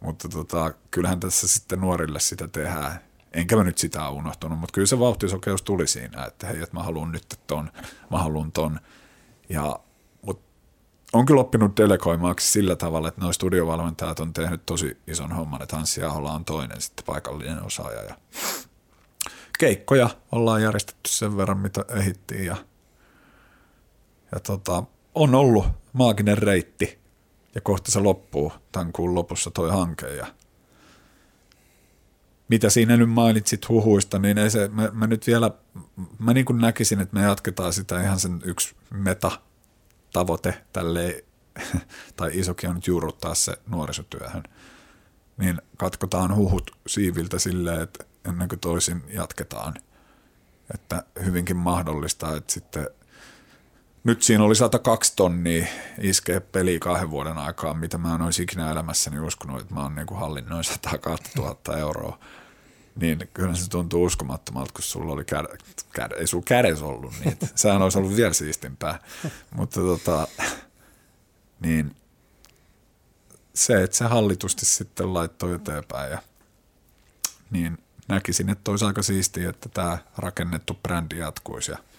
Speaker 2: mutta tota, kyllähän tässä sitten nuorille sitä tehdään. Enkä mä nyt sitä unohtunut, mutta kyllä se vauhtisokeus tuli siinä, että hei, että mä haluan nyt ton, mä haluan ton. Ja, mutta on kyllä oppinut delegoimaaksi sillä tavalla, että nuo studiovalmentajat on tehnyt tosi ison homman, että Hanssi Ahola on toinen sitten paikallinen osaaja. Ja keikkoja ollaan järjestetty sen verran, mitä ehittiin ja, ja tota, on ollut maaginen reitti ja kohta se loppuu tämän kuun lopussa toi hanke ja mitä siinä nyt mainitsit huhuista, niin ei se, mä, mä nyt vielä, mä niin kuin näkisin, että me jatketaan sitä ihan sen yksi meta-tavoite tälleen, tai isokin on nyt juurruttaa se nuorisotyöhön, niin katkotaan huhut siiviltä silleen, että ennen kuin toisin jatketaan. Että hyvinkin mahdollista, että sitten nyt siinä oli 102 tonnia iskeä peli kahden vuoden aikaa, mitä mä en olisi ikinä elämässäni uskonut, että mä oon niin hallinnoin 102 000 euroa. Niin kyllä se tuntuu uskomattomalta, kun sulla oli käde, käde ei sulla kädessä ollut niitä. Sehän olisi ollut vielä siistimpää. Mutta tota, niin se, että se hallitusti sitten laittoi eteenpäin ja niin näkisin, että olisi aika siistiä, että tämä rakennettu brändi jatkuisi ja –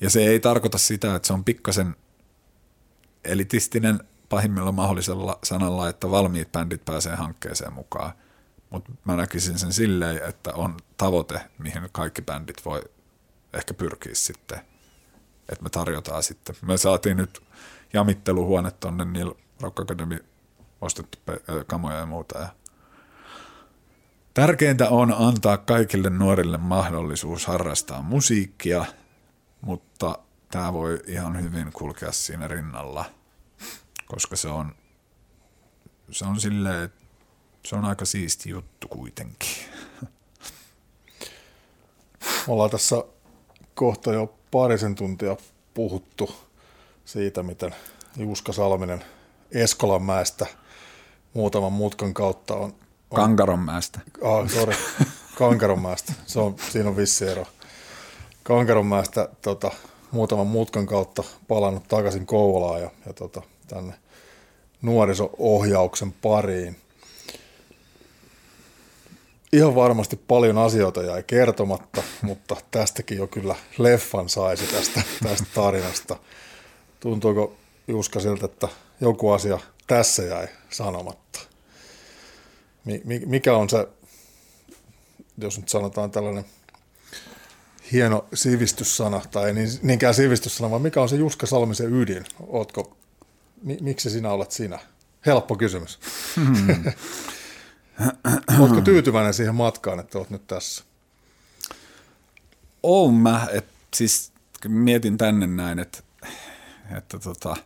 Speaker 2: ja se ei tarkoita sitä, että se on pikkasen elitistinen pahimmilla mahdollisella sanalla, että valmiit bändit pääsee hankkeeseen mukaan. Mutta mä näkisin sen silleen, että on tavoite, mihin kaikki bändit voi ehkä pyrkiä sitten. Että me tarjotaan sitten. Me saatiin nyt jamitteluhuone tonne niillä Rock Academy ostettu kamoja ja muuta. Ja Tärkeintä on antaa kaikille nuorille mahdollisuus harrastaa musiikkia – mutta tämä voi ihan hyvin kulkea siinä rinnalla, koska se on, se on silleen, se on aika siisti juttu kuitenkin.
Speaker 1: Me ollaan tässä kohta jo parisen tuntia puhuttu siitä, miten Juska Salminen Eskolanmäestä muutaman mutkan kautta on... on
Speaker 2: Kankaronmäestä.
Speaker 1: Ah, sorry. Kankaronmäestä. Se on, siinä on vissi ero. Kankaronmäestä tota, muutaman mutkan kautta palannut takaisin Kouvolaan ja, ja tota, tänne nuoriso-ohjauksen pariin. Ihan varmasti paljon asioita jäi kertomatta, mutta tästäkin jo kyllä leffan saisi tästä, tästä tarinasta. Tuntuuko Juska siltä, että joku asia tässä jäi sanomatta? Mikä on se, jos nyt sanotaan tällainen hieno sivistyssana, tai ei niin, niinkään sivistyssana, vaan mikä on se Juska Salmisen ydin? Ootko, miksi sinä olet sinä? Helppo kysymys. Hmm. Oletko tyytyväinen siihen matkaan, että olet nyt tässä?
Speaker 2: Oon mä, että siis mietin tänne näin, että, että tota,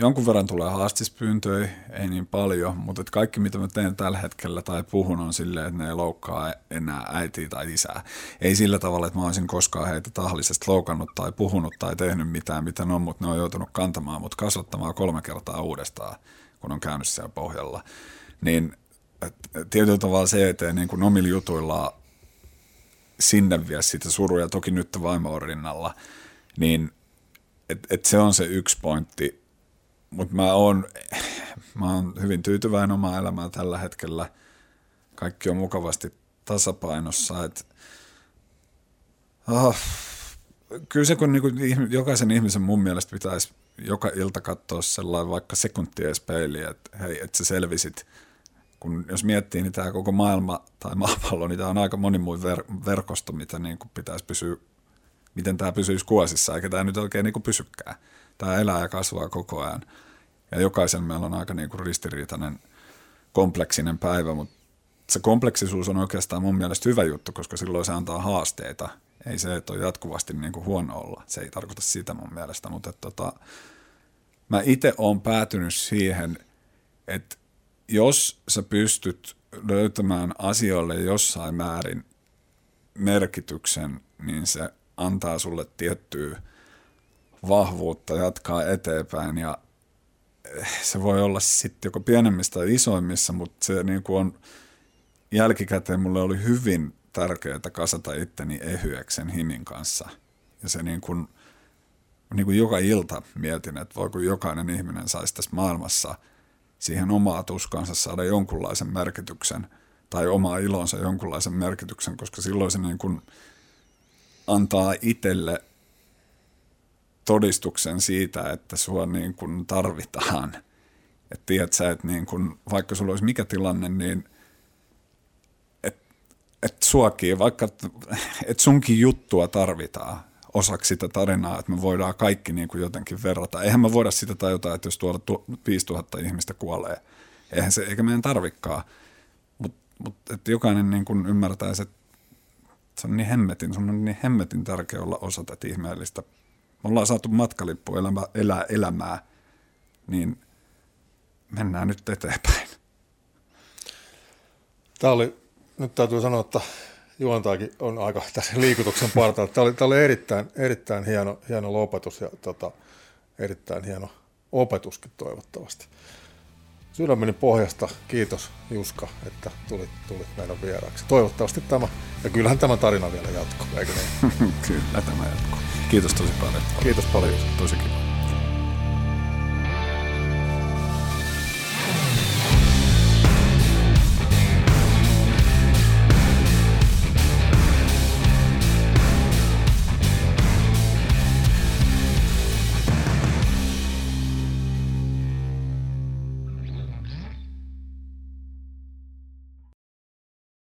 Speaker 2: jonkun verran tulee haastispyyntöjä, ei niin paljon, mutta että kaikki mitä mä teen tällä hetkellä tai puhun on silleen, että ne ei loukkaa enää äitiä tai isää. Ei sillä tavalla, että mä olisin koskaan heitä tahallisesti loukannut tai puhunut tai tehnyt mitään, mitä ne on, mutta ne on joutunut kantamaan mut kasvattamaan kolme kertaa uudestaan, kun on käynyt siellä pohjalla. Niin tietyllä tavalla se, että niin kuin omilla jutuillaan sinne vie sitä suruja, toki nyt vaimo rinnalla, niin et, et se on se yksi pointti, mutta mä oon, mä oon hyvin tyytyväinen omaa elämää tällä hetkellä. Kaikki on mukavasti tasapainossa. Et, oh, kyllä se, kun niinku, jokaisen ihmisen mun mielestä pitäisi joka ilta katsoa sellainen vaikka sekuntia peiliä, että hei, että sä selvisit. Kun jos miettii, niin tämä koko maailma tai maapallo, niin tämä on aika monimuin ver- verkosto, mitä niin pitäisi pysyä miten tämä pysyisi kuosissa, eikä tämä nyt oikein niin kuin pysykään. Tämä elää ja kasvaa koko ajan. Ja jokaisen meillä on aika niin kuin ristiriitainen, kompleksinen päivä, mutta se kompleksisuus on oikeastaan mun mielestä hyvä juttu, koska silloin se antaa haasteita. Ei se, että on jatkuvasti niin kuin huono olla. Se ei tarkoita sitä mun mielestä, mutta että tota, mä itse olen päätynyt siihen, että jos sä pystyt löytämään asioille jossain määrin merkityksen, niin se antaa sulle tiettyä vahvuutta jatkaa eteenpäin ja se voi olla sitten joko pienemmissä tai isoimmissa, mutta se niin kuin on jälkikäteen mulle oli hyvin tärkeää kasata itteni ehyeksen himin kanssa. Ja se niin kuin, niin kuin joka ilta mietin, että voiko jokainen ihminen saisi tässä maailmassa siihen omaa tuskansa saada jonkunlaisen merkityksen tai omaa ilonsa jonkunlaisen merkityksen, koska silloin se niin kuin – antaa itselle todistuksen siitä, että sua niin kuin tarvitaan. Että tiedät sä, että niin kuin, vaikka sulla olisi mikä tilanne, niin että et suakin, vaikka että sunkin juttua tarvitaan osaksi sitä tarinaa, että me voidaan kaikki niin kuin jotenkin verrata. Eihän me voida sitä tajuta, että jos tuolla 5000 ihmistä kuolee, eihän se, eikä meidän tarvikkaa. Mutta mut, jokainen niin kuin ymmärtäisi, että se on niin hemmetin, se on niin hemmetin tärkeä olla osa tätä ihmeellistä. Me ollaan saatu matkalippu elämä, elää elämää, niin mennään nyt eteenpäin.
Speaker 1: Tämä oli, nyt täytyy sanoa, että juontaakin on aika tässä liikutuksen partaalla. Tämä oli, tämä oli erittäin, erittäin hieno, hieno lopetus ja tota, erittäin hieno opetuskin toivottavasti. Sydämeni pohjasta kiitos Juska, että tulit, tulit meidän vieraaksi. Toivottavasti tämä, ja kyllähän tämä tarina vielä jatkuu, eikö niin?
Speaker 2: Kyllä tämä jatkuu. Kiitos tosi paljon.
Speaker 1: Kiitos paljon.
Speaker 2: Tosi kiva.